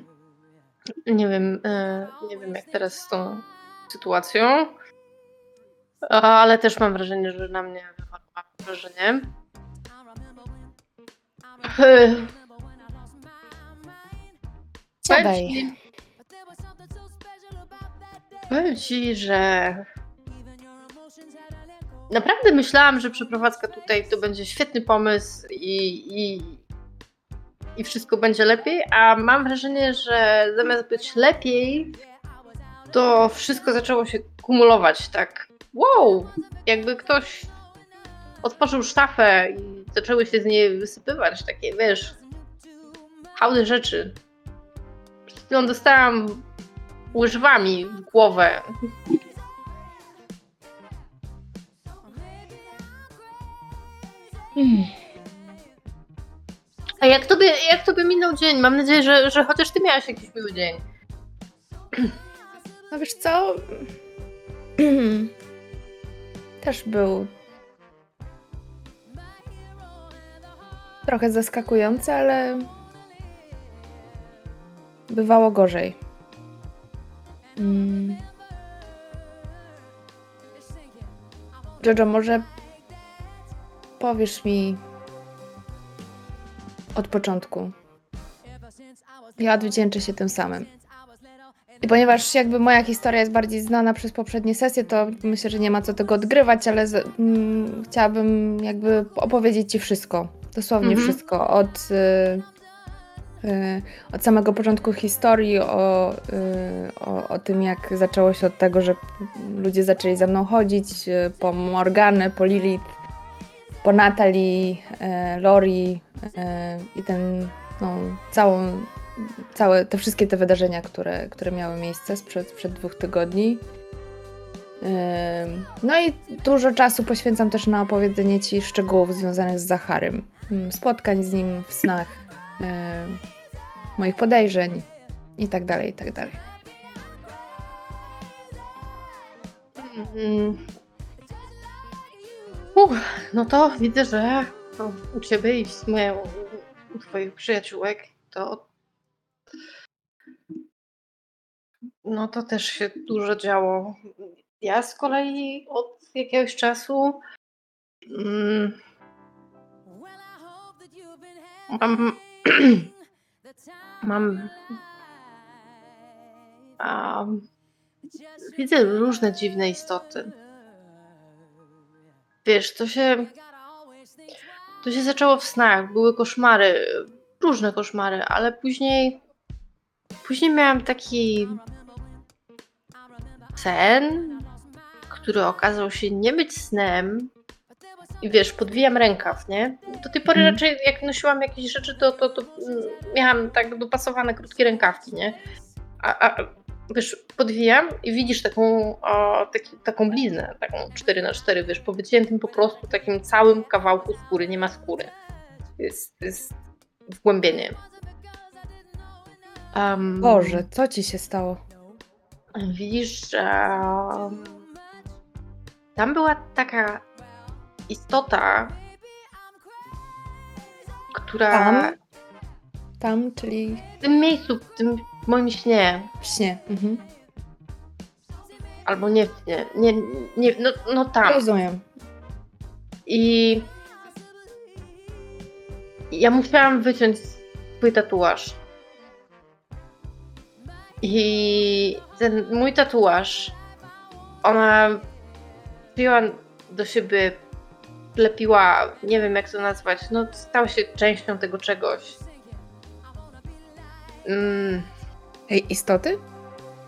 nie wiem, e, nie wiem jak teraz z tą sytuacją, ale też mam wrażenie, że na mnie wywarła wrażenie. E, Siadaj. Powiem ci, że naprawdę myślałam, że przeprowadzka tutaj to będzie świetny pomysł i, i, i wszystko będzie lepiej, a mam wrażenie, że zamiast być lepiej, to wszystko zaczęło się kumulować tak. Wow! Jakby ktoś otworzył sztafę i zaczęły się z niej wysypywać takie, wiesz, hałdy rzeczy. Przed chwilą dostałam łyżwami w głowę. Mm. A jak tobie, jak tobie minął dzień? Mam nadzieję, że, że chociaż ty miałaś jakiś miły dzień. No wiesz co? Też był trochę zaskakujący, ale bywało gorzej. Mm. Jojo, może powiesz mi od początku. Ja odwdzięczę się tym samym. I ponieważ jakby moja historia jest bardziej znana przez poprzednie sesje, to myślę, że nie ma co tego odgrywać, ale z, mm, chciałabym jakby opowiedzieć Ci wszystko. Dosłownie Mhm. wszystko. Od, y, od samego początku historii, o, y, o, o tym jak zaczęło się od tego, że ludzie zaczęli za mną chodzić, y, po Morganę, po Lilith, po Natalii, e, Lori i ten, no, całą, całe, te wszystkie te wydarzenia, które, które miały miejsce sprzed, przed dwóch tygodni. No i dużo czasu poświęcam też na opowiedzenie Ci szczegółów związanych z Zacharym. Mm, Spotkań z nim w snach, moich podejrzeń i tak dalej, i tak dalej. Mm. Uff, no to widzę, że u ciebie i sumie u, u twoich przyjaciółek to no to też się dużo działo. Ja z kolei od jakiegoś czasu mm, mam, mam a, widzę różne dziwne istoty. Wiesz, to się. To się zaczęło w snach, były koszmary, różne koszmary, ale później. Później miałam taki sen, który okazał się nie być snem. I wiesz, podwijam rękaw, nie? Do tej pory Mhm. raczej jak nosiłam jakieś rzeczy, to, to, to mm, miałam tak dopasowane krótkie rękawki, nie? A, a wiesz, podwijam i widzisz taką, o, taki, taką bliznę, taką 4 na 4 wiesz, po wyciętym po prostu takim całym kawałku skóry, nie ma skóry. Jest, jest wgłębienie. Um, Boże, co Ci się stało? Widzisz, że um, tam była taka istota, która Tam? Tam, czyli w tym miejscu, w tym moim śnie, w śnie. Mhm. albo nie w śnie, nie, nie, no, no tam. Rozumiem. I ja musiałam wyciąć swój tatuaż. I ten mój tatuaż, ona przyjęła do siebie, lepiła, nie wiem jak to nazwać, no stał się częścią tego czegoś. Mm, Ej, istoty?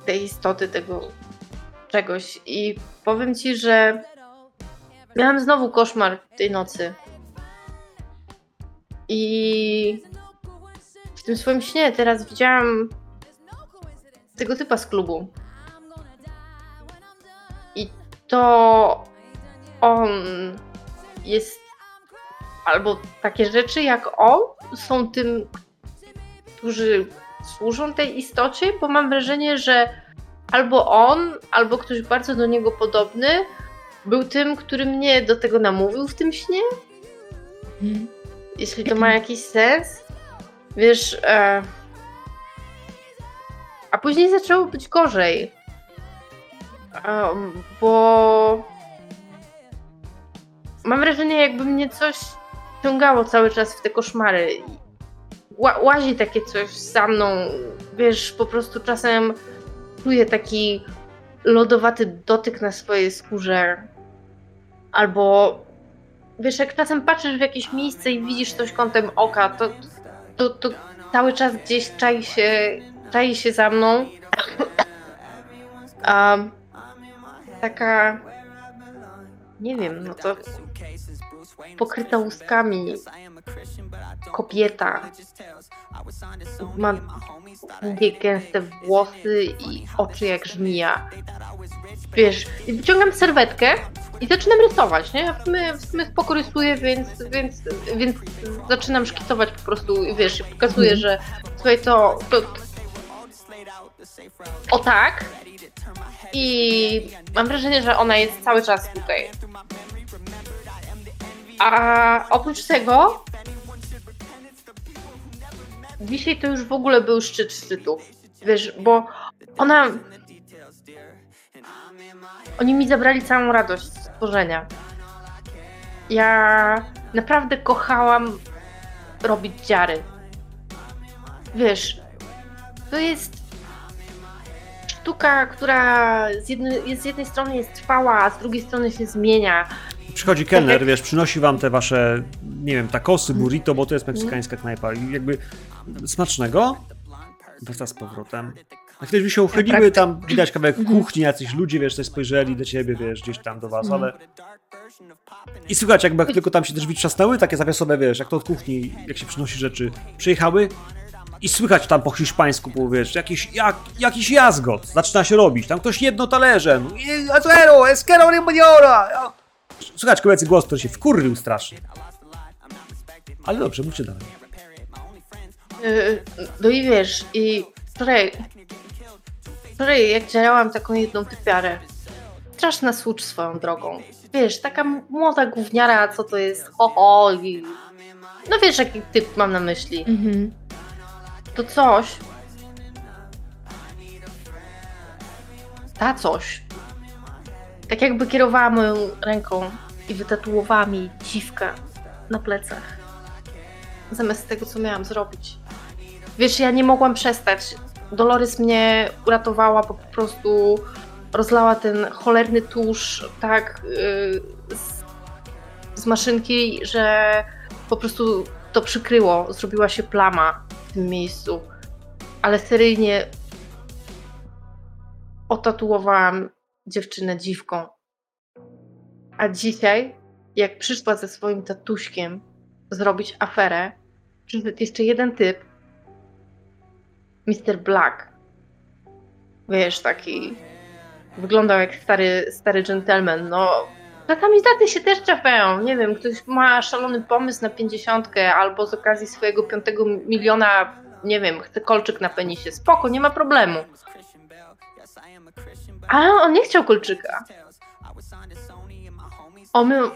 tej istoty, tego czegoś. I powiem ci, że miałam znowu koszmar tej nocy. I w tym swoim śnie teraz widziałam tego typa z klubu. I to on jest. Albo takie rzeczy jak on są tym, którzy służą tej istocie, bo mam wrażenie, że albo on, albo ktoś bardzo do niego podobny był tym, który mnie do tego namówił w tym śnie, Mhm. jeśli to ma jakiś sens. Wiesz, e... a później zaczęło być gorzej. Em, bo mam wrażenie, jakby mnie coś ciągało cały czas w te koszmary. Ła- łazi takie coś za mną. Wiesz, po prostu czasem czuję taki lodowaty dotyk na swojej skórze. Albo wiesz, jak czasem patrzysz w jakieś miejsce i widzisz coś kątem oka, to, to, to cały czas gdzieś czai się, czai się za mną. A, taka, nie wiem, no to pokryta łuskami kobieta. Ma długie, gęste włosy i oczy jak żmija. Wiesz, wyciągam serwetkę i zaczynam rysować, nie? W sumie, w sumie spoko rysuję, więc, więc, więc zaczynam szkicować po prostu wiesz, pokazuję, Mhm. że słuchaj, to, to o tak i mam wrażenie, że ona jest cały czas tutaj. A oprócz tego dzisiaj to już w ogóle był szczyt szczytów. Wiesz, bo ona oni mi zabrali całą radość stworzenia. Ja naprawdę kochałam robić dziary. Wiesz, to jest sztuka, która z jednej, z jednej strony jest trwała, a z drugiej strony się zmienia. Przychodzi kelner, wiesz, przynosi wam te wasze, nie wiem, takosy, burrito, bo to jest meksykańska knajpa i jakby smacznego. Wraca z powrotem. Chwilę drzwi się uchyliły, prakty- tam widać kawałek Mhm. kuchni, jacyś ludzie, wiesz, coś spojrzeli do ciebie, wiesz, gdzieś tam do was, Mhm. ale... I słychać, jakby jak tylko tam się drzwi trzasnęły, takie zawiasowe, wiesz, jak to od kuchni, jak się przynosi rzeczy, przyjechały i słychać tam po hiszpańsku, po, wiesz, jakiś, jak, jakiś jazgot zaczyna się robić, tam ktoś jedno talerzem, "I- Azuero, esquero rimboniora! Słychać kobiecy głos, który się wkurrył strasznie. Ale dobrze, mówcie dalej. Yy, No i wiesz, i wczoraj, wczoraj jak działałam taką jedną typiarę, straszna słucz swoją drogą. Wiesz, taka młoda gówniara, co to jest, ho, ho i... No wiesz, jaki typ mam na myśli. Mhm. To coś... Ta coś. Tak jakby kierowała moją ręką i wytatuowała mi dziwkę na plecach. Zamiast tego, co miałam zrobić. Wiesz, ja nie mogłam przestać. Dolores mnie uratowała, bo po prostu rozlała ten cholerny tusz tak yy, z, z maszynki, że po prostu to przykryło. Zrobiła się plama w tym miejscu. Ale seryjnie otatuowałam dziewczynę dziwką. A dzisiaj, jak przyszła ze swoim tatuśkiem zrobić aferę, przyszedł jeszcze jeden typ, Mr. Black. Wiesz, taki wyglądał jak stary, stary gentleman, no. Czasami taty się też trafiają, nie wiem, ktoś ma szalony pomysł na pięćdziesiątkę albo z okazji swojego piątego miliona, nie wiem, chce kolczyk na penisie, spoko, nie ma problemu. Ale on nie chciał kolczyka. On miał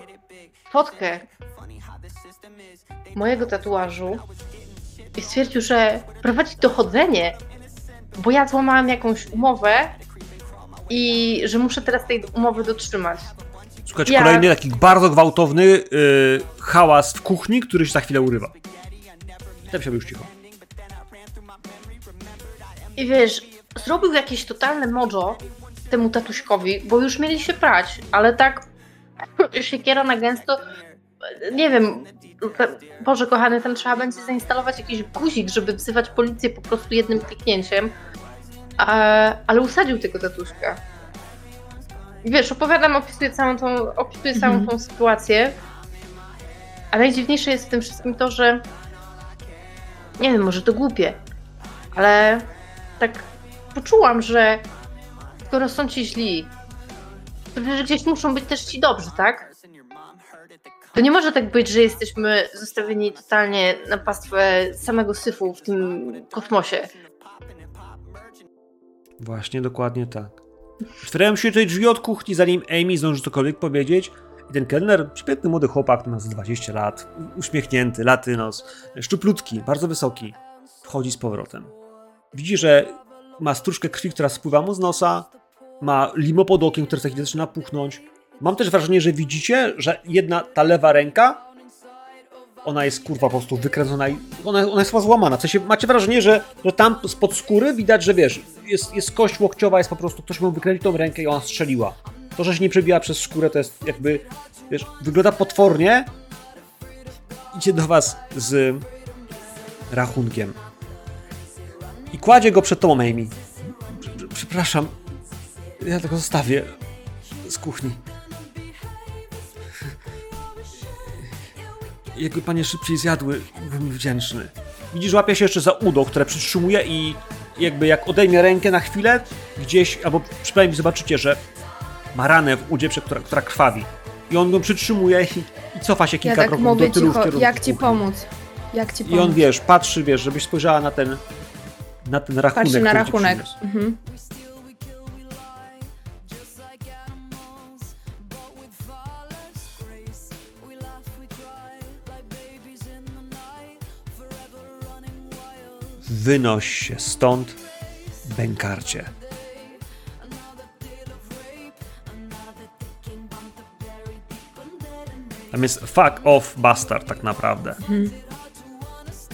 fotkę mojego tatuażu i stwierdził, że prowadzi dochodzenie, bo ja złamałam jakąś umowę i że muszę teraz tej umowy dotrzymać. Słuchajcie, kolejny taki bardzo gwałtowny yy, hałas w kuchni, który się za chwilę urywa. Tam się już cicho. I wiesz, zrobił jakieś totalne mojo temu tatuśkowi, bo już mieli się prać, ale tak siekiera na gęsto, nie wiem, Boże kochany, tam trzeba będzie zainstalować jakiś guzik, żeby wzywać policję po prostu jednym kliknięciem, a, ale usadził tego tatuśka. Wiesz, opowiadam, opisuję całą tą, opisuję całą Mhm. tą sytuację, a najdziwniejsze jest w tym wszystkim to, że nie wiem, może to głupie, ale tak poczułam, że skoro są ci źli, to że gdzieś muszą być też ci dobrzy, tak? To nie może tak być, że jesteśmy zostawieni totalnie na pastwę samego syfu w tym kosmosie. Właśnie, dokładnie tak. Otwierają się tutaj drzwi od kuchni, zanim Amy zdąży cokolwiek powiedzieć. I ten kelner, świetny młody chłopak, ma z 20 lat, uśmiechnięty, latynos, szczuplutki, bardzo wysoki, wchodzi z powrotem. Widzi, że ma stróżkę krwi, która spływa mu z nosa, ma limo pod okiem, które za chwilę zaczyna puchnąć. Mam też wrażenie, że widzicie, że jedna, ta lewa ręka, ona jest kurwa po prostu wykręcona i ona, ona jest chyba złamana. W sensie macie wrażenie, że, że tam spod skóry widać, że wiesz, jest, jest kość łokciowa, jest po prostu, ktoś mu wykręcił tą rękę i ona strzeliła. To, że się nie przebiła przez skórę, to jest jakby, wiesz, wygląda potwornie. Idzie do was z rachunkiem. I kładzie go przed tobą, Amy. Prze- Przepraszam, ja tego zostawię z kuchni. Jakby panie szybciej zjadły, byłbym wdzięczny. Widzisz, łapie się jeszcze za udo, które przytrzymuje i jakby jak odejmie rękę na chwilę, gdzieś, albo przynajmniej zobaczycie, że ma ranę w udzie, która, która krwawi. I on ją przytrzymuje i, i cofa się Ja kilka tak kroków do tyłu w cicho, kierunku jak ci pomóc? Jak ci pomóc? I on, wiesz, patrzy, wiesz, żebyś spojrzała na ten na ten rachunek, Patrzy na rachunek. Mhm. Wynoś się stąd, bękarcie. Tam jest fuck off bastard tak naprawdę.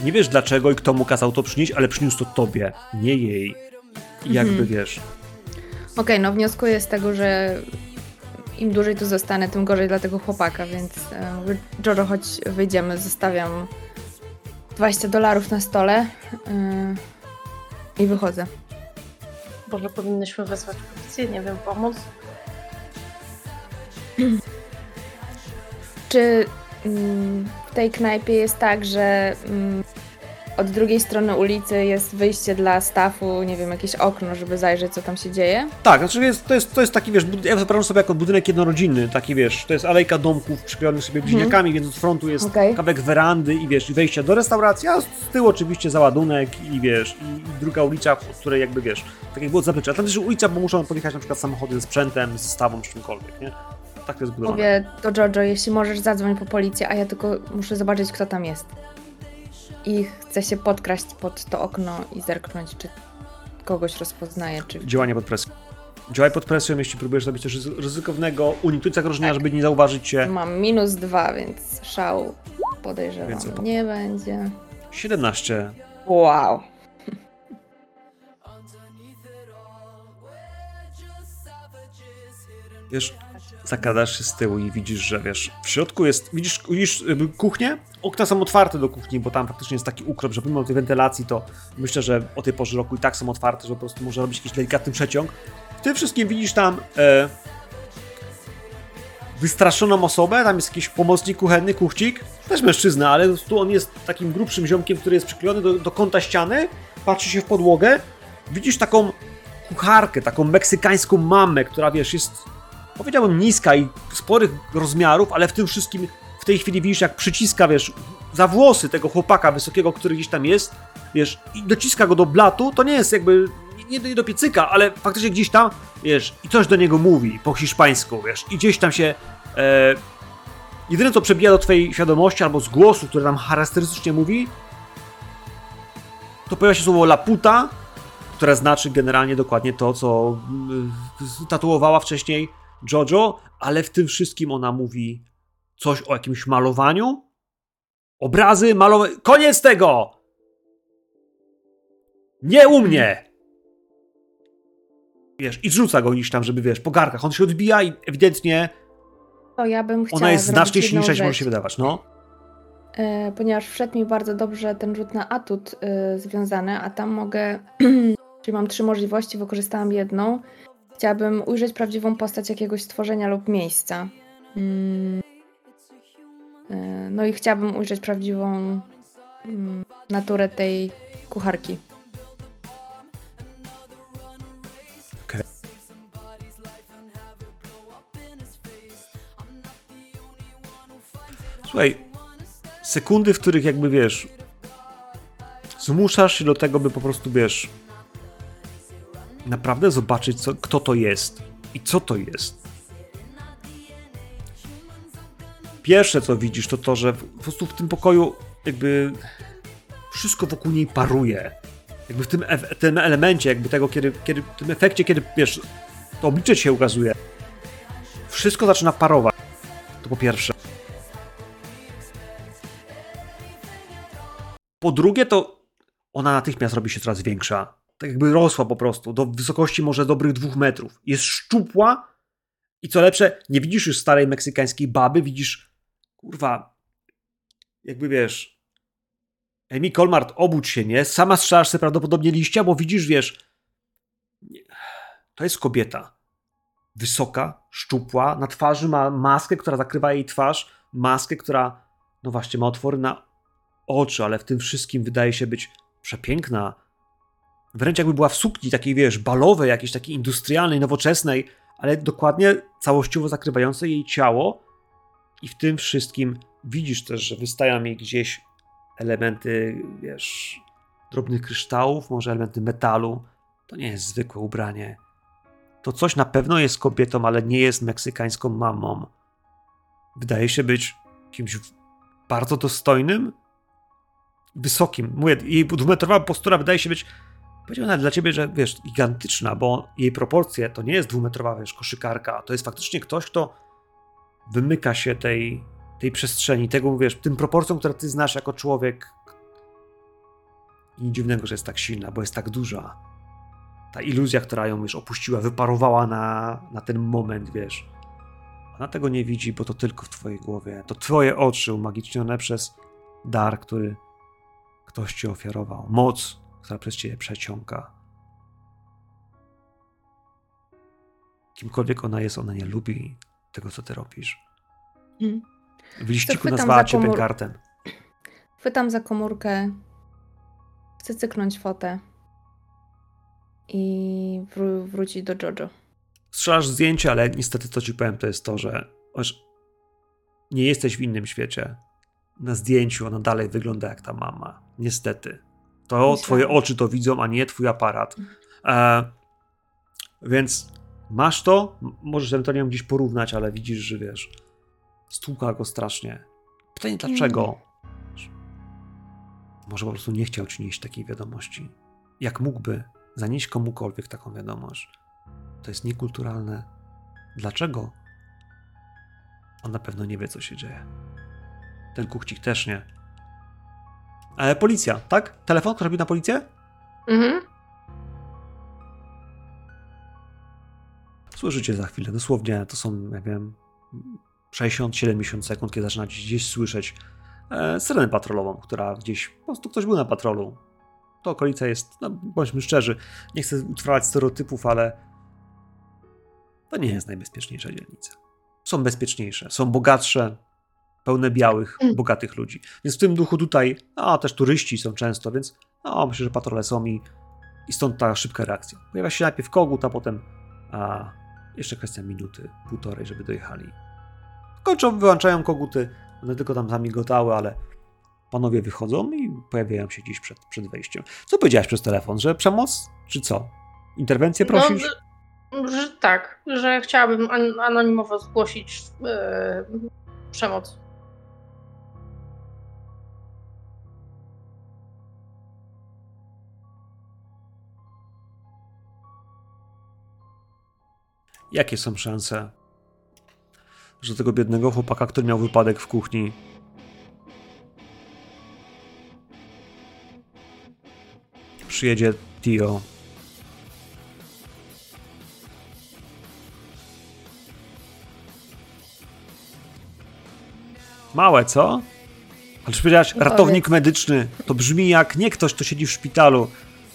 Nie wiesz dlaczego i kto mu kazał to przynieść, ale przyniósł to tobie, nie jej. I jakby wiesz, Okej, no wnioskuję z tego, że im dłużej tu zostanę, tym gorzej dla tego chłopaka, więc Jojo, chodź wyjdziemy, zostawiam 20 dolarów na stole e, i wychodzę. Może powinnyśmy wezwać policję, nie wiem, pomóc? Czy mm, w tej knajpie jest tak, że mm, od drugiej strony ulicy jest wyjście dla stafu, nie wiem, jakieś okno, żeby zajrzeć, co tam się dzieje? Tak, znaczy jest, to, jest, to jest taki, wiesz, bud- ja wyobrażam sobie jako budynek jednorodzinny, taki, wiesz, to jest alejka domków przyklejonych sobie bliźniakami, więc od frontu jest Okej. kawałek werandy i, wiesz, i wejście do restauracji, a z tyłu oczywiście załadunek i, wiesz, i, i druga ulica, od której jakby, wiesz, tak jak było zaplecze. A tam też ulica, bo muszą podjechać na przykład samochody ze sprzętem, z zestawą, z czymkolwiek, nie? Tak to jest budowane. Mówię do Jojo, jeśli możesz, zadzwoń po policję, a ja tylko muszę zobaczyć, kto tam jest. I chcę się podkraść pod to okno i zerknąć, czy kogoś rozpoznaję, czy... Działanie pod presją. Działaj pod presją, jeśli próbujesz zrobić coś ryzy- ryzykownego, uniknij zagrożenia, żeby nie zauważyć cię. Mam minus dwa, więc szału podejrzewam Więcej po- nie będzie. 17. Wow. Wiesz, zakradasz się z tyłu i widzisz, że wiesz, w środku jest, widzisz, widzisz jakby kuchnię? Okna są otwarte do kuchni, bo tam faktycznie jest taki ukrop, że pomimo tej wentylacji, to myślę, że o tej porze roku i tak są otwarte, że po prostu może robić jakiś delikatny przeciąg. W tym wszystkim widzisz tam e, wystraszoną osobę, tam jest jakiś pomocnik kuchenny, kuchcik, też mężczyzna, ale tu on jest takim grubszym ziomkiem, który jest przyklejony do, do kąta ściany, patrzy się w podłogę, widzisz taką kucharkę, taką meksykańską mamę, która wiesz, jest powiedziałbym niska i sporych rozmiarów, ale w tym wszystkim tej chwili widzisz jak przyciska, wiesz, za włosy tego chłopaka wysokiego, który gdzieś tam jest, wiesz, i dociska go do blatu, to nie jest jakby, nie, nie do piecyka, ale faktycznie gdzieś tam, wiesz, i coś do niego mówi po hiszpańsku, wiesz, i gdzieś tam się, e, jedyne co przebija do twojej świadomości albo z głosu, który tam charakterystycznie mówi, to pojawia się słowo la puta, które znaczy generalnie dokładnie to, co mm, tatuowała wcześniej Jojo, ale w tym wszystkim ona mówi coś o jakimś malowaniu. Obrazy, malowanie. Koniec tego! Nie u mnie! Wiesz, i rzuca go gdzieś tam, żeby wiesz, po garkach. On się odbija i ewidentnie To ja bym chciała ona jest znacznie silniejsza niż może się wydawać. No. E, ponieważ wszedł mi bardzo dobrze ten rzut na atut e, związany, a tam mogę, czyli mam trzy możliwości, wykorzystałam jedną. Chciałabym ujrzeć prawdziwą postać jakiegoś stworzenia lub miejsca. Mm. E, no i chciałabym ujrzeć prawdziwą mm, naturę tej kucharki. Słuchaj, sekundy, w których jakby wiesz, zmuszasz się do tego, by po prostu wiesz, naprawdę zobaczyć, co, kto to jest i co to jest. Pierwsze, co widzisz, to to, że po prostu w tym pokoju jakby wszystko wokół niej paruje. Jakby w tym, tym elemencie, jakby tego, kiedy, kiedy, w tym efekcie, kiedy wiesz, to oblicze się ukazuje, wszystko zaczyna parować. To po pierwsze. Po drugie, to ona natychmiast robi się coraz większa. Tak jakby rosła po prostu, do wysokości może dobrych dwóch metrów. Jest szczupła i co lepsze, nie widzisz już starej meksykańskiej baby, widzisz, kurwa, jakby wiesz, Amy Colmart, obudź się, nie? Sama strzelasz sobie prawdopodobnie liścia, bo widzisz, wiesz, to jest kobieta. Wysoka, szczupła, na twarzy ma maskę, która zakrywa jej twarz, maskę, która, no właśnie, ma otwory na oczy, ale w tym wszystkim wydaje się być przepiękna. Wręcz jakby była w sukni takiej, wiesz, balowej, jakiejś takiej industrialnej, nowoczesnej, ale dokładnie całościowo zakrywającej jej ciało. I w tym wszystkim widzisz też, że wystają jej gdzieś elementy, wiesz, drobnych kryształów, może elementy metalu. To nie jest zwykłe ubranie. To coś na pewno jest kobietą, ale nie jest meksykańską mamą. Wydaje się być kimś bardzo dostojnym, wysokim. Mówię, jej dwumetrowa postura wydaje się być, powiedziałbym dla ciebie, że wiesz, gigantyczna, bo jej proporcje to nie jest dwumetrowa, wiesz, koszykarka. To jest faktycznie ktoś, kto wymyka się tej, tej przestrzeni, tego, wiesz, tym proporcjom, które ty znasz jako człowiek. I nic dziwnego, że jest tak silna, bo jest tak duża. Ta iluzja, która ją już opuściła, wyparowała na, na ten moment, wiesz. Ona tego nie widzi, bo to tylko w twojej głowie. To twoje oczy umagicznione przez dar, który ktoś ci ofiarował. Moc, która przez ciebie przeciąga. Kimkolwiek ona jest, ona nie lubi tego, co ty robisz. Mhm. W liściku nazwała cię komór- Bengartem. Chwytam za komórkę, chcę cyknąć fotę i wró- wrócić do Jojo. Strzelasz zdjęcie, ale niestety co ci powiem, to jest to, że nie jesteś w innym świecie. Na zdjęciu ona dalej wygląda jak ta mama. Niestety. To Myślałam. twoje oczy to widzą, a nie twój aparat. E, więc masz to, możesz ewentualnie gdzieś porównać, ale widzisz, że wiesz, stłuka go strasznie. Pytanie dlaczego? Może po prostu nie chciał ci nieść takiej wiadomości. Jak mógłby zanieść komukolwiek taką wiadomość? To jest niekulturalne. Dlaczego? On na pewno nie wie, co się dzieje. Ten kuchcik też nie. Ale policja, tak? Telefon? Ktoś robi na policję? Mhm. Słyszycie za chwilę, dosłownie to są, nie wiem, 60-70 sekund, kiedy zaczynacie gdzieś słyszeć e, syrenę patrolową, która gdzieś, po prostu ktoś był na patrolu. To okolica jest, no bądźmy szczerzy, nie chcę utrwalać stereotypów, ale to nie jest najbezpieczniejsza dzielnica. Są bezpieczniejsze, są bogatsze, pełne białych, Mm. bogatych ludzi. Więc w tym duchu tutaj, a też turyści są często, więc no, myślę, że patrole są i, i stąd ta szybka reakcja. Pojawia się najpierw kogut, a potem a jeszcze kwestia minuty, półtorej, żeby dojechali. Kończą, wyłączają koguty, one tylko tam zamigotały, ale panowie wychodzą i pojawiają się gdzieś przed, przed wejściem. Co powiedziałaś przez telefon, że przemoc, czy co? Interwencję prosisz? No, że, że tak, że chciałabym an- anonimowo zgłosić e, przemoc. Jakie są szanse, że tego biednego chłopaka, który miał wypadek w kuchni, przyjedzie Tio. Małe, co? Ale czy powiedziałaś, ratownik medyczny. To brzmi jak nie ktoś, kto siedzi w szpitalu,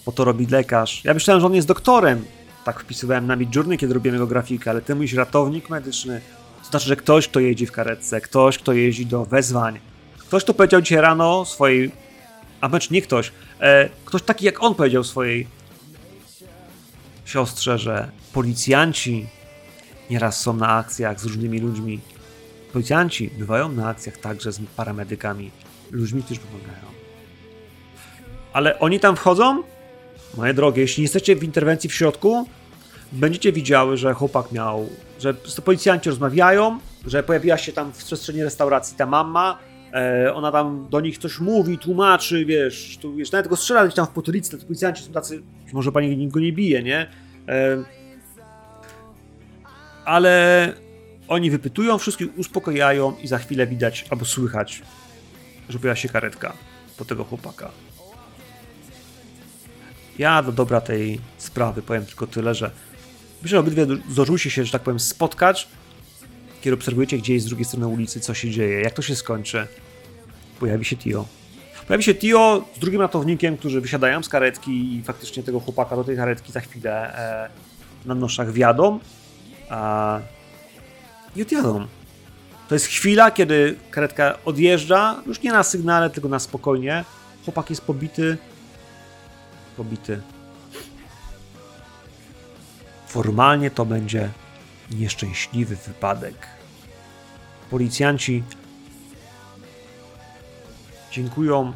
bo to robi lekarz. Ja myślałem, że on jest doktorem. Tak wpisywałem na Midjourney, kiedy robiłem jego grafikę, ale ty mówisz ratownik medyczny. To znaczy, że ktoś, kto jeździ w karetce, ktoś, kto jeździ do wezwań, ktoś, kto powiedział dzisiaj rano swojej, a mecz nie ktoś, e, ktoś taki jak on powiedział swojej siostrze, że policjanci nieraz są na akcjach z różnymi ludźmi. Policjanci bywają na akcjach także z paramedykami, ludźmi, którzy pomagają. Ale oni tam wchodzą? Moje drogie, jeśli nie jesteście w interwencji w środku, będziecie widziały, że chłopak miał, że policjanci rozmawiają, że pojawiła się tam w przestrzeni restauracji ta mama, e, ona tam do nich coś mówi, tłumaczy, wiesz, tu, wiesz nawet go strzela gdzieś tam w potylicę, te policjanci są tacy, może pani nikt go nie bije, nie? E, ale oni wypytują, wszystkich uspokajają i za chwilę widać albo słychać, że pojawia się karetka po tego chłopaka. Ja do dobra tej sprawy powiem tylko tyle, że myślę, że obydwie zdążyłyście się, że tak powiem, spotkać, kiedy obserwujecie gdzieś z drugiej strony ulicy, co się dzieje, jak to się skończy. Pojawi się Tio. Pojawi się Tio z drugim ratownikiem, którzy wysiadają z karetki i faktycznie tego chłopaka do tej karetki za chwilę e, na noszach wjadą. A, I odjadą. To jest chwila, kiedy karetka odjeżdża, już nie na sygnale, tylko na spokojnie. Chłopak jest pobity. Pobity. Formalnie to będzie nieszczęśliwy wypadek. Policjanci dziękują,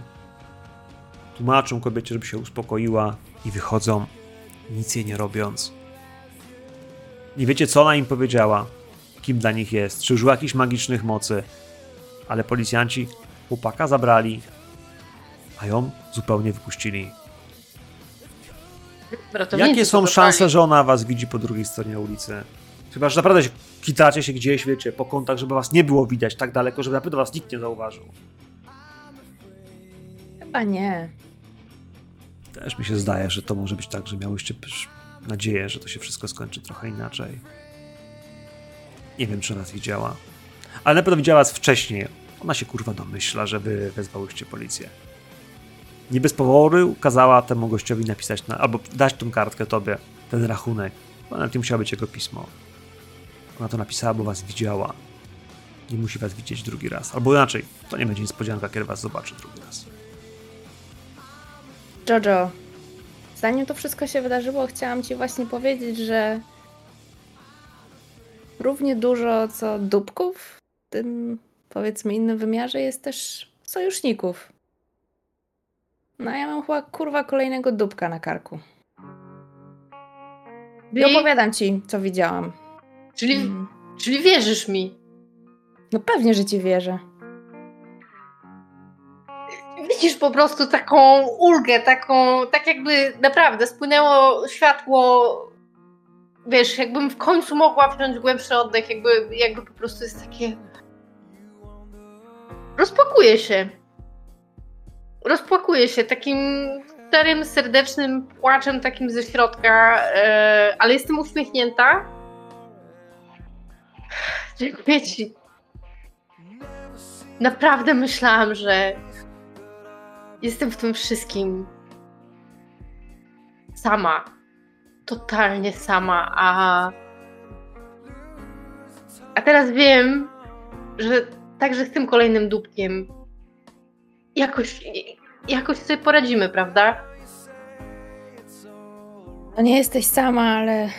tłumaczą kobiecie, żeby się uspokoiła i wychodzą, nic jej nie robiąc. Nie wiecie, co ona im powiedziała, kim dla nich jest, czy użyła jakichś magicznych mocy, ale policjanci chłopaka zabrali, a ją zupełnie wypuścili. Jakie są szanse, że ona was widzi po drugiej stronie ulicy? Chyba, że naprawdę się kitracie się gdzieś, wiecie, po kątach, żeby was nie było widać tak daleko, żeby naprawdę was nikt nie zauważył. Chyba nie. Też mi się zdaje, że to może być tak, że miałyście nadzieję, że to się wszystko skończy trochę inaczej. Nie wiem, czy was widziała. Ale na pewno widziała was wcześniej. Ona się kurwa domyśla, żeby wezwałyście policję. Nie bez powodu kazała temu gościowi napisać, na, albo dać tą kartkę tobie, ten rachunek. To nawet nie musiało być jego pismo. Ona to napisała, bo was widziała. Nie musi was widzieć drugi raz. Albo inaczej, to nie będzie niespodzianka, kiedy was zobaczy drugi raz. Jojo, zanim to wszystko się wydarzyło, chciałam ci właśnie powiedzieć, że równie dużo co dupków w tym, powiedzmy, innym wymiarze jest też sojuszników. No ja mam chyba kurwa kolejnego dupka na karku. I Czyli, opowiadam ci, co widziałam. czyli, Mm. czyli wierzysz mi. No pewnie, że ci wierzę. Widzisz po prostu taką ulgę, taką, tak jakby naprawdę spłynęło światło. Wiesz, jakbym w końcu mogła wziąć głębszy oddech, jakby, jakby po prostu jest takie. Rozpłakuje się. Rozpłakuje się takim szczerym, serdecznym płaczem, takim ze środka, e, ale jestem uśmiechnięta. Dziękuję ci. Naprawdę myślałam, że Jestem w tym wszystkim sama. Totalnie sama, a. A teraz wiem, że także z tym kolejnym dupkiem jakoś, jakoś sobie poradzimy, prawda? No nie jesteś sama, ale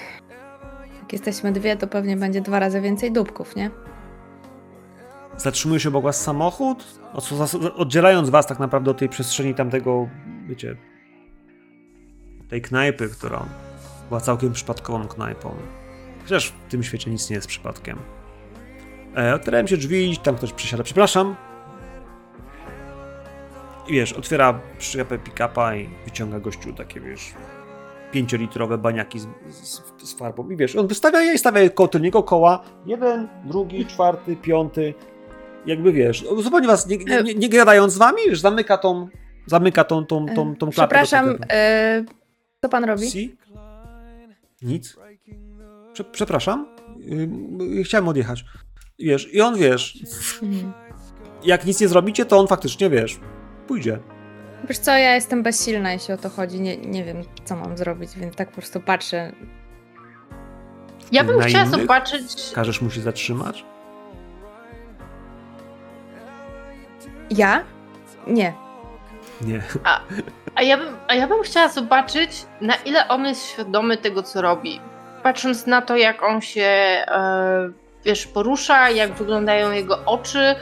jak jesteśmy dwie, to pewnie będzie dwa razy więcej dupków, nie? Zatrzymuje się obok was samochód, od- oddzielając was tak naprawdę od tej przestrzeni tamtego, wiecie, tej knajpy, która była całkiem przypadkową knajpą. Chociaż w tym świecie nic nie jest przypadkiem. E, otwierają się drzwi, tam ktoś przysiada, przepraszam. I wiesz, otwiera przyczepę pick-upa i wyciąga gościu takie, wiesz, pięciolitrowe baniaki z, z, z farbą. I wiesz, on wystawia je i stawia je koło tylnego koła. Jeden, drugi, czwarty, piąty. Jakby wiesz, zupełnie was nie, nie, nie, gadając z wami, wiesz, zamyka tą, zamyka tą, tą, tą, tą klapę. Przepraszam, e, co pan robi? Si? Nic. Prze, przepraszam. Yy, chciałem odjechać. Wiesz, i on wiesz, Mhm. jak nic nie zrobicie, to on faktycznie wiesz, pójdzie. Wiesz co, ja jestem bezsilna, jeśli o to chodzi. Nie, nie wiem, co mam zrobić, więc tak po prostu patrzę. Ja bym Na chciała innych? zobaczyć. Każesz mu się zatrzymać? Ja? Nie. Nie. A ja, bym, a ja bym chciała zobaczyć, na ile on jest świadomy tego, co robi. Patrząc na to, jak on się, e, wiesz, porusza, jak wyglądają jego oczy.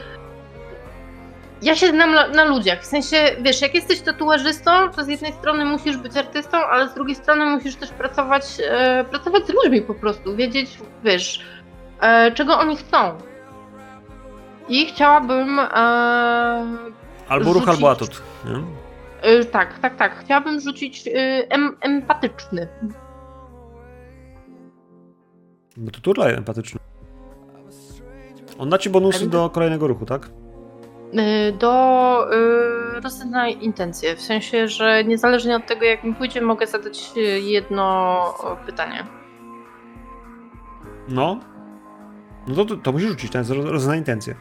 Ja się znam na, na ludziach. W sensie, wiesz, jak jesteś tatuażystą, to z jednej strony musisz być artystą, ale z drugiej strony musisz też pracować, e, pracować z ludźmi po prostu. Wiedzieć, wiesz, e, czego oni chcą. I chciałabym e, Albo ruch, Rzucić. albo atut. Y, tak, tak, tak. Chciałabym rzucić y, em, empatyczny. No to turlaj empatyczny. On da ci bonusy do kolejnego ruchu, tak? Y, do y, rozeznaj intencje. W sensie, że niezależnie od tego, jak mi pójdzie, mogę zadać y, jedno pytanie. No. No to, to, to musisz rzucić, to jest roz- rozeznaj intencję.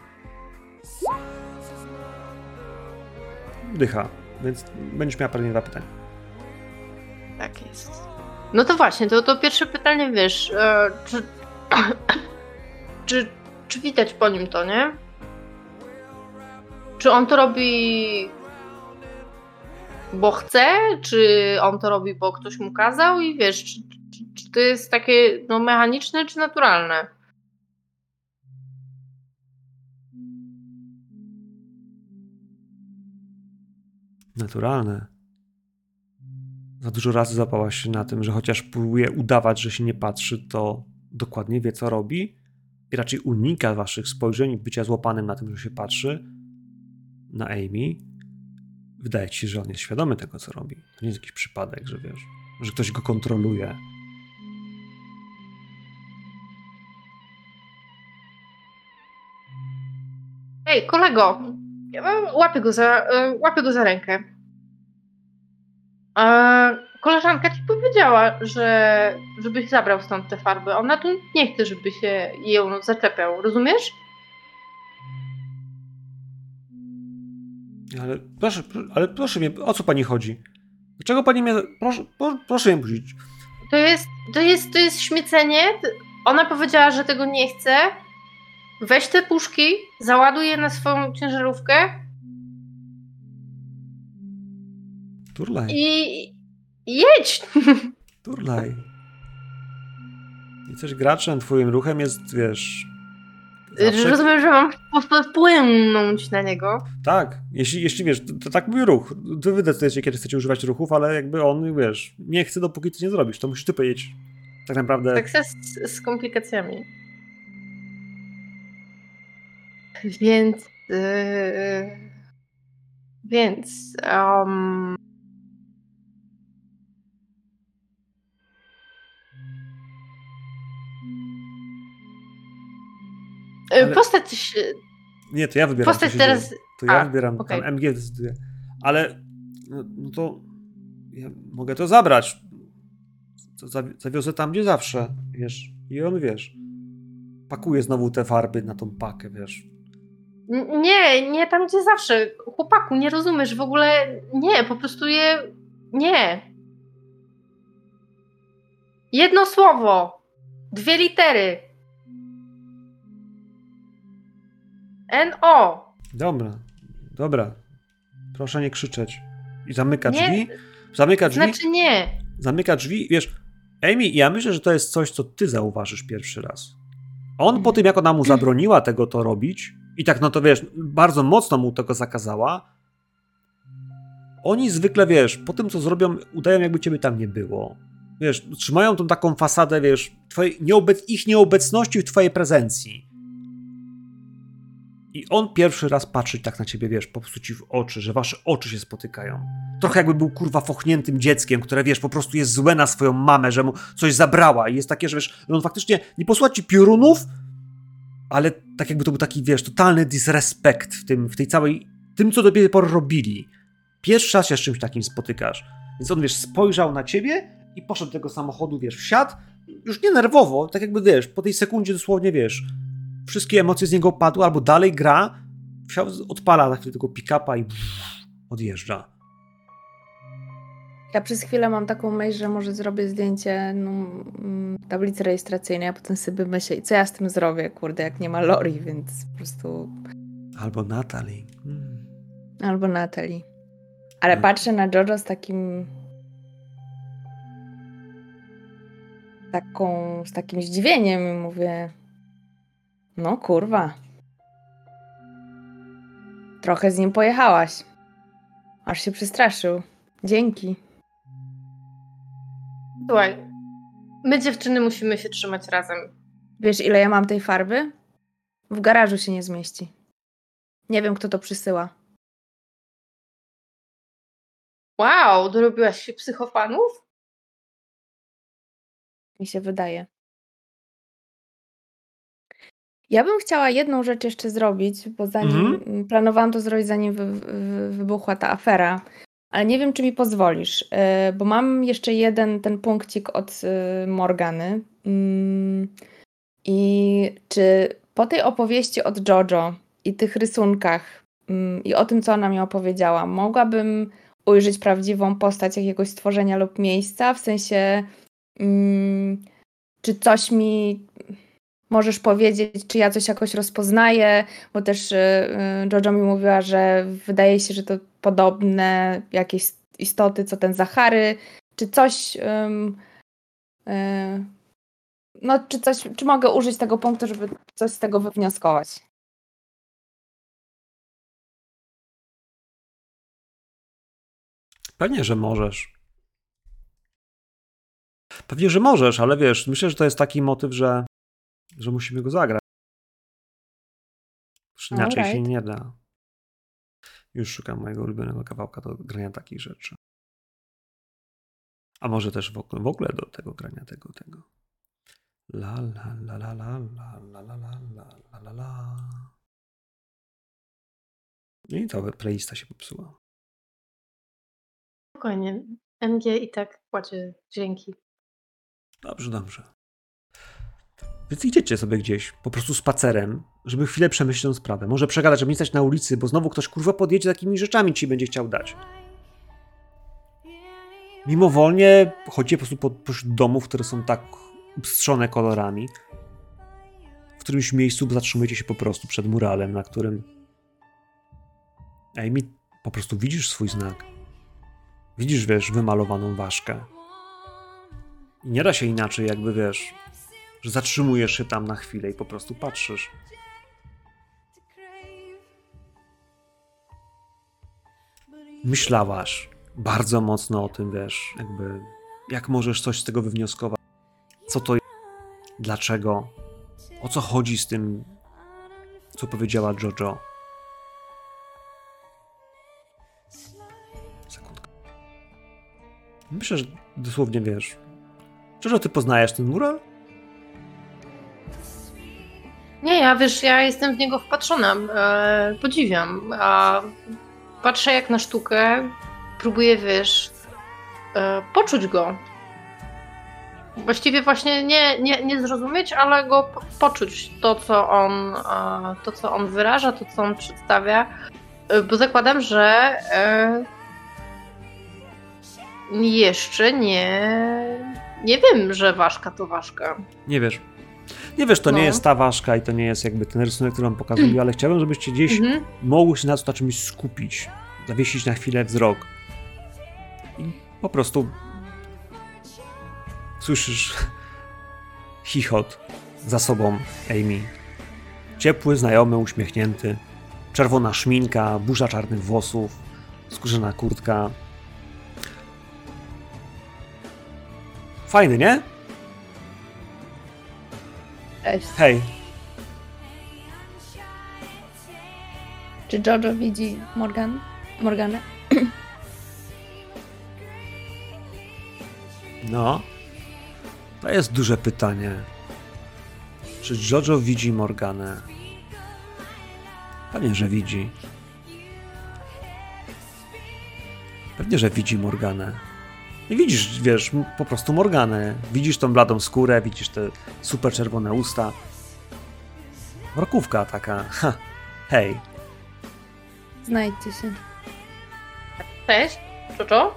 Dycha, więc będziesz miała pewnie dwa pytania. Tak jest. No to właśnie, to, to pierwsze pytanie, wiesz, e, czy, czy, czy widać po nim to, nie? Czy on to robi, bo chce, czy on to robi, bo ktoś mu kazał i wiesz, czy, czy, czy to jest takie no, mechaniczne, czy naturalne? Naturalne. Za dużo razy zapałaś się na tym, że chociaż próbuje udawać, że się nie patrzy, to dokładnie wie, co robi i raczej unika waszych spojrzeń bycia złapanym na tym, że się patrzy na Amy. Wydaje ci się, że on jest świadomy tego, co robi. To nie jest jakiś przypadek, że wiesz, że ktoś go kontroluje. Ej, kolego, łapię go za, e, łapię go za rękę. E, koleżanka ci powiedziała, że żebyś zabrał stąd te farby. Ona tu nie chce, żeby się ją zaczepiał, rozumiesz? Ale proszę, pro- ale proszę mnie, o co pani chodzi? Dlaczego pani mnie. Proszę, pro- proszę mnie puścić. To jest To jest, to jest śmiecenie. Ona powiedziała, że tego nie chce. Weź te puszki, załaduj je na swoją ciężarówkę Turlaj, i i jedź. turlaj. Jesteś graczem, twoim ruchem jest, wiesz... zawsze- Rozumiem, że mam wp- wpłynąć na niego. Tak, jeśli, jeśli wiesz, to, to tak mówi ruch. Wy wydecydujecie, kiedy chcecie używać ruchów, ale jakby on, wiesz, nie chce, dopóki ty nie zrobisz. To musisz ty powiedzieć. Tak naprawdę. Tak z, z komplikacjami. Więc. Yy, więc. Um, Ale- Postać się. Nie, to ja wybieram. Postać teraz- dzieje. To ja A, wybieram, okej. tam MG decyduje. Ale, no, no to ja mogę to zabrać. Zawiozę tam, gdzie zawsze, wiesz. I on, wiesz, pakuje znowu te farby na tą pakę, wiesz. Nie, nie tam gdzie zawsze. Chłopaku, nie rozumiesz w ogóle. Nie, po prostu je. Nie. Jedno słowo. Dwie litery. N-O. Dobra, dobra. Proszę nie krzyczeć. I zamyka Nie. drzwi. Zamyka drzwi. Znaczy nie. zamyka drzwi. Wiesz, Amy, ja myślę, że to jest coś, co ty zauważysz pierwszy raz. On po tym, jak ona mu zabroniła tego to robić i tak, no to wiesz, bardzo mocno mu tego zakazała, oni zwykle, wiesz, po tym, co zrobią, udają, jakby ciebie tam nie było. Wiesz, trzymają tą taką fasadę, wiesz, twojej nieobec ich nieobecności w twojej prezencji. I on pierwszy raz patrzy tak na ciebie, wiesz, po prostu ci w oczy, że wasze oczy się spotykają. Trochę jakby był kurwa fochniętym dzieckiem, które wiesz, po prostu jest złe na swoją mamę, że mu coś zabrała i jest takie, że wiesz, że on faktycznie nie posła ci piorunów, ale tak jakby to był taki, wiesz, totalny disrespekt w tym, w tej całej, tym co do tej pory robili. Pierwszy raz się z czymś takim spotykasz. Więc on, wiesz, spojrzał na ciebie i poszedł do tego samochodu, wiesz, wsiadł, już nie nerwowo, tak jakby, wiesz, po tej sekundzie dosłownie, wiesz, wszystkie emocje z niego padły, albo dalej gra, odpala na chwilę tego pick-upa i odjeżdża. Ja przez chwilę mam taką myśl, że może zrobię zdjęcie no, mm, tablicy rejestracyjnej, a potem sobie myślę, co ja z tym zrobię, kurde, jak nie ma Lori, więc po prostu... Albo Natalie. Mm. Albo Natalie. Ale Hmm. patrzę na Jojo z takim... Taką, z takim zdziwieniem i mówię... No kurwa. Trochę z nim pojechałaś. Aż się przestraszył. Dzięki. Słuchaj. My dziewczyny musimy się trzymać razem. Wiesz, ile ja mam tej farby? W garażu się nie zmieści. Nie wiem, kto to przysyła. Wow, dorobiłaś się psychofanów? Mi się wydaje. Ja bym chciała jedną rzecz jeszcze zrobić, bo zanim Mhm. planowałam to zrobić, zanim wy, wy, wybuchła ta afera, ale nie wiem, czy mi pozwolisz, yy, bo mam jeszcze jeden ten punkcik od yy, Morgany. Mm, I czy po tej opowieści od Jojo i tych rysunkach mm, i o tym, co ona mi opowiedziała, mogłabym ujrzeć prawdziwą postać jakiegoś stworzenia lub miejsca, w sensie Mm, czy coś mi możesz powiedzieć, czy ja coś jakoś rozpoznaję, bo też y, y, Jojo mi mówiła, że wydaje się, że to podobne jakieś istoty, co ten Zachary, czy coś ym, y, no, czy coś, czy mogę użyć tego punktu, żeby coś z tego wywnioskować? Pewnie, że możesz. Pewnie, że możesz, ale wiesz, myślę, że to jest taki motyw, że, że musimy go zagrać. Już inaczej się Alright. nie da. Już szukam mojego ulubionego kawałka do grania takich rzeczy. A może też w ogóle, w ogóle do tego grania tego, tego. La la la la la la la la la la la la. No I to playlista się popsuła. Spokojnie. MG i tak płacie dźwięki. Dobrze, dobrze. Więc idziecie sobie gdzieś, po prostu spacerem, żeby chwilę przemyśleć tę sprawę. Może przegadać, żeby nie stać na ulicy, bo znowu ktoś kurwa podjedzie takimi rzeczami ci będzie chciał dać. mimowolnie chodzicie po prostu po, pośród domów, które są tak upstrzone kolorami. W którymś miejscu zatrzymujecie się po prostu przed muralem, na którym Amy, po prostu widzisz swój znak. Widzisz, wiesz, wymalowaną ważkę. I nie da się inaczej, jakby wiesz, że zatrzymujesz się tam na chwilę i po prostu patrzysz. Myślałaś bardzo mocno o tym, wiesz, jakby jak możesz coś z tego wywnioskować. Co to jest? Dlaczego? O co chodzi z tym, co powiedziała Jojo? Sekundkę. Myślę, że dosłownie wiesz. Jojo, ty poznajesz ten mural? Nie, ja wiesz, ja jestem w niego wpatrzona. E, podziwiam. A patrzę jak na sztukę, próbuję, wiesz, e, poczuć go. Właściwie właśnie nie, nie, nie zrozumieć, ale go po- poczuć. To, co on, e, to, co on wyraża, to, co on przedstawia. E, bo zakładam, że e, jeszcze nie, nie wiem, że ważka to ważka. Nie wiesz. Nie wiesz, to nie No. jest ta ważka i to nie jest jakby ten rysunek, który wam pokazuję, ale chciałbym, żebyście gdzieś Mhm. mogły się na to na czymś skupić. Zawiesić na chwilę wzrok. I po prostu słyszysz chichot za sobą Amy. Ciepły, znajomy, uśmiechnięty. Czerwona szminka, burza czarnych włosów, skórzana kurtka. Fajny, nie? Cześć. Hej, Czy Jojo widzi Morgan? Morganę? No. To jest duże pytanie. Czy Jojo widzi Morganę? Pewnie, że widzi. Pewnie, że widzi Morganę. I widzisz, wiesz, po prostu Morganę. Widzisz tą bladą skórę, widzisz te super czerwone usta. Mrokówka taka. Ha. Hej. Znajdźcie się. Cześć, Jojo.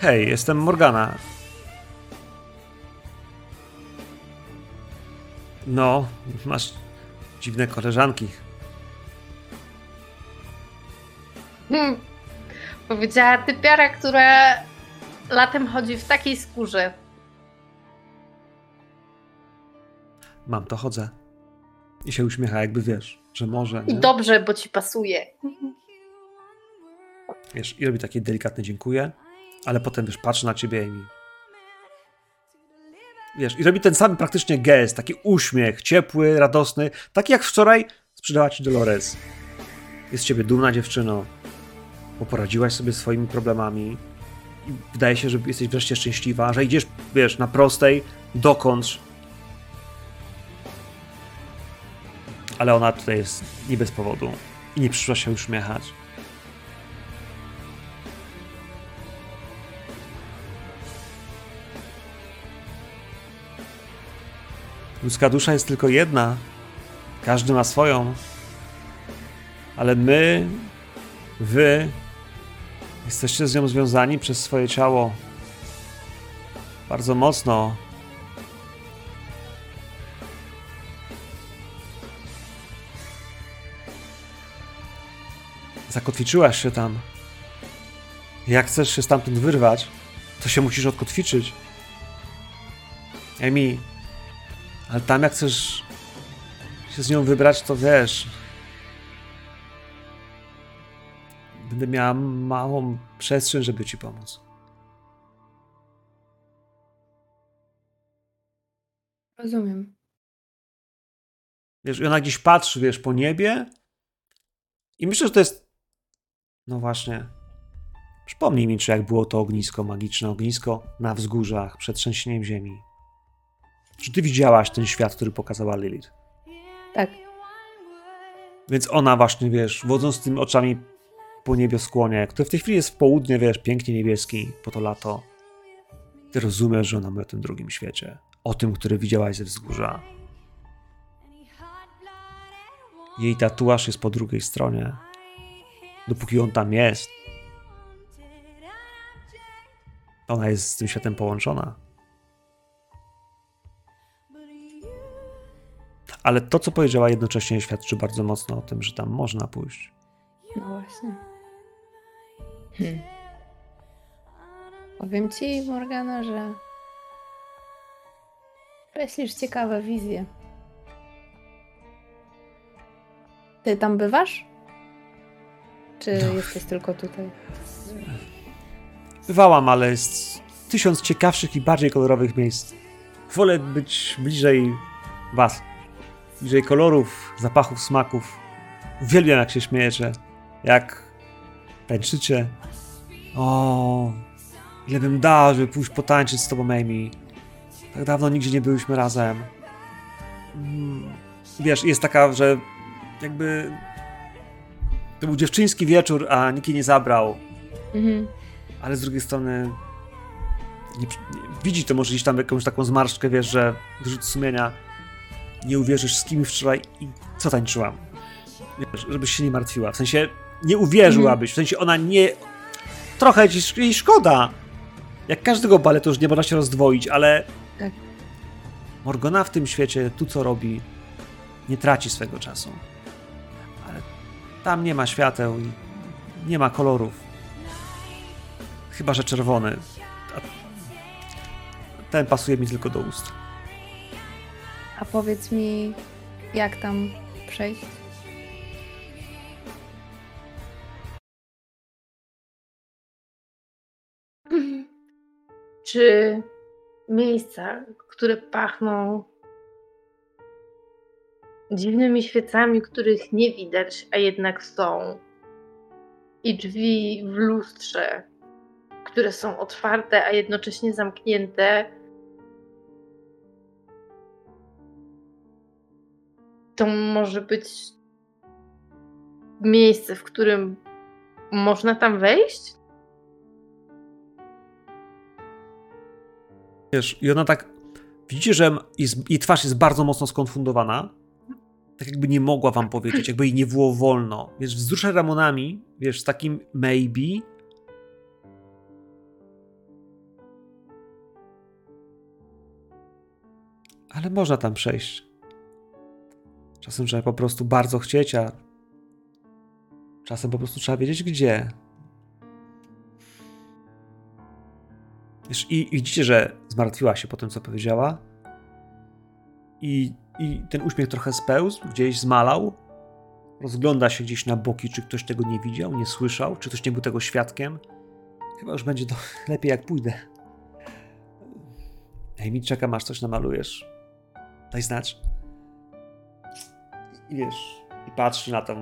Hej, jestem Morgana. No, masz dziwne koleżanki. Hmm. Powiedziała typiara, która latem chodzi w takiej skórze. Mam to chodzę. I się uśmiecha, jakby wiesz, że może. I Nie? dobrze, bo ci pasuje. Wiesz, i robi takie delikatne dziękuję, ale potem wiesz, patrzy na ciebie i. Wiesz, i robi ten sam praktycznie gest, taki uśmiech, ciepły, radosny, taki jak wczoraj sprzedała ci Dolores. Jest ciebie dumna dziewczyno, bo poradziłaś sobie swoimi problemami. I wydaje się, że jesteś wreszcie szczęśliwa, że idziesz, wiesz, na prostej, dokądś. Ale ona tutaj jest nie bez powodu i nie przyszła się uśmiechać. Ludzka dusza jest tylko jedna. Każdy ma swoją. Ale my, wy, jesteście z nią związani przez swoje ciało. Bardzo mocno. Zakotwiczyłaś się tam. Jak chcesz się stamtąd wyrwać, to się musisz odkotwiczyć. Emi, ale tam jak chcesz się z nią wybrać, to wiesz. Będę miała małą przestrzeń, żeby ci pomóc. Rozumiem. Wiesz, i ona gdzieś patrzy, wiesz, po niebie. I myślę, że to jest. No właśnie. Przypomnij mi, czy jak było to ognisko, magiczne ognisko na wzgórzach przed trzęsieniem ziemi. Czy ty widziałaś ten świat, który pokazała Lilith? Tak. Więc ona właśnie, wiesz, wodząc tymi oczami po niebioskłonie, który w tej chwili jest w południe, wiesz, pięknie niebieski, po to lato, ty rozumiesz, że ona mówi o tym drugim świecie. O tym, który widziałaś ze wzgórza. Jej tatuaż jest po drugiej stronie. dopóki on tam jest. Ona jest z tym światem połączona. Ale to, co powiedziała jednocześnie, świadczy bardzo mocno o tym, że tam można pójść. No właśnie. Hmm. Powiem ci, Morgana, że kreślisz ciekawe wizje. Ty tam bywasz? Czy No. jesteś tylko tutaj? Bywałam, ale jest tysiąc ciekawszych i bardziej kolorowych miejsc. Wolę być bliżej was. Bliżej kolorów, zapachów, smaków. Uwielbiam, jak się śmiejecie. Jak tańczycie. O, ile bym dał, żeby pójść potańczyć z tobą, Amy. Tak dawno nigdzie nie byliśmy razem. Mm, Wiesz, jest taka, że jakby to był dziewczyński wieczór, a nikt jej nie zabrał Mhm. ale z drugiej strony nie, nie, widzi to może gdzieś tam jakąś taką zmarszczkę, wiesz, że wyrzut sumienia nie uwierzysz z kim wczoraj i co tańczyłam. Wiesz, żebyś się nie martwiła. W sensie nie uwierzyłabyś, w sensie ona nie... Trochę ci jej szkoda. Jak każdego baletu już nie można się rozdwoić, ale Tak. Morgana w tym świecie, tu co robi, nie traci swego czasu. Ale tam nie ma świateł i nie ma kolorów. Chyba, że czerwony. Ten pasuje mi tylko do ust. A powiedz mi, jak tam przejść? Czy miejsca, które pachną dziwnymi świecami, których nie widać, a jednak są, i drzwi w lustrze, które są otwarte, a jednocześnie zamknięte, to może być miejsce, w którym można tam wejść? Wiesz, i ona tak. Widzicie, że jest, jej twarz jest bardzo mocno skonfundowana. Tak jakby nie mogła wam powiedzieć, jakby jej nie było wolno. Wiesz, wzrusza ramonami, wiesz, z takim maybe. Ale można tam przejść. Czasem trzeba po prostu bardzo chcieć, a czasem po prostu trzeba wiedzieć gdzie. Wiesz, i, I widzicie, że zmartwiła się po tym, co powiedziała. I, I ten uśmiech trochę spełzł, gdzieś zmalał. Rozgląda się gdzieś na boki, czy ktoś tego nie widział, nie słyszał, czy ktoś nie był tego świadkiem. Chyba już będzie to lepiej, jak pójdę. Amy, czekam, aż coś namalujesz. Daj znać. I wiesz, i patrzy na, tą,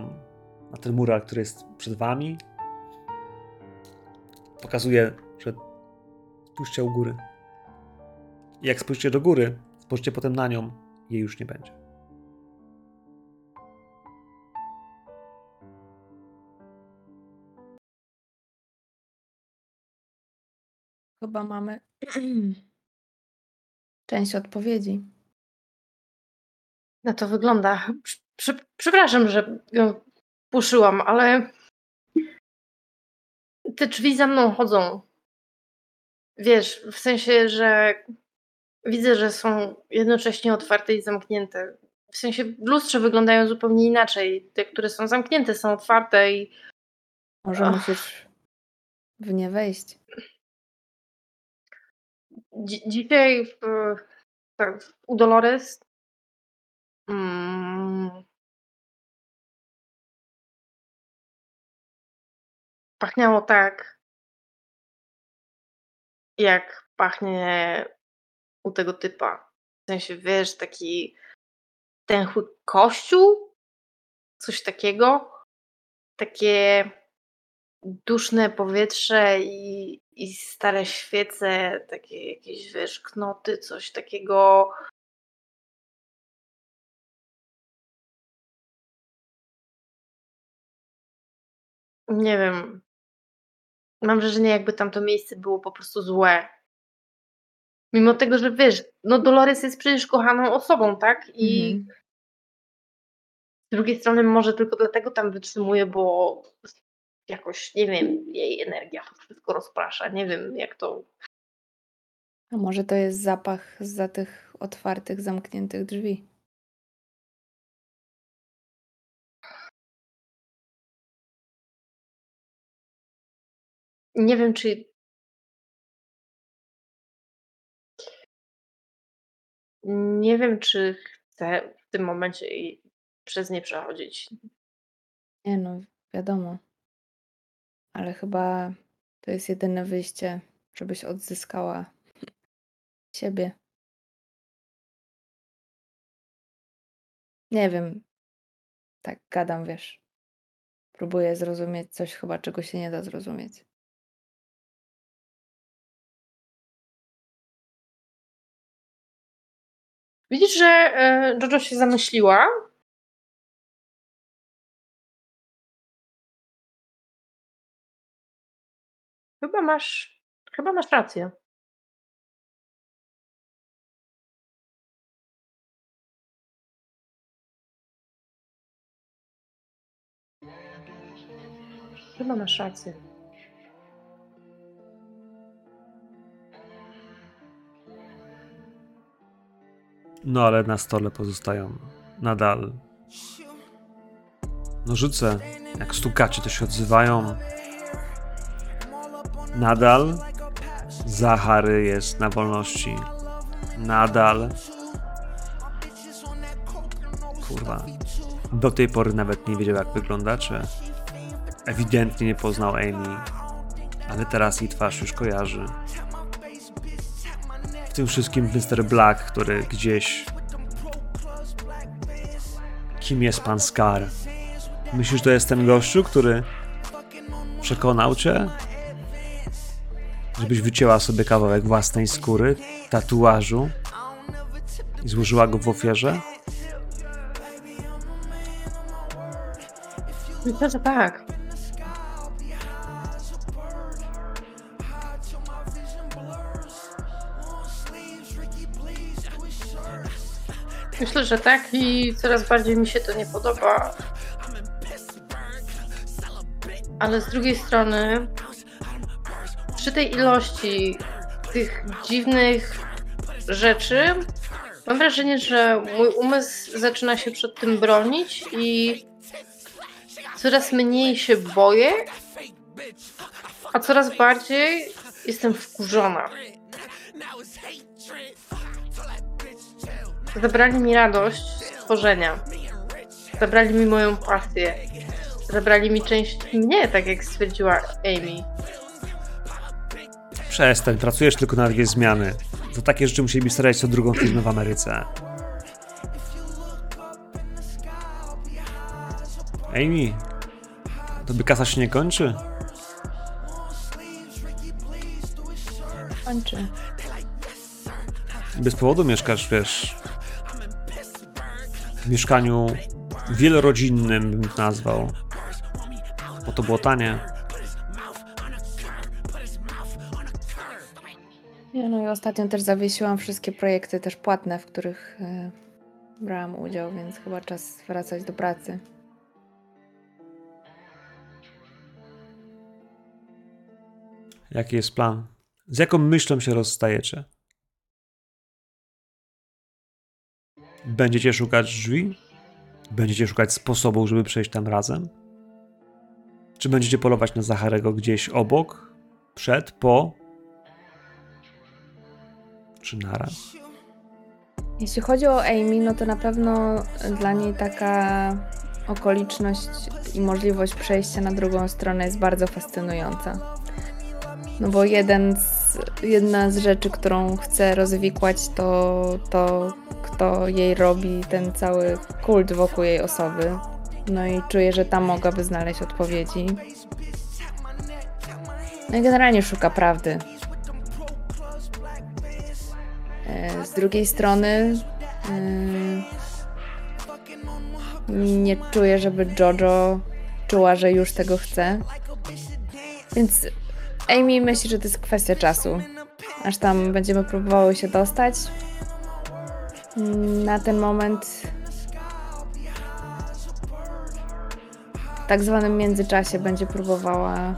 na ten mural, który jest przed wami. Pokazuje, spójrzcie u góry. Jak spojrzycie do góry, spojrzycie potem na nią, jej już nie będzie. Chyba mamy część odpowiedzi. No to wygląda. Prze- prze- przepraszam, że ją puszyłam, ale te drzwi za mną chodzą. Wiesz, w sensie, że widzę, że są jednocześnie otwarte i zamknięte. W sensie lustrze wyglądają zupełnie inaczej. Te, które są zamknięte, są otwarte i Może Ach. musisz w nie wejść. Dzi- dzisiaj w, tak, u Dolores mm, pachniało tak, jak pachnie u tego typa. W sensie, wiesz, taki chód kościół, coś takiego. Takie duszne powietrze i, i stare świece, takie jakieś, wiesz, knoty, coś takiego. Nie wiem. Mam wrażenie, jakby tam to miejsce było po prostu złe. Mimo tego, że wiesz, no Dolores jest przecież kochaną osobą, tak? I Mhm. z drugiej strony może tylko dlatego tam wytrzymuje, bo jakoś, nie wiem, jej energia to wszystko rozprasza. Nie wiem, jak to. A może to jest zapach za tych otwartych, zamkniętych drzwi? Nie wiem, czy. Nie wiem, czy chcę w tym momencie i przez nie przechodzić. Nie no, wiadomo. Ale chyba to jest jedyne wyjście, żebyś odzyskała siebie. Nie wiem. Tak gadam, wiesz. Próbuję zrozumieć coś chyba, czego się nie da zrozumieć. Widzisz, że e, Jojo się zamyśliła. Chyba masz, chyba masz rację. Chyba masz rację. No ale na stole pozostają nadal nożyce. Jak stukacze to się odzywają. Nadal Zachary jest na wolności. Nadal. Kurwa. Do tej pory nawet nie wiedział jak wygląda, czy ewidentnie nie poznał Amy. Ale teraz jej twarz już kojarzy. Tym wszystkim Mr. Black, który gdzieś. Kim jest pan Scar? Myślisz, to jest ten gościu, który przekonał cię, żebyś wycięła sobie kawałek własnej skóry, tatuażu i złożyła go w ofierze? Myślę, że tak. Myślę, że tak i coraz bardziej mi się to nie podoba. Ale z drugiej strony, przy tej ilości tych dziwnych rzeczy, mam wrażenie, że mój umysł zaczyna się przed tym bronić i coraz mniej się boję, a coraz bardziej jestem wkurzona. Zabrali mi radość z tworzenia. Zabrali mi moją pasję. Zabrali mi część mnie, tak jak stwierdziła Amy. Przestań, pracujesz tylko na dwie zmiany. Za takie rzeczy musieliby starać co drugą firmę w Ameryce. Amy, tobie kasa się nie kończy? Kończy. Bez powodu mieszkasz, wiesz, mieszkaniu wielorodzinnym bym nazwał. Bo to było tanie. Nie, no i ostatnio też zawiesiłam wszystkie projekty też płatne, w których e, brałam udział, więc chyba czas wracać do pracy. Jaki jest plan? Z jaką myślą się rozstajecie? Będziecie szukać drzwi? Będziecie szukać sposobu, żeby przejść tam razem? Czy będziecie polować na Zacharego gdzieś obok, przed, po? Czy naraz? Jeśli chodzi o Amy, no to na pewno dla niej taka okoliczność i możliwość przejścia na drugą stronę jest bardzo fascynująca. No bo jeden z, jedna z rzeczy, którą chce rozwikłać, to to, kto jej robi ten cały kult wokół jej osoby. No i czuję, że tam mogłaby znaleźć odpowiedzi. No i generalnie szuka prawdy. E, Z drugiej strony yy, nie czuję, żeby Jojo czuła, że już tego chce. Więc Amy myśli, że to jest kwestia czasu. Aż tam będziemy próbowały się dostać. Na ten moment tak zwanym międzyczasie będzie próbowała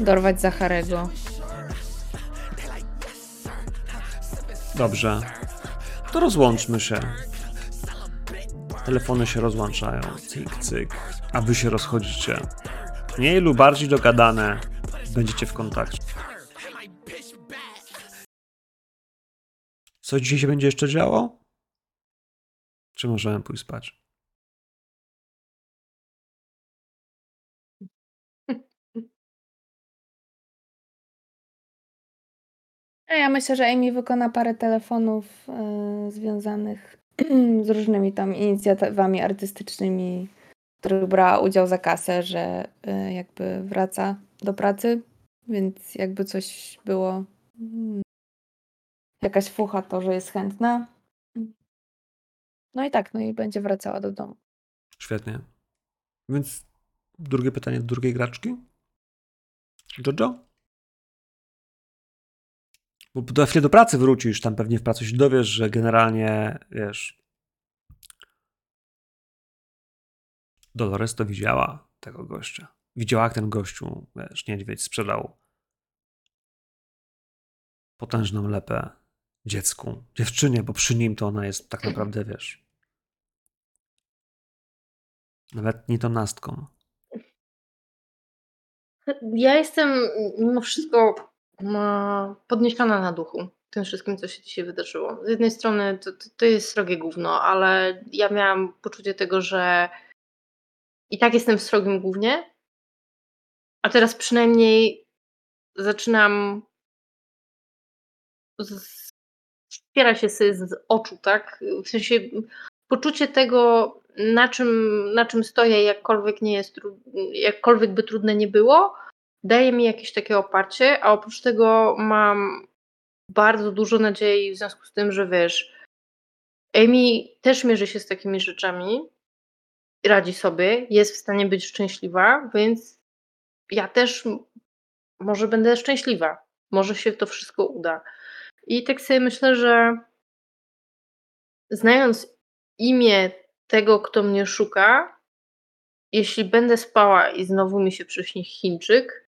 dorwać Zacharego. Dobrze. To rozłączmy się. Telefony się rozłączają. Cyk, cyk. A wy się rozchodzicie. Mniej lub bardziej dogadane. Będziecie w kontakcie. Co dzisiaj się będzie jeszcze działo? Czy możemy pójść spać? Ja myślę, że Amy wykona parę telefonów e, związanych z różnymi tam inicjatywami artystycznymi, w których brała udział za kasę, że e, jakby wraca do pracy, więc jakby coś było, mm, jakaś fucha to, że jest chętna. No i tak, no i będzie wracała do domu. Świetnie. Więc drugie pytanie do drugiej graczki. Jojo? Bo za chwilę do pracy wrócisz, tam pewnie w pracy się dowiesz, że generalnie, wiesz, Dolores to widziała tego gościa. Widziała, jak ten gościu, wiesz, niedźwiedź sprzedał potężną lepę dziecku, dziewczynie, bo przy nim to ona jest tak naprawdę, wiesz, nawet nie to nastką. Ja jestem mimo wszystko podniesiona na duchu tym wszystkim, co się dzisiaj wydarzyło. Z jednej strony to, to, to jest srogie gówno, ale ja miałam poczucie tego, że i tak jestem w srogim głównie, a teraz przynajmniej zaczynam z, ściera się sobie z oczu, tak? W sensie poczucie tego, na czym, na czym stoję, jakkolwiek nie jest, jakkolwiek by trudne nie było, daje mi jakieś takie oparcie, a oprócz tego mam bardzo dużo nadziei w związku z tym, że wiesz, Amy też mierzy się z takimi rzeczami, radzi sobie, jest w stanie być szczęśliwa, więc ja też może będę szczęśliwa. Może się to wszystko uda. I tak sobie myślę, że znając imię tego, kto mnie szuka, jeśli będę spała i znowu mi się przyśni Chińczyk,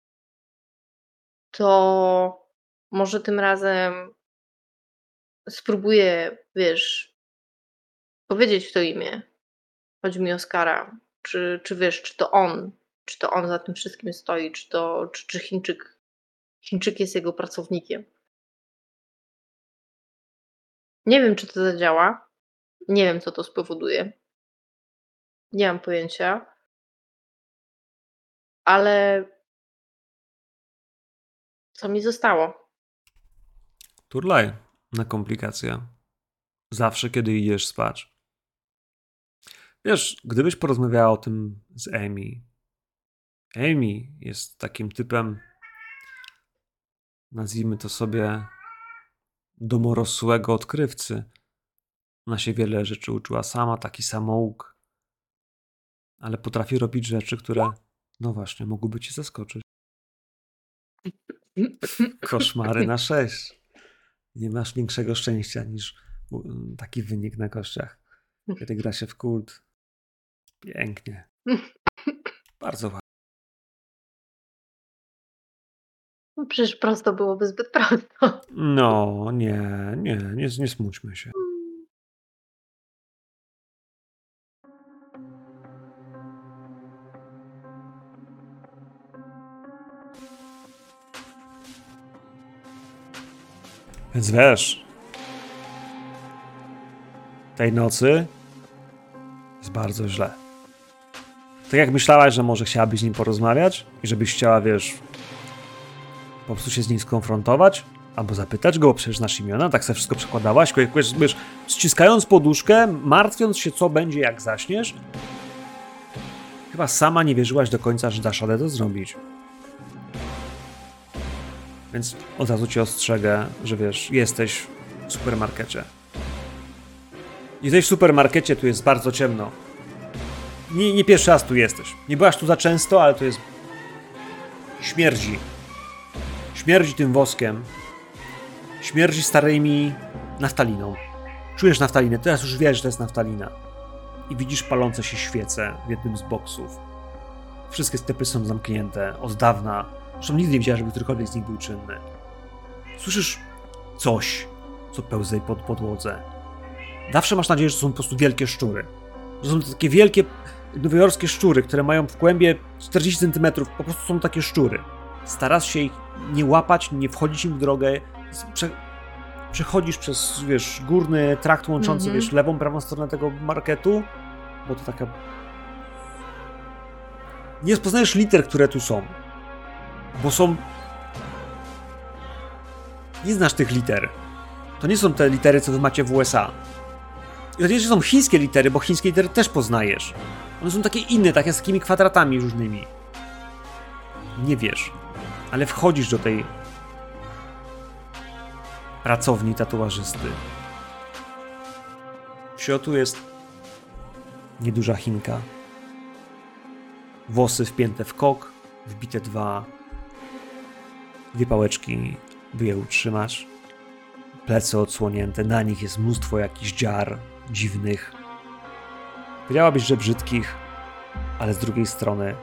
to może tym razem spróbuję, wiesz, powiedzieć to imię. Chodzi mi o Skara. Czy, czy wiesz, czy to on, czy to on za tym wszystkim stoi, czy to, czy, czy Chińczyk, Chińczyk jest jego pracownikiem. Nie wiem, czy to zadziała. Nie wiem, co to spowoduje. Nie mam pojęcia. Ale co mi zostało? Turlaj na komplikacje. Zawsze, kiedy idziesz spać. Wiesz, gdybyś porozmawiała o tym z Amy. Amy jest takim typem, nazwijmy to sobie, domorosłego odkrywcy. Ona się wiele rzeczy uczyła sama, taki samouk. Ale potrafi robić rzeczy, które, no właśnie, mogłyby cię zaskoczyć. Koszmary na sześć. Nie masz większego szczęścia niż taki wynik na kościach, kiedy gra się w kult. Pięknie. Bardzo ładnie. No Przecież prosto byłoby zbyt prosto. No, nie, nie, nie, nie smućmy się. Więc wiesz, tej nocy jest bardzo źle. Tak jak myślałaś, że może chciałabyś z nim porozmawiać i żebyś chciała, wiesz, po prostu się z nim skonfrontować, albo zapytać go, przecież znasz imiona, tak sobie wszystko przekładałaś, wiesz, ściskając poduszkę, martwiąc się, co będzie, jak zaśniesz. Chyba sama nie wierzyłaś do końca, że dasz radę to zrobić. Więc od razu cię ostrzegę, że wiesz, jesteś w supermarkecie. Jesteś w supermarkecie, tu jest bardzo ciemno. Nie, nie pierwszy raz tu jesteś. Nie byłaś tu za często, ale to jest... Śmierdzi. Śmierdzi tym woskiem. Śmierdzi starymi naftaliną. Czujesz naftalinę, teraz już wiesz, że to jest naftalina. I widzisz palące się świece w jednym z boksów. Wszystkie sklepy są zamknięte od dawna. Zresztą nigdy nie widziałem, żeby którykolwiek z nich był czynny. Słyszysz coś, co pełza po podłodze. Zawsze masz nadzieję, że są po prostu wielkie szczury. To są takie wielkie nowojorskie szczury, które mają w głębie 40 cm. Po prostu są takie szczury. Starasz się ich nie łapać, nie wchodzić im w drogę. Prze przechodzisz przez, wiesz, górny trakt łączący, Mhm. wiesz, lewą, prawą stronę tego marketu, bo to taka... Nie rozpoznajesz liter, które tu są, bo są... Nie znasz tych liter. To nie są te litery, co wy macie w USA. I oczywiście są chińskie litery, bo chińskie litery też poznajesz. One są takie inne, takie z takimi kwadratami różnymi. Nie wiesz, ale wchodzisz do tej pracowni tatuażysty. W środku jest nieduża Chinka. Włosy wpięte w kok, wbite dwa dwie pałeczki, by je utrzymać. Plecy odsłonięte, na nich jest mnóstwo jakichś dziar dziwnych. Powiedziałabyś, że brzydkich, ale z drugiej strony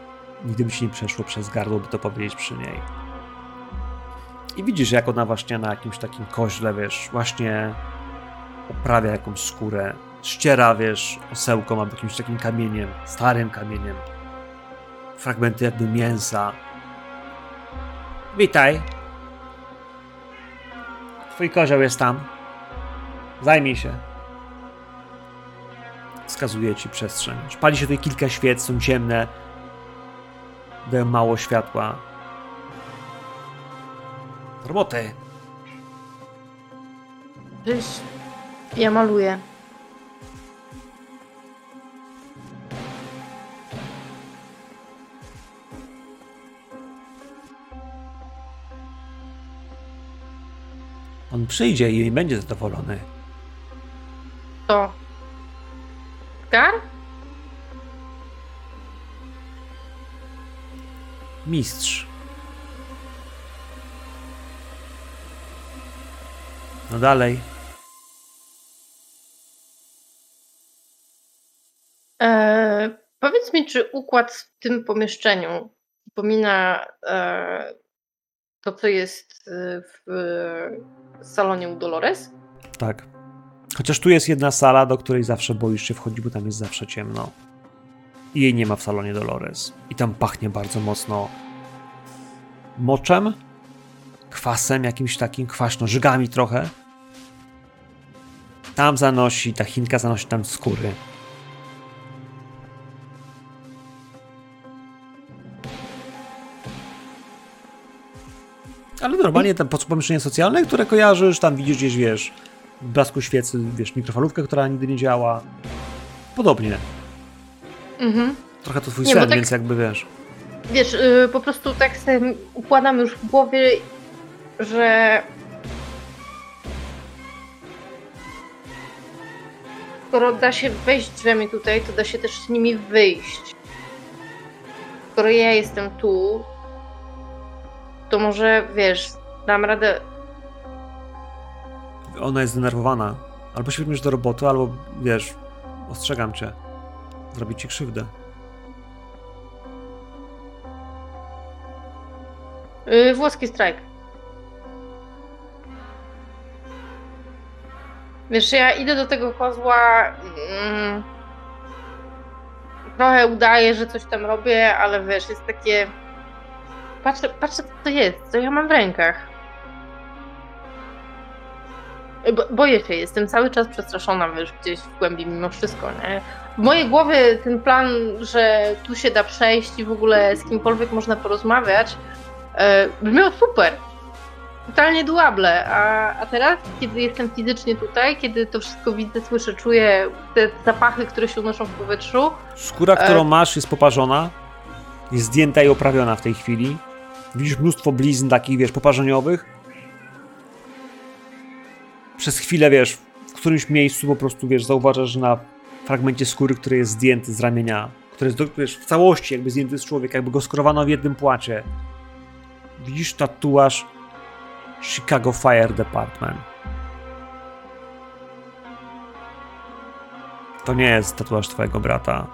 nigdy by ci nie przeszło przez gardło, by to powiedzieć przy niej. I widzisz, jak ona właśnie na jakimś takim koźle, wiesz, właśnie oprawia jakąś skórę, ściera, wiesz, osełką albo jakimś takim kamieniem, starym kamieniem. Fragmenty jakby mięsa. Witaj. Twój kozioł jest tam. Zajmij się. Wskazuje ci przestrzeń. Pali się tutaj kilka świec, są ciemne. Dają mało światła. Roboty. Cześć. Ja maluję. On przyjdzie i będzie zadowolony. To. Gar? Mistrz. No dalej. E, powiedz mi, czy układ w tym pomieszczeniu przypomina e, to, co jest e, w e, salonie u Dolores? Tak. Chociaż tu jest jedna sala, do której zawsze boisz się wchodzić, bo tam jest zawsze ciemno. I jej nie ma w salonie Dolores. I tam pachnie bardzo mocno moczem, kwasem jakimś takim, kwaśno, żygami trochę. Tam zanosi, ta Chinka zanosi tam skóry. Ale normalnie tam po- pomieszczenie socjalne, które kojarzysz, tam widzisz gdzieś, wiesz, w blasku świecy, wiesz, mikrofalówkę, która nigdy nie działa. Podobnie. Mhm. Trochę to twój Nie, sen, tak- więc jakby wiesz. Wiesz, y, po prostu tak sobie układam już w głowie, że skoro da się wejść drzwiami tutaj, to da się też z nimi wyjść. Skoro ja jestem tu, to może, wiesz, dam radę... Ona jest zdenerwowana. Albo się do roboty, albo wiesz, ostrzegam cię. Zrobi ci krzywdę. Yy, włoski strajk. Wiesz, ja idę do tego kozła. Mm, trochę udaję, że coś tam robię, ale wiesz, jest takie. Patrzę, patrzę co to jest, co ja mam w rękach. Bo, boję się, jestem cały czas przestraszona, wiesz, gdzieś w głębi mimo wszystko, nie? W mojej głowie ten plan, że tu się da przejść i w ogóle z kimkolwiek można porozmawiać, e, brzmiał super. Totalnie duable, a, a teraz, kiedy jestem fizycznie tutaj, kiedy to wszystko widzę, słyszę, czuję te zapachy, które się unoszą w powietrzu, Skóra, E- którą masz, jest poparzona. Jest zdjęta i oprawiona w tej chwili. Widzisz mnóstwo blizn takich, wiesz, poparzeniowych. Przez chwilę, wiesz, w którymś miejscu po prostu, wiesz, zauważasz, że na fragmencie skóry, który jest zdjęty z ramienia, który jest, wiesz, w całości jakby zdjęty z człowieka, jakby go skorowano w jednym płacie. Widzisz tatuaż Chicago Fire Department. To nie jest tatuaż twojego brata.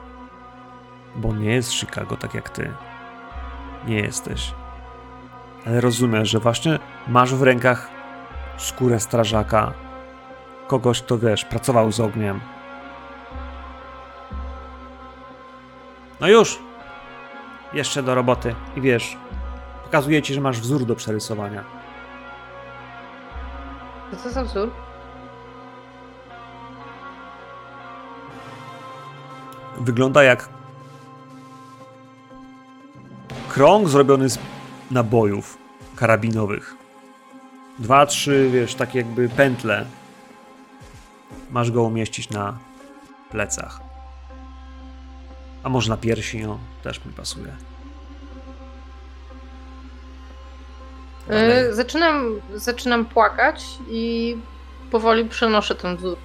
bo nie jest Chicago tak jak ty. Nie jesteś. Ale rozumiesz, że właśnie masz w rękach skórę strażaka, kogoś, kto wiesz, pracował z ogniem. No już! Jeszcze do roboty i wiesz, pokazuje ci, że masz wzór do przerysowania. To co za wzór? Wygląda jak krąg zrobiony z nabojów karabinowych. Dwa, trzy, wiesz, takie jakby pętle. Masz go umieścić na plecach. A może na piersi, no, też mi pasuje. Dalej. Yy, zaczynam, zaczynam płakać i powoli przenoszę ten wzór.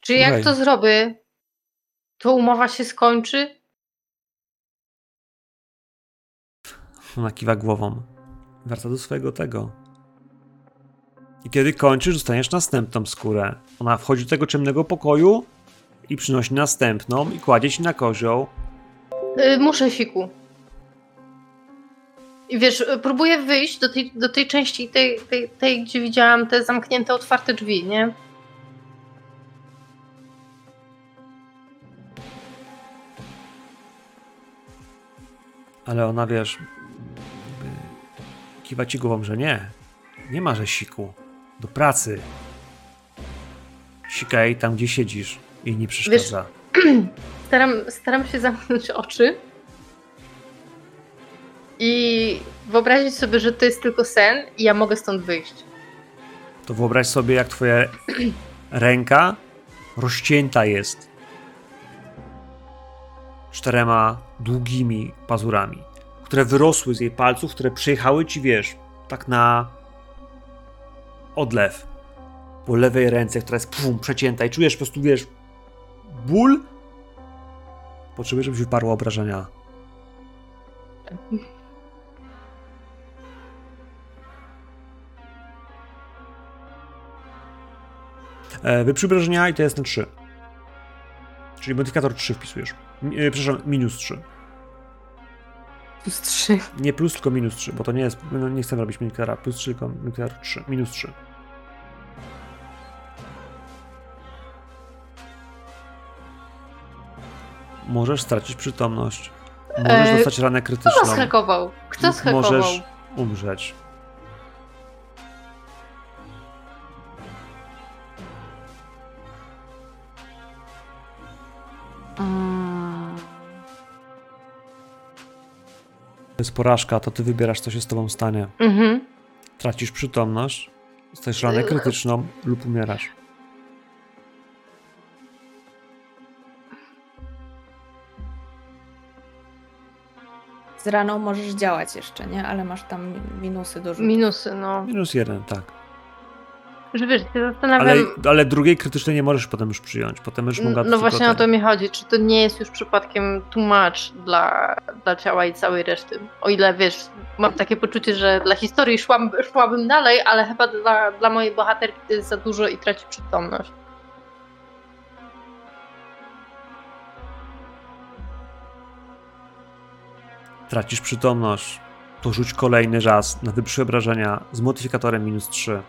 Czy jak to zrobię, to umowa się skończy? Ona kiwa głową. Wraca do swojego tego. I kiedy kończysz, dostaniesz następną skórę. Ona wchodzi do tego ciemnego pokoju i przynosi następną i kładzie ci na kozioł. Yy, muszę siku. I wiesz, próbuję wyjść do tej, do tej części, tej, tej, tej, gdzie widziałam te zamknięte, otwarte drzwi, nie? Ale ona, wiesz, kiwa ci głową, że nie. Nie ma, że siku. Do pracy. Sikaj tam, gdzie siedzisz. Jej nie przeszkadza. Staram, staram się zamknąć oczy i wyobrazić sobie, że to jest tylko sen i ja mogę stąd wyjść. To wyobraź sobie, jak twoja ręka rozcięta jest czterema długimi pazurami, które wyrosły z jej palców, które przyjechały ci, wiesz, tak na odlew po lewej ręce, która jest pum, przecięta i czujesz po prostu, wiesz, ból. Potrzebujesz, żebyś wyparła obrażenia. E, Wyprzy obrażenia i to jest ten 3. Czyli modyfikator 3 wpisujesz. E, przepraszam, minus 3. Plus trzy. Nie plus, tylko minus 3, bo to nie jest. No nie chcę robić modyfikatora. Plus 3, tylko modyfikator 3. Minus 3. Możesz stracić przytomność. Możesz E, dostać ranę Kto krytyczną. was hakował? Kto zhakował? Możesz umrzeć. Mm. To jest porażka, to ty wybierasz, co się z tobą stanie. Mhm. Tracisz przytomność, dostajesz ranę krytyczną lub umierasz. Z raną możesz działać jeszcze, nie? Ale masz tam minusy do rzutu. Minusy, no. Minus jeden, tak. Że wiesz, się zastanawiam. Ale, ale drugiej krytycznej nie możesz potem już przyjąć. Potem już mogła No właśnie o to mi chodzi. Czy to nie jest już przypadkiem tłumacz dla, dla ciała i całej reszty? O ile wiesz, mam takie poczucie, że dla historii szłam, szłabym dalej, ale chyba dla, dla mojej bohaterki to jest za dużo i traci przytomność. Tracisz przytomność. To rzuć kolejny raz na wyprzy obrażenia z modyfikatorem minus 3.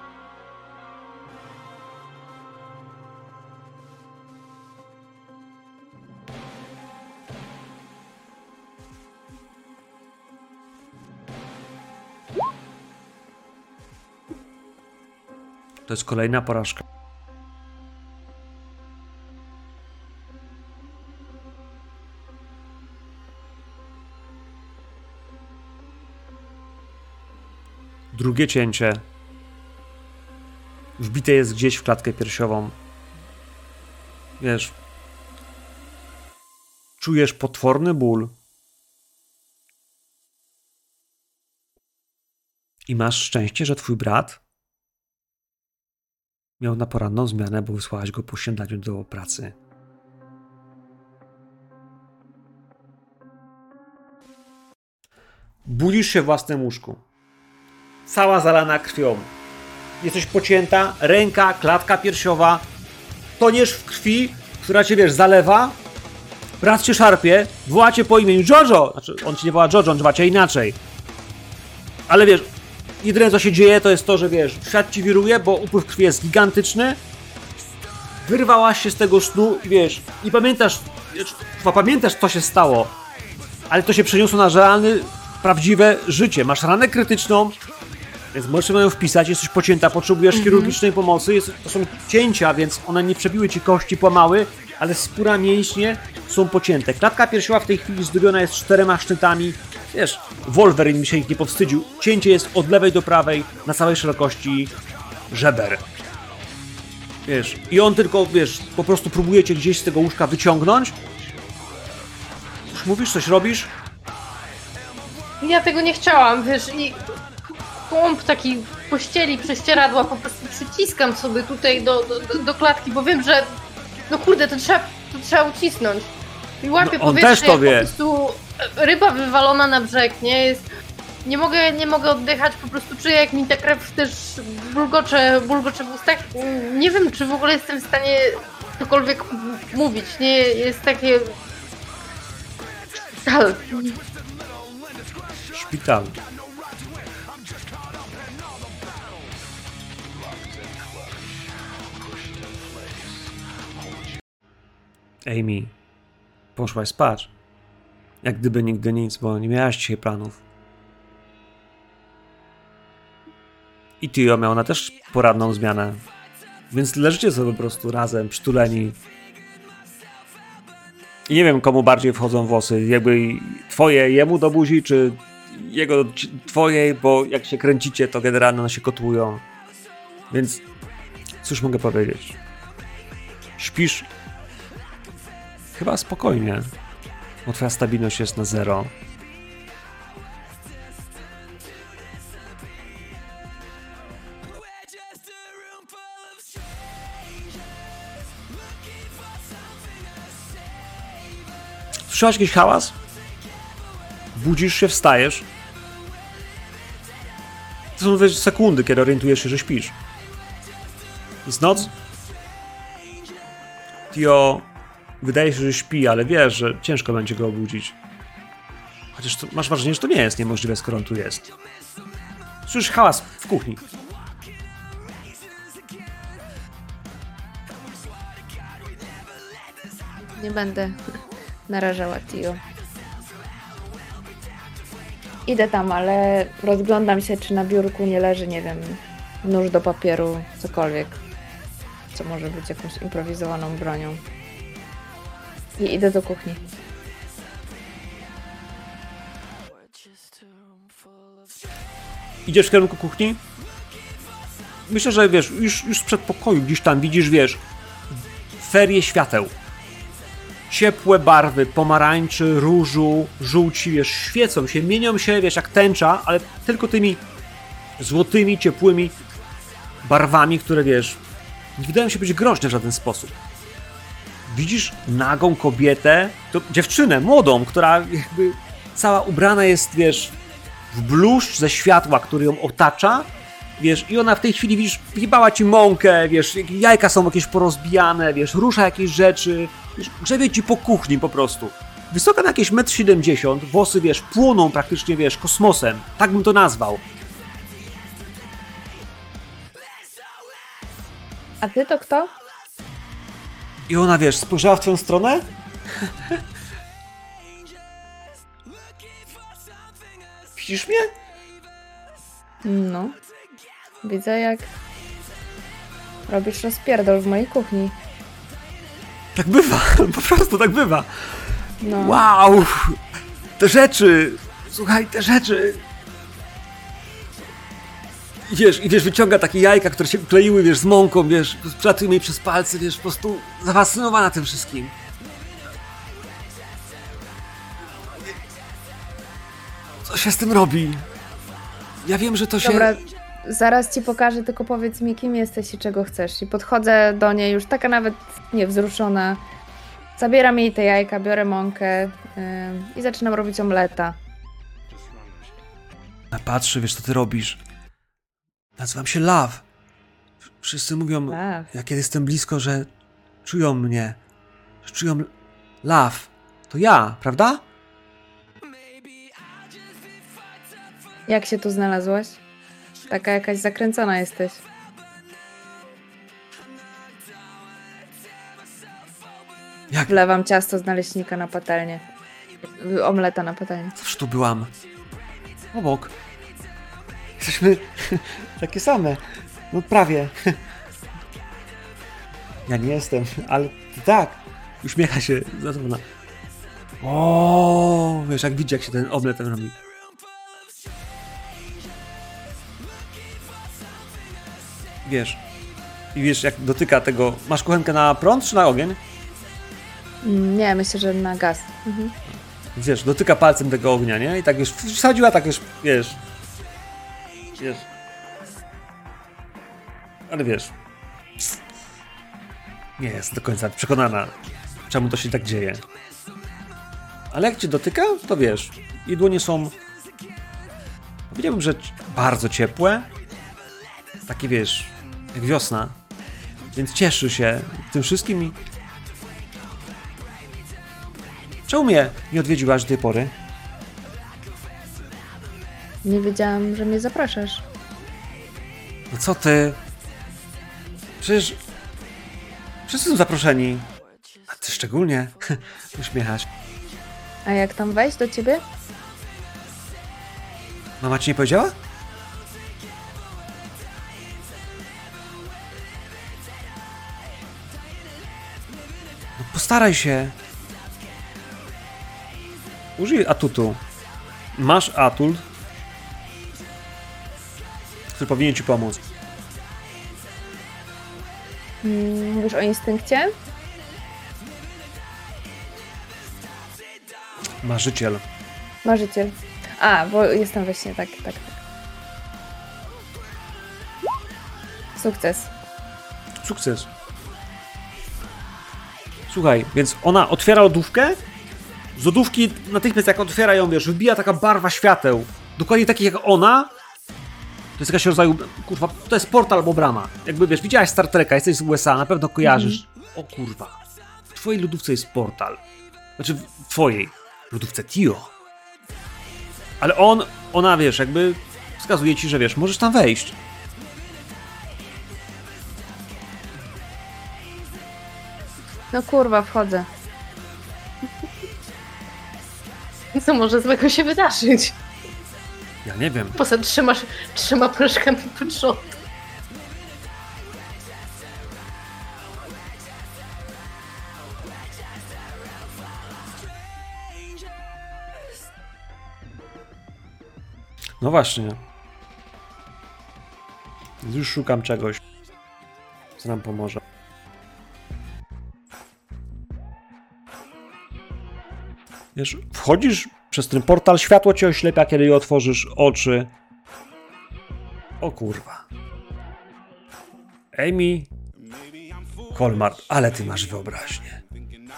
To jest kolejna porażka. Drugie cięcie. Wbite jest gdzieś w klatkę piersiową. Wiesz. Czujesz potworny ból. I masz szczęście, że twój brat miał na poranną zmianę, bo wysłałaś go po śniadaniu do pracy. Budzisz się w własnym łóżku. Cała zalana krwią. Jesteś pocięta, ręka, klatka piersiowa. Toniesz w krwi, która cię, wiesz, zalewa. Brat cię szarpie, woła cię po imieniu Jojo. Znaczy, on ci nie woła Jojo, on woła cię inaczej. Ale wiesz, jedyne co się dzieje to jest to, że wiesz, świat ci wiruje, bo upływ krwi jest gigantyczny. Wyrwałaś się z tego snu i wiesz, i pamiętasz, chyba pamiętasz co się stało, ale to się przeniosło na realne, prawdziwe życie. Masz ranę krytyczną, więc możesz ją wpisać, jesteś pocięta, potrzebujesz chirurgicznej pomocy, jest, to są cięcia, więc one nie przebiły ci kości, pomały, ale skóra, mięśnie są pocięte. Klatka piersiowa w tej chwili zdobiona jest czterema szczytami. Wiesz, Wolverine mi się ich nie powstydził. Cięcie jest od lewej do prawej na całej szerokości żeber. Wiesz, i on tylko, wiesz, po prostu próbuje cię gdzieś z tego łóżka wyciągnąć. Coś mówisz, coś robisz? Ja tego nie chciałam, wiesz, i kłąb taki pościeli, prześcieradła, po prostu przyciskam sobie tutaj do, do, do- klatki, bo wiem, że no kurde, to trzeba, to trzeba ucisnąć. I łapię No, on powietrze, po prostu ryba wywalona na brzeg, nie? Jest, nie mogę, nie mogę oddychać, po prostu czuję jak mi ta krew też bulgocze, bulgocze w ustach. Nie wiem, czy w ogóle jestem w stanie cokolwiek mówić, nie? Jest takie... Sztal. Szpital. Amy, poszłaś spać. Jak gdyby nigdy nic, bo nie miałaś dzisiaj planów. I Tio miał na też poradną zmianę. Więc leżycie sobie po prostu razem, przytuleni. I nie wiem, komu bardziej wchodzą włosy. Jakby twoje jemu do buzi, czy jego twojej, bo jak się kręcicie, to generalnie one się kotłują. Więc cóż mogę powiedzieć? Śpisz chyba spokojnie, bo twoja stabilność jest na zero. Słyszałaś jakiś hałas? Budzisz się, wstajesz. To są wiesz, sekundy, kiedy orientujesz się, że śpisz. Jest noc. Tio wydaje się, że śpi, ale wiesz, że ciężko będzie go obudzić. Chociaż to, masz wrażenie, że to nie jest niemożliwe, skoro on tu jest. Słyszysz hałas w kuchni. Nie będę narażała Tio. Idę tam, ale rozglądam się, czy na biurku nie leży, nie wiem, nóż do papieru, cokolwiek, co może być jakąś improwizowaną bronią. I idę do kuchni. Idziesz w kierunku kuchni? Myślę, że wiesz, już, już z przedpokoju gdzieś tam widzisz, wiesz, ferie świateł. Ciepłe barwy, pomarańczy, różu, żółci, wiesz, świecą się, mienią się, wiesz, jak tęcza, ale tylko tymi złotymi, ciepłymi barwami, które, wiesz, nie wydają się być groźne w żaden sposób. Widzisz nagą kobietę, to dziewczynę, młodą, która jakby cała ubrana jest, wiesz, w bluszcz ze światła, który ją otacza, wiesz, i ona w tej chwili, widzisz, wjebała ci mąkę, wiesz, jajka są jakieś porozbijane, wiesz, rusza jakieś rzeczy, wiesz, grzebie ci po kuchni po prostu. Wysoka na jakieś 1,70 m, włosy, wiesz, płoną praktycznie, wiesz, kosmosem, tak bym to nazwał. A ty to kto? I ona, wiesz, spojrzała w twoją stronę? Widzisz mnie? No. Widzę, jak robisz rozpierdol w mojej kuchni. Tak bywa, po prostu tak bywa. No. Wow! Te rzeczy! Słuchaj, te rzeczy! I wiesz, i wiesz, wyciąga takie jajka, które się kleiły, wiesz, z mąką, wiesz, przelatuje mi przez palce, wiesz, po prostu zafascynowana tym wszystkim. Co się z tym robi? Ja wiem, że to się... Dobra, zaraz ci pokażę, tylko powiedz mi, kim jesteś i czego chcesz. I podchodzę do niej już taka nawet niewzruszona. Zabieram jej te jajka, biorę mąkę ym, i zaczynam robić omleta. Ona patrzy, wiesz co ty robisz. Nazywam się Love. Wszyscy mówią, Love. jak kiedy jestem blisko, że czują mnie. Że czują love. To ja, prawda? Jak się tu znalazłaś? Taka jakaś zakręcona jesteś. Jak Wlewam ciasto z naleśnika na patelnię. Omleta na patelnię. zawsze tu byłam. Obok. Jesteśmy takie same. No prawie. Ja nie jestem, ale tak. Uśmiecha się zadowolona. O, wiesz, jak widzi, jak się ten omlet ten robi. Wiesz. I wiesz, jak dotyka tego. Masz kuchenkę na prąd czy na ogień? Nie, myślę, że na gaz. Mhm. Wiesz, dotyka palcem tego ognia, nie? I tak już wsadziła, tak już, wiesz. Wiesz. Ale wiesz. Nie jest do końca przekonana, czemu to się tak dzieje. Ale jak cię dotyka, to wiesz. Jej dłonie są. Powiedziałbym, że bardzo ciepłe. Takie wiesz, jak wiosna. Więc cieszy się tym wszystkim i Czemu mnie nie odwiedziłaś do tej pory? Nie wiedziałam, że mnie zapraszasz. No co ty? Przecież wszyscy są zaproszeni. A ty szczególnie. Uśmiechasz. A jak tam wejść do ciebie? Mama ci nie powiedziała? No postaraj się. Użyj atutu. Masz atut, który powinien ci pomóc. Mm, Mówisz o instynkcie? Marzyciel. Marzyciel. A, bo jestem we śnie, tak, tak, tak. Sukces. Sukces. Słuchaj, więc ona otwiera lodówkę. Z lodówki natychmiast jak otwiera ją, wiesz, wybija taka barwa świateł. Dokładnie takich jak ona. To jest jakaś rodzaju, kurwa, to jest portal albo brama. Jakby, wiesz, widziałaś Star Treka, jesteś z USA, na pewno kojarzysz. O kurwa, w twojej lodówce jest portal. Znaczy, w twojej lodówce Tio. Ale on, ona, wiesz, jakby wskazuje ci, że wiesz, możesz tam wejść. No kurwa, wchodzę. Co może złego się wydarzyć? Ja nie wiem. Poza trzema, trzema proszkami pod rząd. No właśnie. Już szukam czegoś, co nam pomoże. Wiesz, wchodzisz przez ten portal, światło cię oślepia, kiedy otworzysz oczy. O kurwa. Amy Kolmart, ale ty masz wyobraźnię.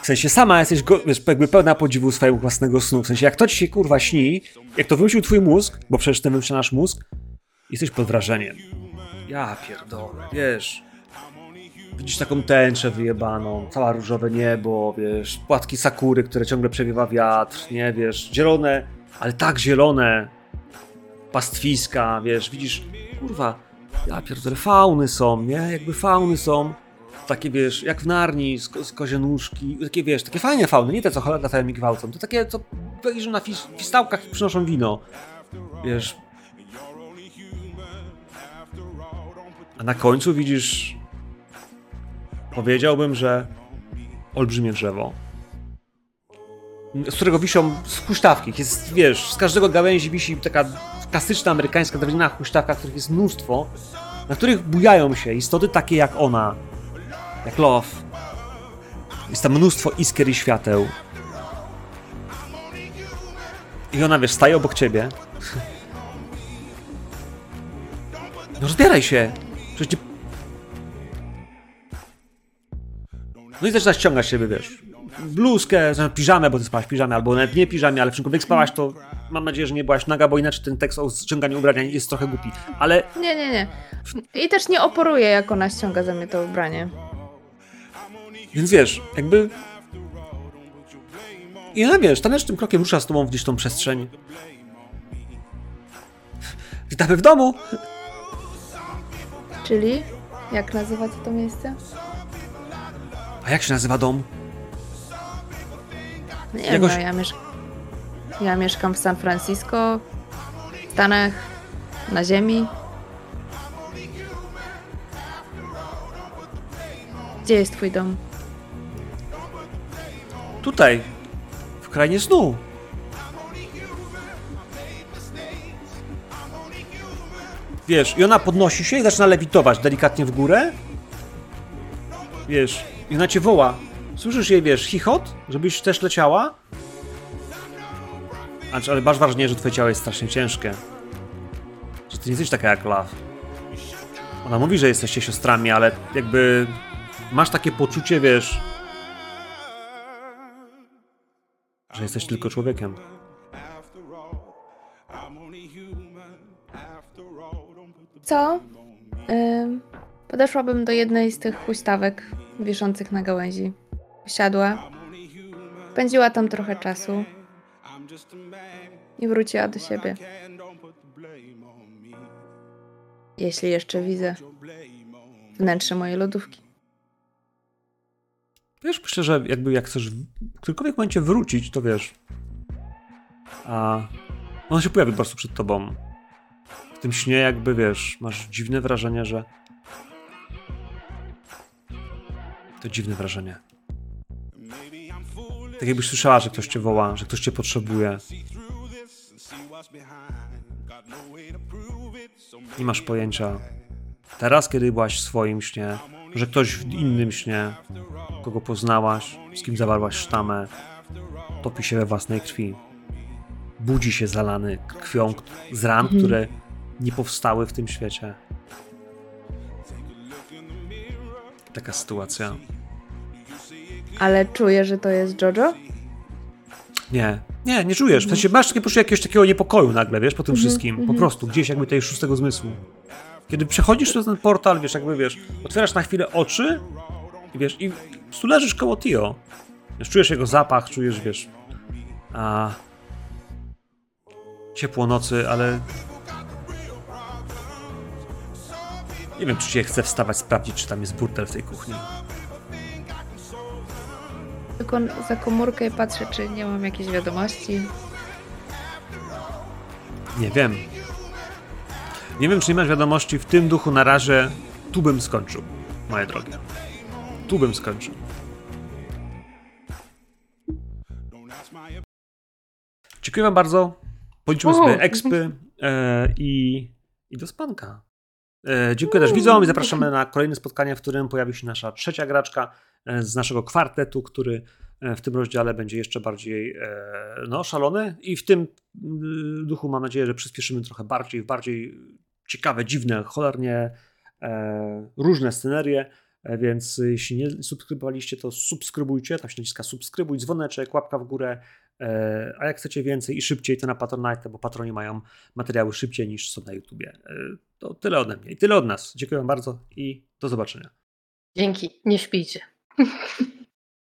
W sensie sama jesteś go, wiesz, jakby pełna podziwu swojego własnego snu. W sensie jak to ci się kurwa śni, jak to wymyślił twój mózg, bo przecież ty wymyśla nasz mózg, jesteś pod wrażeniem. Ja pierdolę, wiesz. Widzisz taką tęczę wyjebaną, cała różowe niebo, wiesz, płatki sakury, które ciągle przewiewa wiatr, nie, wiesz, zielone, ale tak zielone, pastwiska, wiesz, widzisz, kurwa, ja pierdolę, fauny są, nie, jakby fauny są, takie wiesz, jak w Narni, z, z kozie nóżki, takie wiesz, takie fajne fauny, nie te co latają i gwałcą, to takie, co leżą na fis, fistałkach i przynoszą wino, wiesz. A na końcu widzisz, powiedziałbym, że olbrzymie drzewo, z którego wiszą huśtawki, jest, wiesz, z każdego gałęzi wisi taka klasyczna amerykańska drewniana huśtawka, których jest mnóstwo, na których bujają się istoty takie jak ona, jak Love. Jest tam mnóstwo iskier i świateł. I ona, wiesz, staje obok ciebie. No rozbieraj się! Przecież No i zaczyna ściągać siebie, wiesz, bluzkę, znaczy piżamę, bo ty spałaś w piżamie, albo nawet nie piżamie, ale w czymkolwiek spałaś, to mam nadzieję, że nie byłaś naga, bo inaczej ten tekst o ściąganiu ubrania jest trochę głupi. Ale Nie, nie, nie. I też nie oporuję, jak ona ściąga ze mnie to ubranie. Więc wiesz, jakby. I ona wiesz, tanecznym krokiem rusza z tobą gdzieś tą przestrzeń. Witamy w domu! Czyli? Jak nazywacie to miejsce? A jak się nazywa dom? Nie Jakoś- wiem, no, ja, miesz... ja mieszkam w San Francisco, w Stanach, na ziemi. Gdzie jest twój dom? Tutaj, w krainie snu. Wiesz, i ona podnosi się i zaczyna lewitować delikatnie w górę. Wiesz, i ona cię woła. Słyszysz jej, wiesz, chichot, żebyś też leciała? Znaczy, ale masz wrażenie, że twoje ciało jest strasznie ciężkie. Że ty nie jesteś taka jak Love. Ona mówi, że jesteście siostrami, ale jakby masz takie poczucie, wiesz, że jesteś tylko człowiekiem. Co? Ym, podeszłabym do jednej z tych huśtawek wiszących na gałęzi. Siadła. Spędziła tam trochę czasu. I wróciła do siebie. Jeśli jeszcze widzę wnętrze mojej lodówki. Wiesz, myślę, że jakby jak chcesz w którymkolwiek momencie wrócić, to wiesz. A on się pojawi po prostu przed tobą. W tym śnie jakby, wiesz, masz dziwne wrażenie, że... To dziwne wrażenie. Tak jakbyś słyszała, że ktoś cię woła, że ktoś cię potrzebuje. Nie masz pojęcia. Teraz, kiedy byłaś w swoim śnie, że ktoś w innym śnie, kogo poznałaś, z kim zawarłaś sztamę, topi się we własnej krwi. Budzi się zalany krwią z ran, które nie powstały w tym świecie. Taka sytuacja. Ale czuję, że to jest Jojo? Nie, nie, nie czujesz. W sensie masz takie poczucie jakiegoś takiego niepokoju nagle, wiesz, po tym wszystkim. Po prostu, gdzieś jakby tej szóstego zmysłu. Kiedy przechodzisz przez ten portal, wiesz, jakby wiesz, otwierasz na chwilę oczy i wiesz, i prostu leżysz koło Tio. Wiesz, czujesz jego zapach, czujesz, wiesz, a ciepło nocy, ale nie wiem, czy cię chce wstawać, sprawdzić, czy tam jest burdel w tej kuchni. Tylko za komórkę i patrzę, czy nie mam jakiejś wiadomości. Nie wiem. Nie wiem, czy nie masz wiadomości w tym duchu na razie. Tu bym skończył, moje drogie. Tu bym skończył. Dziękuję wam bardzo. Policzymy sobie expy e, i, i do spanka. E, dziękuję też widzom i zapraszamy na kolejne spotkanie, w którym pojawi się nasza trzecia graczka e, z naszego kwartetu, który e, w tym rozdziale będzie jeszcze bardziej no, szalony. I w tym mm, duchu mam nadzieję, że przyspieszymy trochę bardziej, bardziej ciekawe, dziwne, cholernie różne scenerie, więc jeśli nie subskrybowaliście, to subskrybujcie, tam się naciska subskrybuj, dzwoneczek, łapka w górę, a jak chcecie więcej i szybciej, to na Patronite, bo patroni mają materiały szybciej niż są na YouTubie. E, to tyle ode mnie i tyle od nas. Dziękuję bardzo i do zobaczenia. Dzięki, nie śpijcie.